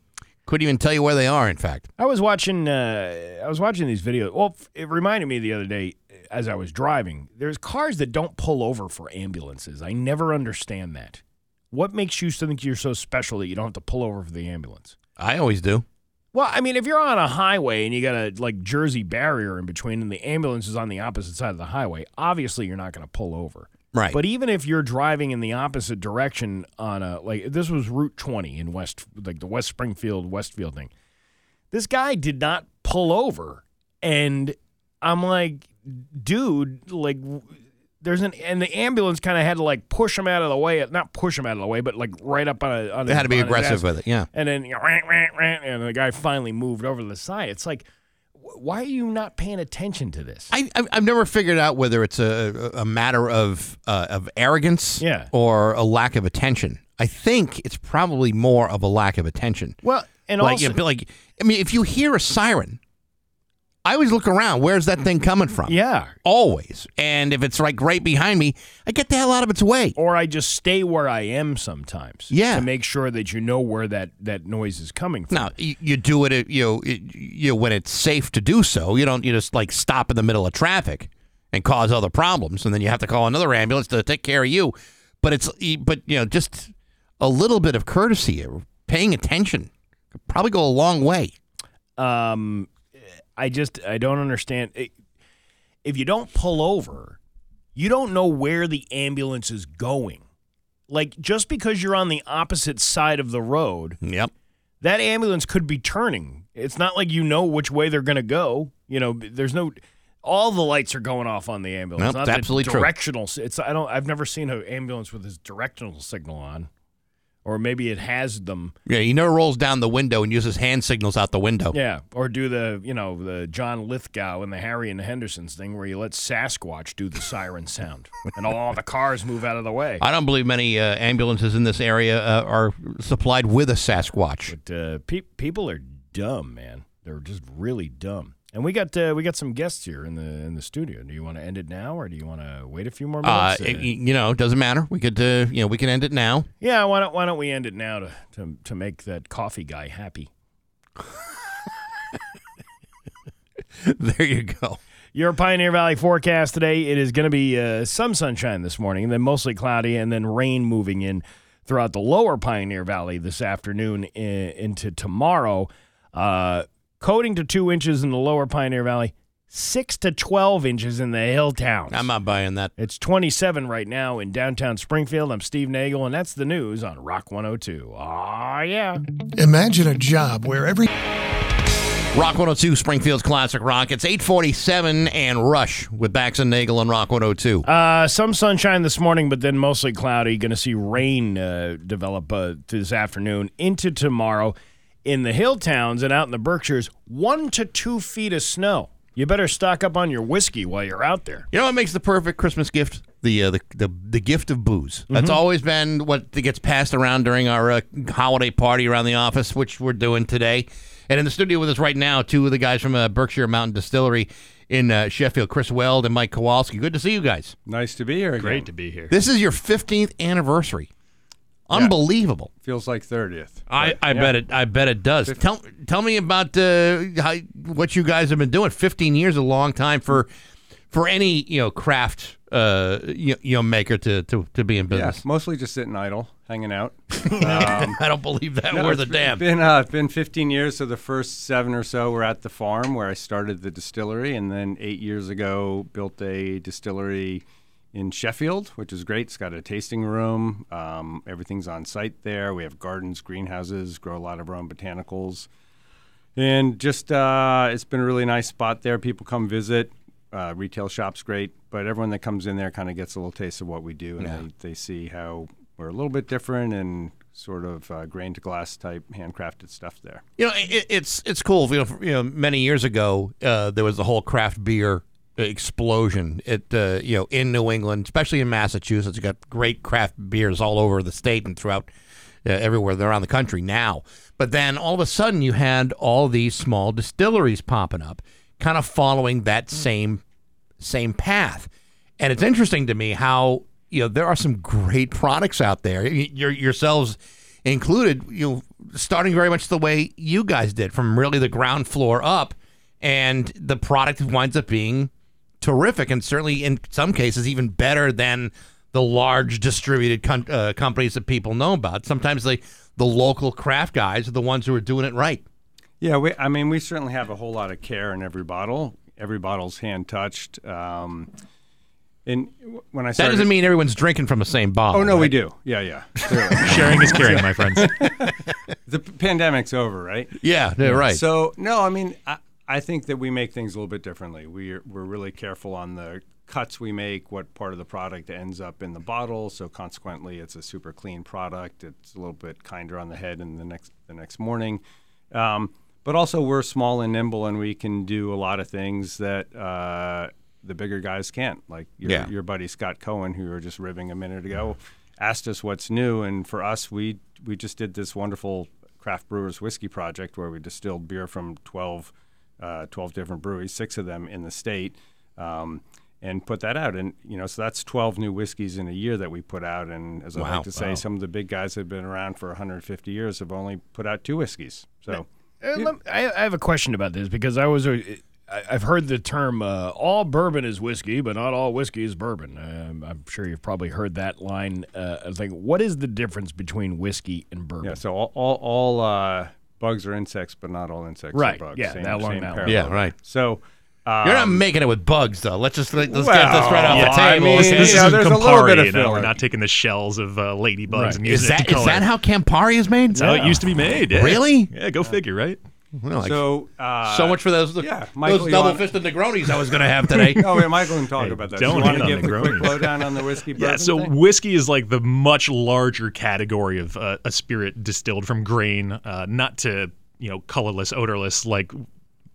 S1: Couldn't even tell you where they are, in fact.
S3: I was watching. Uh, I was watching these videos. Well, it reminded me the other day as I was driving. There's cars that don't pull over for ambulances. I never understand that. What makes you think you're so special that you don't have to pull over for the ambulance?
S1: I always do.
S3: Well, I mean, if you're on a highway and you got a like Jersey barrier in between, and the ambulance is on the opposite side of the highway, obviously you're not going to pull over.
S1: Right.
S3: But even if you're driving in the opposite direction on a like this was Route 20 in West like the West Springfield Westfield thing. This guy did not pull over and I'm like dude like there's an and the ambulance kind of had to like push him out of the way, not push him out of the way, but like right up on a on
S1: They
S3: his-
S1: had to be aggressive with it, yeah.
S3: And then you know, rant, rant, rant, and the guy finally moved over to the side. It's like why are you not paying attention to this?
S1: I, I've- I've never figured out whether it's a, a matter of uh, of arrogance
S3: Yeah.
S1: or a lack of attention. I think it's probably more of a lack of attention.
S3: Well, and
S1: like,
S3: also-
S1: you know, like I mean, if you hear a siren, I always look around. Where's that thing coming from?
S3: Yeah.
S1: always. And if it's like right behind me, I get the hell out of its way.
S3: or I just stay where I am sometimes.
S1: Yeah.
S3: To make sure that you know where that, that noise is coming from.
S1: Now you, you do it, you know, it, you know, when it's safe to do so. You don't, you just like stop in the middle of traffic and cause other problems, and then you have to call another ambulance to take care of you. But it's, but you know, just a little bit of courtesy, or paying attention, could probably go a long way.
S3: Um, I just I don't understand. It- If you don't pull over, you don't know where the ambulance is going. Like just because you're on the opposite side of the road,
S1: Yep.
S3: that ambulance could be turning. It's not like you know which way they're going to go. You know, there's no. All the lights are going off on the ambulance.
S1: Nope,
S3: not
S1: it's absolutely true.
S3: directional. s- It's I don't. I've never seen an ambulance with this directional signal on, or maybe it has them.
S1: Yeah, he never rolls down the window and uses hand signals out the window.
S3: Yeah, or do the you know the John Lithgow and the Harry and the Hendersons thing where you let Sasquatch do the siren sound [laughs] and all the cars move out of the way.
S1: I don't believe many uh, ambulances in this area uh, are supplied with a Sasquatch.
S3: But uh, pe- people are dumb, man. They're just really dumb. And we got uh, we got some guests here in the in the studio. Do you want to end it now, or do you want to wait a few more
S1: Uh,
S3: minutes?
S1: it- you know, it doesn't matter. We could, uh, you know, we can end it now.
S3: yeah, why don't why don't we end it now to to, to make that coffee guy happy? [laughs]
S1: there you go.
S3: Your Pioneer Valley forecast today. It is going to be uh, some sunshine this morning, and then mostly cloudy, and then rain moving in throughout the lower Pioneer Valley this afternoon i- into tomorrow. Uh, coating to two inches in the lower Pioneer Valley, six to 12 inches in the hill towns.
S1: I'm not buying that.
S3: It's 27 right now in downtown Springfield. I'm Steve Nagel, and that's the news on Rock 102. Ah, yeah.
S13: Imagine a job where every
S1: Rock 102, Springfield's Classic Rock. It's 847 and Rush with Bax and Nagel and Rock 102.
S3: Uh, some sunshine this morning, but then mostly cloudy. Going to see rain uh, develop uh, this afternoon into tomorrow. In the hill towns and out in the Berkshires, one to two feet of snow. You better stock up on your whiskey while you're out there.
S1: You know what makes the perfect Christmas gift? The uh, the, the the gift of booze. That's
S3: Mhm.
S1: always been what gets passed around during our uh, holiday party around the office, which we're doing today. And in the studio with us right now, two of the guys from uh, Berkshire Mountain Distillery in uh, Sheffield, Chris Weld and Mike Kowalski. Good to see you guys.
S14: Nice to be here.
S15: Great to be here.
S1: This is your 15th anniversary. Unbelievable.
S14: Feels like 30th.
S1: I, I bet it. I bet it does. Tell tell me about uh, how, what you guys have been doing. Fifteen years, a long time for for any you know craft uh, you, you know maker to, to, to be in
S14: Yeah,
S1: business?
S14: mostly just sitting idle, hanging out. [laughs] Um,
S1: I don't believe that
S14: no,
S1: worth a damn.
S14: Been uh, been 15 years. So the first seven or so were at the farm where I started the distillery, and then eight years ago built a distillery in Sheffield, which is great. It's got a tasting room. Um, everything's on site there. We have gardens, greenhouses, grow a lot of our own botanicals, and just uh, it's been a really nice spot there. People come visit. Uh, retail shop's great, but everyone that comes in there kind of gets a little taste of what we do, and
S1: Yeah.
S14: they, they see how we're a little bit different and sort of uh, grain to glass type handcrafted stuff there.
S1: You know, it, it's it's cool. You know, for- you know, many years ago, uh, there was the whole craft beer explosion. It uh, you know in New England, especially in Massachusetts, you got great craft beers all over the state and throughout uh, everywhere around the country now. But then all of a sudden, you had all these small distilleries popping up, kind of following that same same path. And it's interesting to me how you know there are some great products out there, your, yourselves included. You know, starting very much the way you guys did, from really the ground floor up, and the product winds up being terrific, and certainly in some cases even better than the large distributed com- uh, companies that people know about. Sometimes the the local craft guys are the ones who are doing it right.
S14: Yeah, we, I mean, we certainly have a whole lot of care in every bottle. Every bottle's hand touched. Um, and when I
S1: say
S14: That
S1: doesn't mean everyone's drinking from the same bottle.
S14: Oh no, we do. Yeah, yeah. [laughs]
S15: Sharing is caring, my [laughs] friends.
S14: the pandemic's over, right?
S1: Yeah, yeah, right.
S14: So no, I mean, I, I think that we make things a little bit differently. We're we're really careful on the cuts we make, what part of the product ends up in the bottle. So consequently, it's a super clean product. It's a little bit kinder on the head in the next the next morning. Um, but also, we're small and nimble, and we can do a lot of things that uh, the bigger guys can't. Like your,
S1: Yeah.
S14: your buddy Scott Cohen, who you were just ribbing a minute ago, asked us what's new, and for us, we we just did this wonderful craft brewers whiskey project where we distilled beer from 12, uh, 12 different breweries, six of them in the state. Um, and put that out, and you know, so that's twelve new whiskeys in a year that we put out. And as I
S1: Wow.
S14: like to say,
S1: Wow.
S14: some of the big guys that have been around for 150 years have only put out two whiskeys. So
S3: Uh, lem- I, I have a question about this because I was, uh, I- I've heard the term uh, "all bourbon is whiskey, but not all whiskey is bourbon." Um, I'm sure you've probably heard that line. Uh, I think, what is the difference between whiskey and bourbon?
S14: Yeah, so all all, all uh, bugs are insects, but not all insects
S3: Right,
S14: are bugs.
S3: yeah, that along that line.
S1: Yeah, right.
S14: So um,
S1: You're not making it with bugs, though. Let's just let's get this right off
S14: yeah,
S1: the
S14: I
S1: table.
S14: mean,
S15: This, this
S14: you know,
S15: is
S14: there's a little
S15: Campari.
S14: bit of
S15: you know, we're not taking the shells of uh, ladybugs and
S1: Is
S15: using
S1: that
S15: it to
S1: is that how Campari is made?
S15: That's how it used to be made. yeah.
S1: Really?
S15: Yeah, go figure, right?
S1: Well, like-
S14: so uh,
S1: so much for those
S14: yeah, Michael,
S1: those double fisted Negronis I was going to have today. [laughs]
S14: oh, wait, Michael can talk
S15: Hey,
S14: about that.
S15: don't
S14: want to
S15: on
S14: give the quick
S15: Negronis.
S14: lowdown on the whiskey [laughs]
S15: Yeah, so
S14: thing?
S15: whiskey is like the much larger category of uh, a spirit distilled from grain, uh, not to you know colorless, odorless like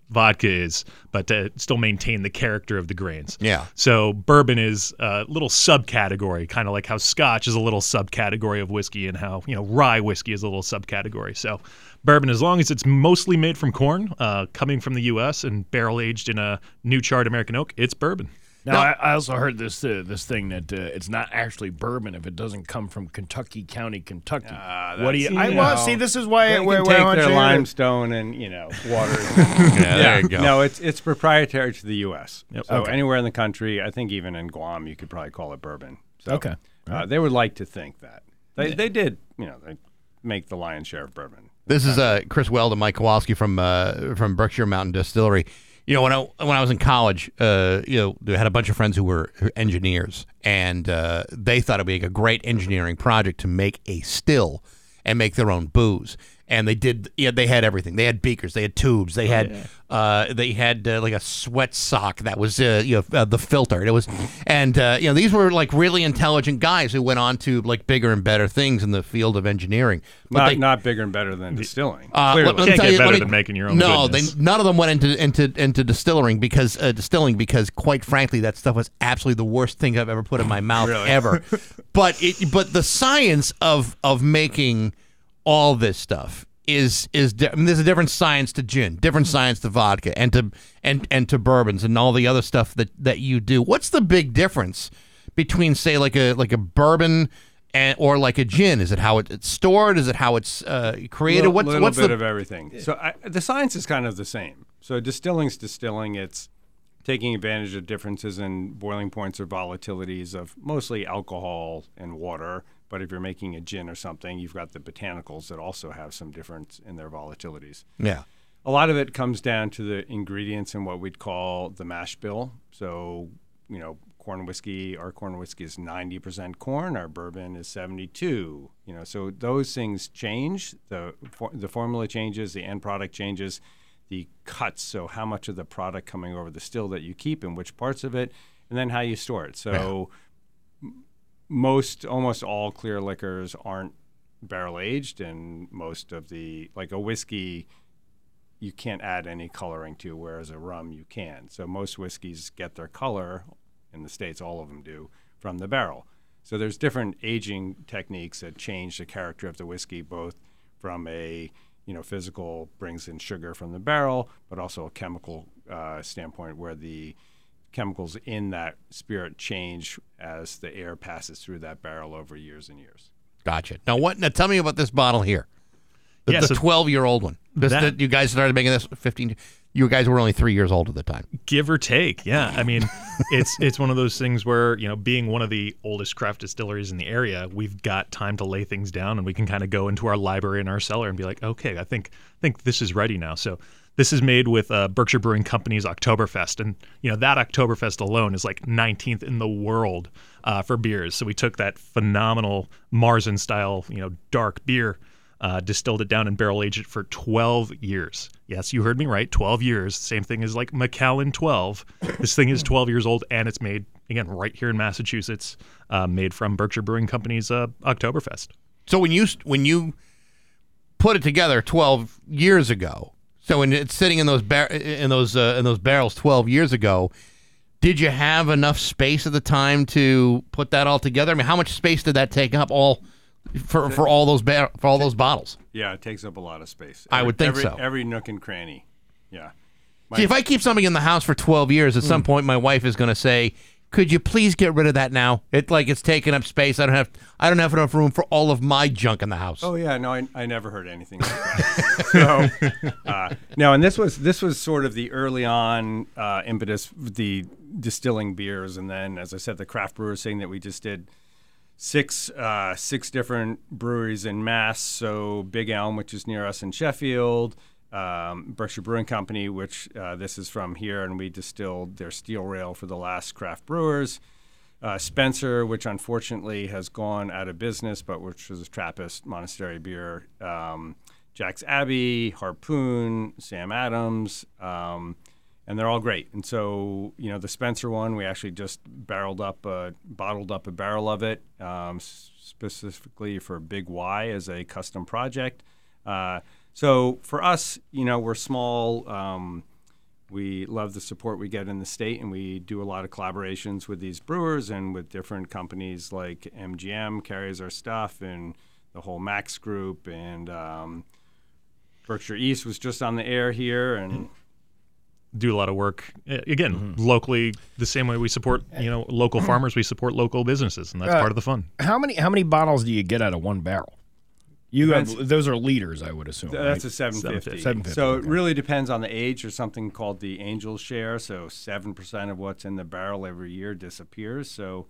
S15: vodka is, but to still maintain the character of the grains.
S1: Yeah.
S15: So bourbon is a little subcategory, kind of like how Scotch is a little subcategory of whiskey, and how you know rye whiskey is a little subcategory. So bourbon, as long as it's mostly made from corn, uh, coming from the U.S. and barrel aged in a new charred American oak, it's bourbon.
S3: Now, I, I also heard this uh, this thing that uh, it's not actually bourbon if it doesn't come from Kentucky County, Kentucky. what do you?
S14: That's-
S3: I
S14: you
S3: well, see, this is why
S14: they
S3: where,
S14: can
S3: where I
S14: take
S3: want
S14: their
S3: you to-
S14: limestone and you know water. [laughs]
S1: Yeah, there you go.
S14: No, it's it's proprietary to the U.S.
S15: Yep.
S14: So
S3: Okay.
S14: anywhere in the country, I think even in Guam, you could probably call it bourbon. So,
S3: Okay.
S14: Uh, they would like to think that they they did. You know, they make the lion's share of bourbon.
S1: This is uh, Chris Weld and Mike Kowalski from uh, from Berkshire Mountain Distillery. You know, when I when I was in college, uh, you know, I had a bunch of friends who were engineers, and uh, they thought it'd be a great engineering project to make a still and make their own booze. And they did. Yeah, they had everything. They had beakers. They had tubes. They had. Uh, they had uh, like a sweat sock that was uh, you know uh, the filter. It was, and uh, you know these were like really intelligent guys who went on to like bigger and better things in the field of engineering. But
S14: Not
S1: they-
S14: not bigger and better than distilling.
S1: uh,
S14: Clearly.
S1: let-
S15: Can't get
S1: you-
S15: better
S1: me-
S15: than making your own
S1: No, they none of them went into into into distilling because uh, distilling because quite frankly that stuff was absolutely the worst thing I've ever put in my mouth [laughs]
S14: Really?
S1: ever. but it but the science of of making all this stuff is is di- I mean, there's a different science to gin, different science to vodka, and to and and to bourbons and all the other stuff that that you do. What's the big difference between say like a like a bourbon? And, or like a gin, is it how it, it's stored? Is it how it's uh, created?
S14: Little,
S1: what's
S14: little
S1: what's
S14: bit
S1: the
S14: of everything. So I, the science is kind of the same. So distilling's distilling. It's taking advantage of differences in boiling points or volatilities of mostly alcohol and water. But if you're making a gin or something, you've got the botanicals that also have some difference in their volatilities.
S1: Yeah.
S14: A lot of it comes down to the ingredients in what we'd call the mash bill. So, you know, corn whiskey, our corn whiskey is 90% corn, our bourbon is 72. You know, so those things change. The for, the formula changes, the end product changes, the cuts, so how much of the product coming over the still that you keep and which parts of it, and then how you store it. So m- most almost all clear liquors aren't barrel aged and most of the like a whiskey you can't add any coloring to, whereas a rum you can. So most whiskeys get their color in the states, all of them do, from the barrel. So there's different aging techniques that change the character of the whiskey, both from a you know physical brings in sugar from the barrel, but also a chemical uh, standpoint where the chemicals in that spirit change as the air passes through that barrel over years and years.
S1: Gotcha. Now what? Now tell me about this bottle here. The,
S15: Yeah,
S1: the
S15: so
S1: 12 year old one. This,
S15: that-
S1: that you guys started making this 15. You guys were only three years old at the time.
S15: give or take. Yeah, I mean, [laughs] it's it's one of those things where you know, being one of the oldest craft distilleries in the area, we've got time to lay things down, and we can kind of go into our library and our cellar and be like, okay, I think I think this is ready now. So this is made with uh, Berkshire Brewing Company's Oktoberfest, and you know that Oktoberfest alone is like 19th in the world uh, for beers. So we took that phenomenal Marzen style, you know, dark beer. Uh, distilled it down and barrel aged it for 12 years. Yes, you heard me right. 12 years. Same thing as like Macallan 12. This thing is 12 years old and it's made, again, right here in Massachusetts, uh, made from Berkshire Brewing Company's uh, Oktoberfest.
S1: So when you when you put it together 12 years ago, so when it's sitting in those bar- in those uh, in those barrels 12 years ago, did you have enough space at the time to put that all together? I mean, how much space did that take up all for for all those bar- for all those bottles?
S14: Yeah, it takes up a lot of space.
S1: I would think
S14: every,
S1: so.
S14: Every nook and cranny. Yeah. My-
S1: See, if I keep something in the house for 12 years, at
S14: Hmm.
S1: some point my wife is going to say, "Could you please get rid of that now? It like it's taking up space. I don't have I don't have enough room for all of my junk in the house."
S14: Oh yeah, no, I, I never heard anything like that. [laughs] so uh, no, and this was this was sort of the early on uh, impetus, the distilling beers, and then as I said, the craft brewers thing that we just did six uh, six different breweries in Mass. So Big Elm, which is near us in Sheffield. Um, Berkshire Brewing Company, which uh, this is from here, and we distilled their steel rail for the last craft brewers. Uh, Spencer, which unfortunately has gone out of business, but which was a Trappist monastery beer. Um, Jack's Abbey, Harpoon, Sam Adams, um, and they're all great. And so, you know, the Spencer one, we actually just barreled up, a, bottled up a barrel of it um, specifically for Big Y as a custom project. Uh, so for us, you know, we're small. Um, we love the support we get in the state, and we do a lot of collaborations with these brewers and with different companies like MGM carries our stuff, and the whole Max Group, and um, Berkshire East was just on the air here, and
S15: Do a lot of work uh, again locally, the same way we support you know local farmers, we support local businesses, and that's
S3: Uh,
S15: part of the fun.
S3: How many how many bottles do you get out of one barrel? You have, those are leaders, I would assume.
S14: Th- That's
S3: right?
S14: a 750.
S3: 750.
S14: So
S3: okay.
S14: it really depends on the age. There's something called the angel share. So 7% of what's in the barrel every year disappears. So,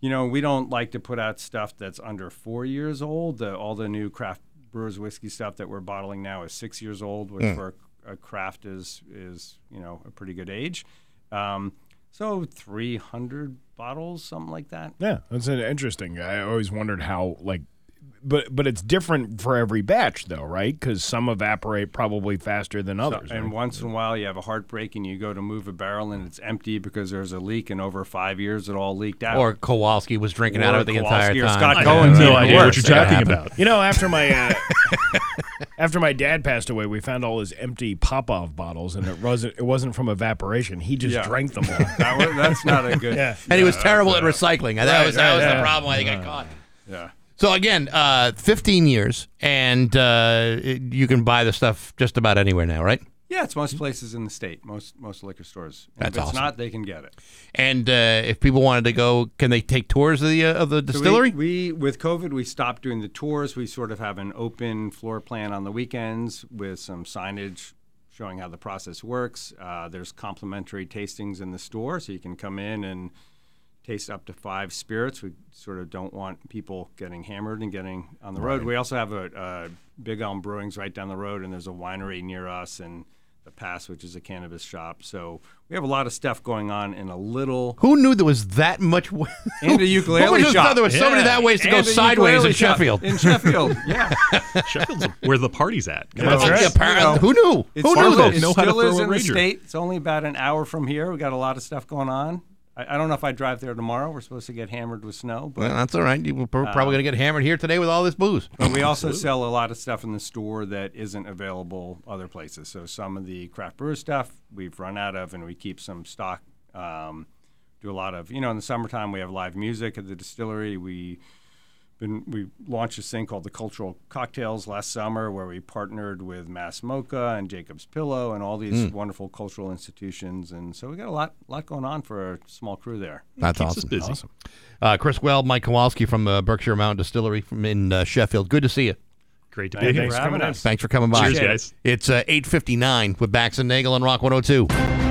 S14: you know, we don't like to put out stuff that's under four years old. The, all the new craft brewers whiskey stuff that we're bottling now is six years old, which
S16: Mm.
S14: for a, a craft is, is, you know, a pretty good age. Um, so 300 bottles, something like that.
S3: Yeah, that's an interesting. I always wondered how like, but but it's different for every batch though, right? Because some evaporate probably faster than
S14: So-
S3: others.
S14: and
S3: right?
S14: once in a while, you have a heartbreak and you go to move a barrel and it's empty because there's a leak, and over five years, it all leaked out.
S1: Or Kowalski was drinking out of it the
S14: Kowalski
S1: entire
S14: or
S1: time.
S14: Scott
S1: I
S14: Cohen's
S1: no
S14: even
S1: idea what you're talking about.
S3: You know, after my uh, [laughs] after my dad passed away, we found all his empty Popov bottles, and it wasn't it wasn't from evaporation. He just
S14: Yeah.
S3: drank them all.
S14: That was- that's not a good- [laughs]
S3: Yeah,
S1: and he was
S14: Yeah,
S1: terrible at
S14: that's, uh,
S1: recycling. That
S3: right,
S1: was that
S3: right,
S1: was the
S3: yeah.
S1: problem. I got caught.
S14: Yeah.
S1: So again, uh, 15 years, and uh, it- you can buy the stuff just about anywhere now, right?
S14: Yeah, it's most places in the state, most most liquor stores. And
S1: That's
S14: if it's
S1: awesome.
S14: not, they can get it.
S1: And uh, if people wanted to go, can they take tours of the uh, of the
S14: So
S1: distillery?
S14: we, we with COVID, we stopped doing the tours. We sort of have an open floor plan on the weekends with some signage showing how the process works. Uh, there's complimentary tastings in the store, so you can come in and taste up to five spirits. We sort of don't want people getting hammered and getting on the road.
S1: Right.
S14: We also have a, a Big Elm Brewing's right down the road, and there's a winery near us, and the Pass, which is a cannabis shop. So we have a lot of stuff going on in a little.
S1: Who knew there was that much? w-
S14: And a [laughs] ukulele
S1: Who would have
S14: shop.
S1: thought There was so many
S14: Yeah.
S1: that ways to go
S14: And a
S1: sideways in Sheffield.
S14: in Sheffield, [laughs] yeah.
S15: Sheffield's where the party's at. Come
S14: That's
S15: on.
S14: right.
S1: apparently- who knew?
S14: It's
S1: Who knew
S14: still-
S1: this?
S14: It
S15: Know how to
S14: still is
S15: throw a
S14: in the state. It's only about an hour from here. We got a lot of stuff going on. I, I don't know if I drive there tomorrow. We're supposed to get hammered with snow, but
S1: Well, that's all right. You were pro-
S14: Uh,
S1: probably going to get hammered here today with all this booze.
S14: And we also sell a lot of stuff in the store that isn't available other places. So some of the craft brewer stuff we've run out of, and we keep some stock. Um, do a lot of, you know, in the summertime we have live music at the distillery. We been we launched this thing called the Cultural Cocktails last summer, where we partnered with Mass MoCA and Jacob's Pillow and all these
S1: Mm.
S14: wonderful cultural institutions. And so we got a lot lot going on for a small crew there.
S1: That's awesome.
S15: busy.
S1: Awesome. Uh, Chris Weld, Mike Kowalski from uh, Berkshire Mountain Distillery from in uh, Sheffield. Good to see you.
S15: Great to be
S14: you
S15: here.
S14: for having us.
S1: Thanks for coming by.
S15: Cheers, guys.
S1: It's uh, 8.59 with Bax and Nagel on Rock 102.